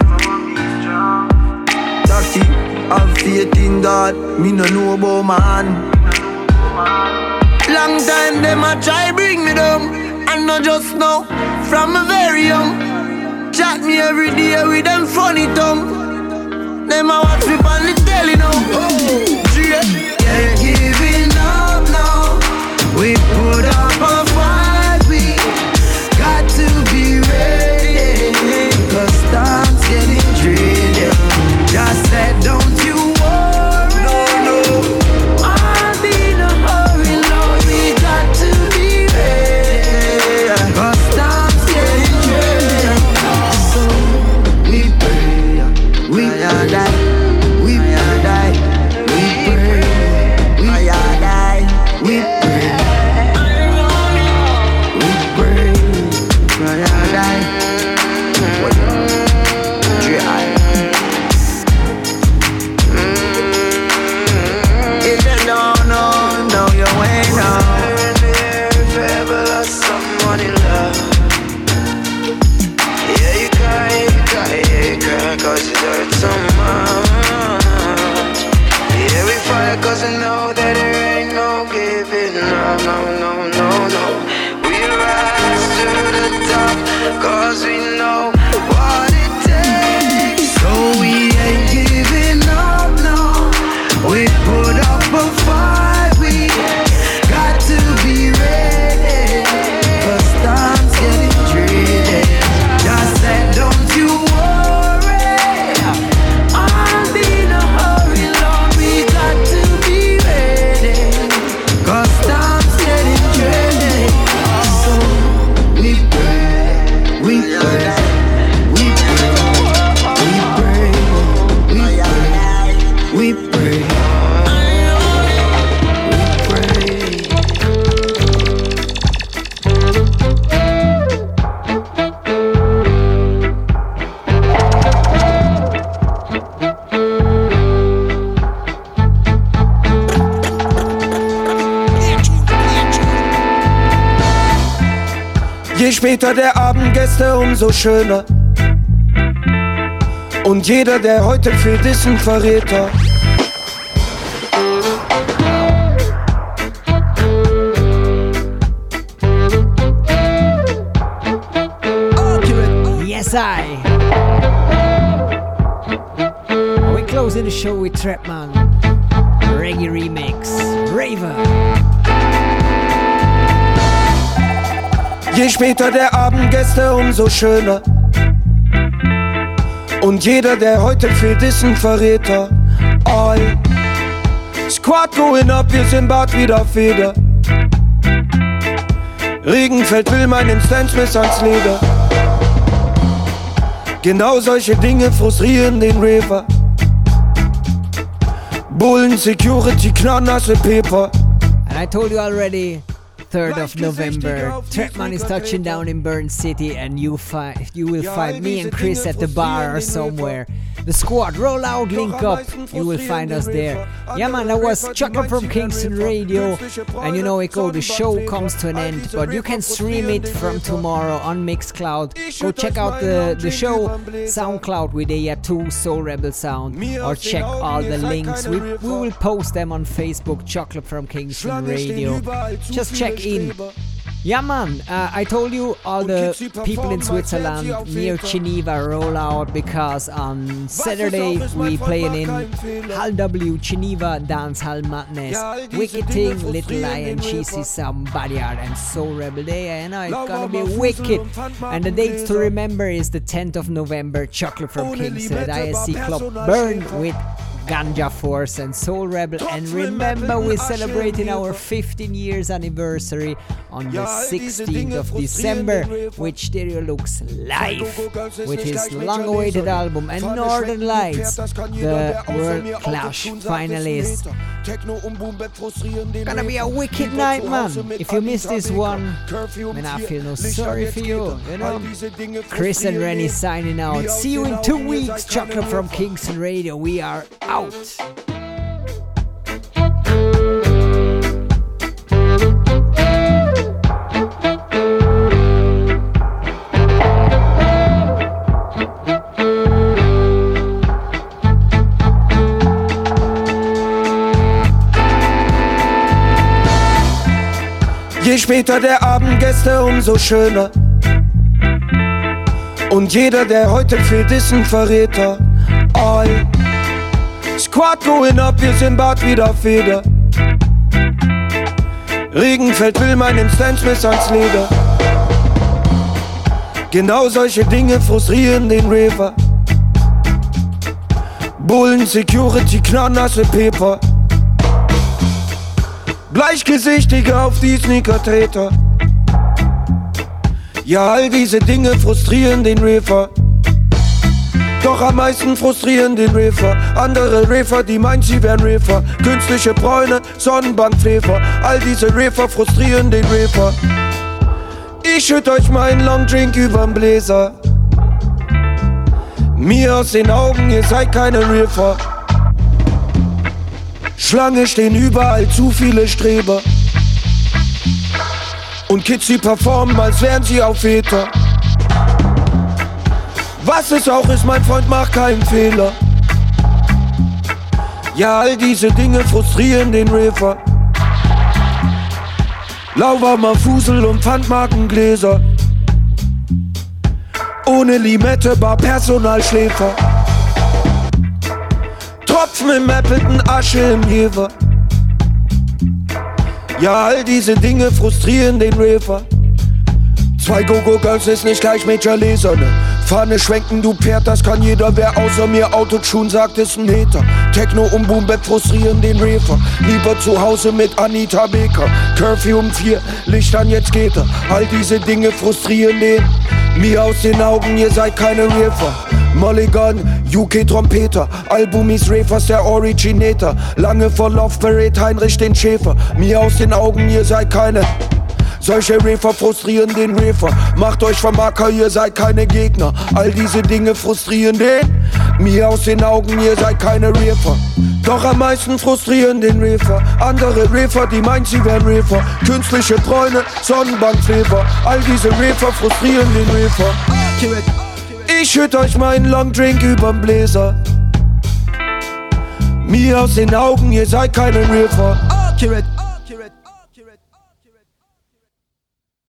Taki, have faith in God. Me no know about man. Long time them a try bring me down, and not just now, from a very young. Chat me every day with them funny tongue. Them a watch me on the telly now. Oh, yeah. Ain't giving up now. We put up a Je später der Abendgäste, umso schöner. Und jeder, der heute fehlt, ist ein Verräter. Yes, I. We closing the show with Trapman. Reggae remix. Raver. Je später der Abendgäste, umso schöner. Und jeder, der heute fehlt, ist ein Verräter. All Squad going up, wir sind bald wieder Feder. Regenfeld will meinen Stan Smith ans Leder. Genau solche Dinge frustrieren den Raver. Bullen, Security, knallnasse Paper. And I told you already, 3rd of November, Trettmann is touching down in Bern City, and you find you will find me and Chris at the bar or somewhere. The squad, roll out, link up. You will find us there. Yeah, man, that was Chocolate from Kingston Radio, and you know, Echo, the show comes to an end, but you can stream it from tomorrow on Mixcloud. Go check out the the show, SoundCloud with A2 Soul Rebel Sound, or check all the links. We, we will post them on Facebook, Chocolate from Kingston Radio. Just check in. Yeah, man, uh, I told you all the people in Switzerland near Geneva roll out because on Saturday we playing in Hall W Geneva Dance Hall Madness. Wicked Thing, Little Lion, Cheesy, Somebody Art, and Soul Rebel Day. And I it's gonna be wicked. And the dates to remember is the 10th of November, Chocolate from Kingston at ISC Club Bern with Ganja Force and Soul Rebel. And remember, we're celebrating our 15 years anniversary on the 16th of December, which Stereo looks live with his long awaited album and Northern Lights, the World Clash finalist. Gonna be a wicked night, man. If you miss this one, man, I feel no sorry for you. You know, Chris and Rennie signing out. See you in two weeks. Chocolate from Kingston Radio. We are out. Je später der Abendgäste, umso schöner. Und jeder, der heute fehlt, ist ein Verräter. All Squad going up, wir sind bald wieder Feder. Regenfeld will meinen Stan Smith ans Leder. Genau solche Dinge frustrieren den Raver. Bullen, Security, knallnasse Paper. Bleichgesichtige auf die Sneaker-Treter. Ja, all diese Dinge frustrieren den Raver. Doch am meisten frustrieren den Raver. Andere Raver, die meinen, sie wären Raver. Künstliche Bräune, Sonnenbankpflefer. All diese Raver frustrieren den Raver. Ich schütt euch meinen Long Drink überm Bläser. Mir aus den Augen, ihr seid keine Raver. Schlange stehen überall zu viele Streber. Und Kids, die performen, als wären sie auf Väter. Was es auch ist, mein Freund, mach keinen Fehler. Ja, all diese Dinge frustrieren den River. Lauwarmer Fusel und Pfandmarkengläser. Ohne Limette, Bar Personalschläfer. Tropfen im Appleton, Asche im Jever. Ja, all diese Dinge frustrieren den River. Zwei Go-Go-Girls ist nicht gleich Major Laser, ne? Fahne schwenken, du Pferd, das kann jeder, wer außer mir Autotune sagt, ist ein Hater. Techno und Boombap frustrieren den Refer. Lieber zu Hause mit Anita Baker. Curfew um vier, Licht an, jetzt geht er. All diese Dinge frustrieren den. Mir aus den Augen, ihr seid keine Refer. Mulligan, UK Trompeter, Album ist Rafers der Originator. Lange vor Love Parade, Heinrich den Schäfer. Mir aus den Augen, ihr seid keine. Solche Rafer frustrieren den Rafer. Macht euch vom Acker, ihr seid keine Gegner. All diese Dinge frustrieren den. Mir aus den Augen, ihr seid keine Rafer. Doch am meisten frustrieren den Rafer. Andere Rafer, die meinen, sie wären Rafer. Künstliche Träume, Sonnenbankfleber. All diese Rafer frustrieren den Rafer. Ich schütt euch meinen Long Drink überm Bläser. Mir aus den Augen, ihr seid keine Rafer.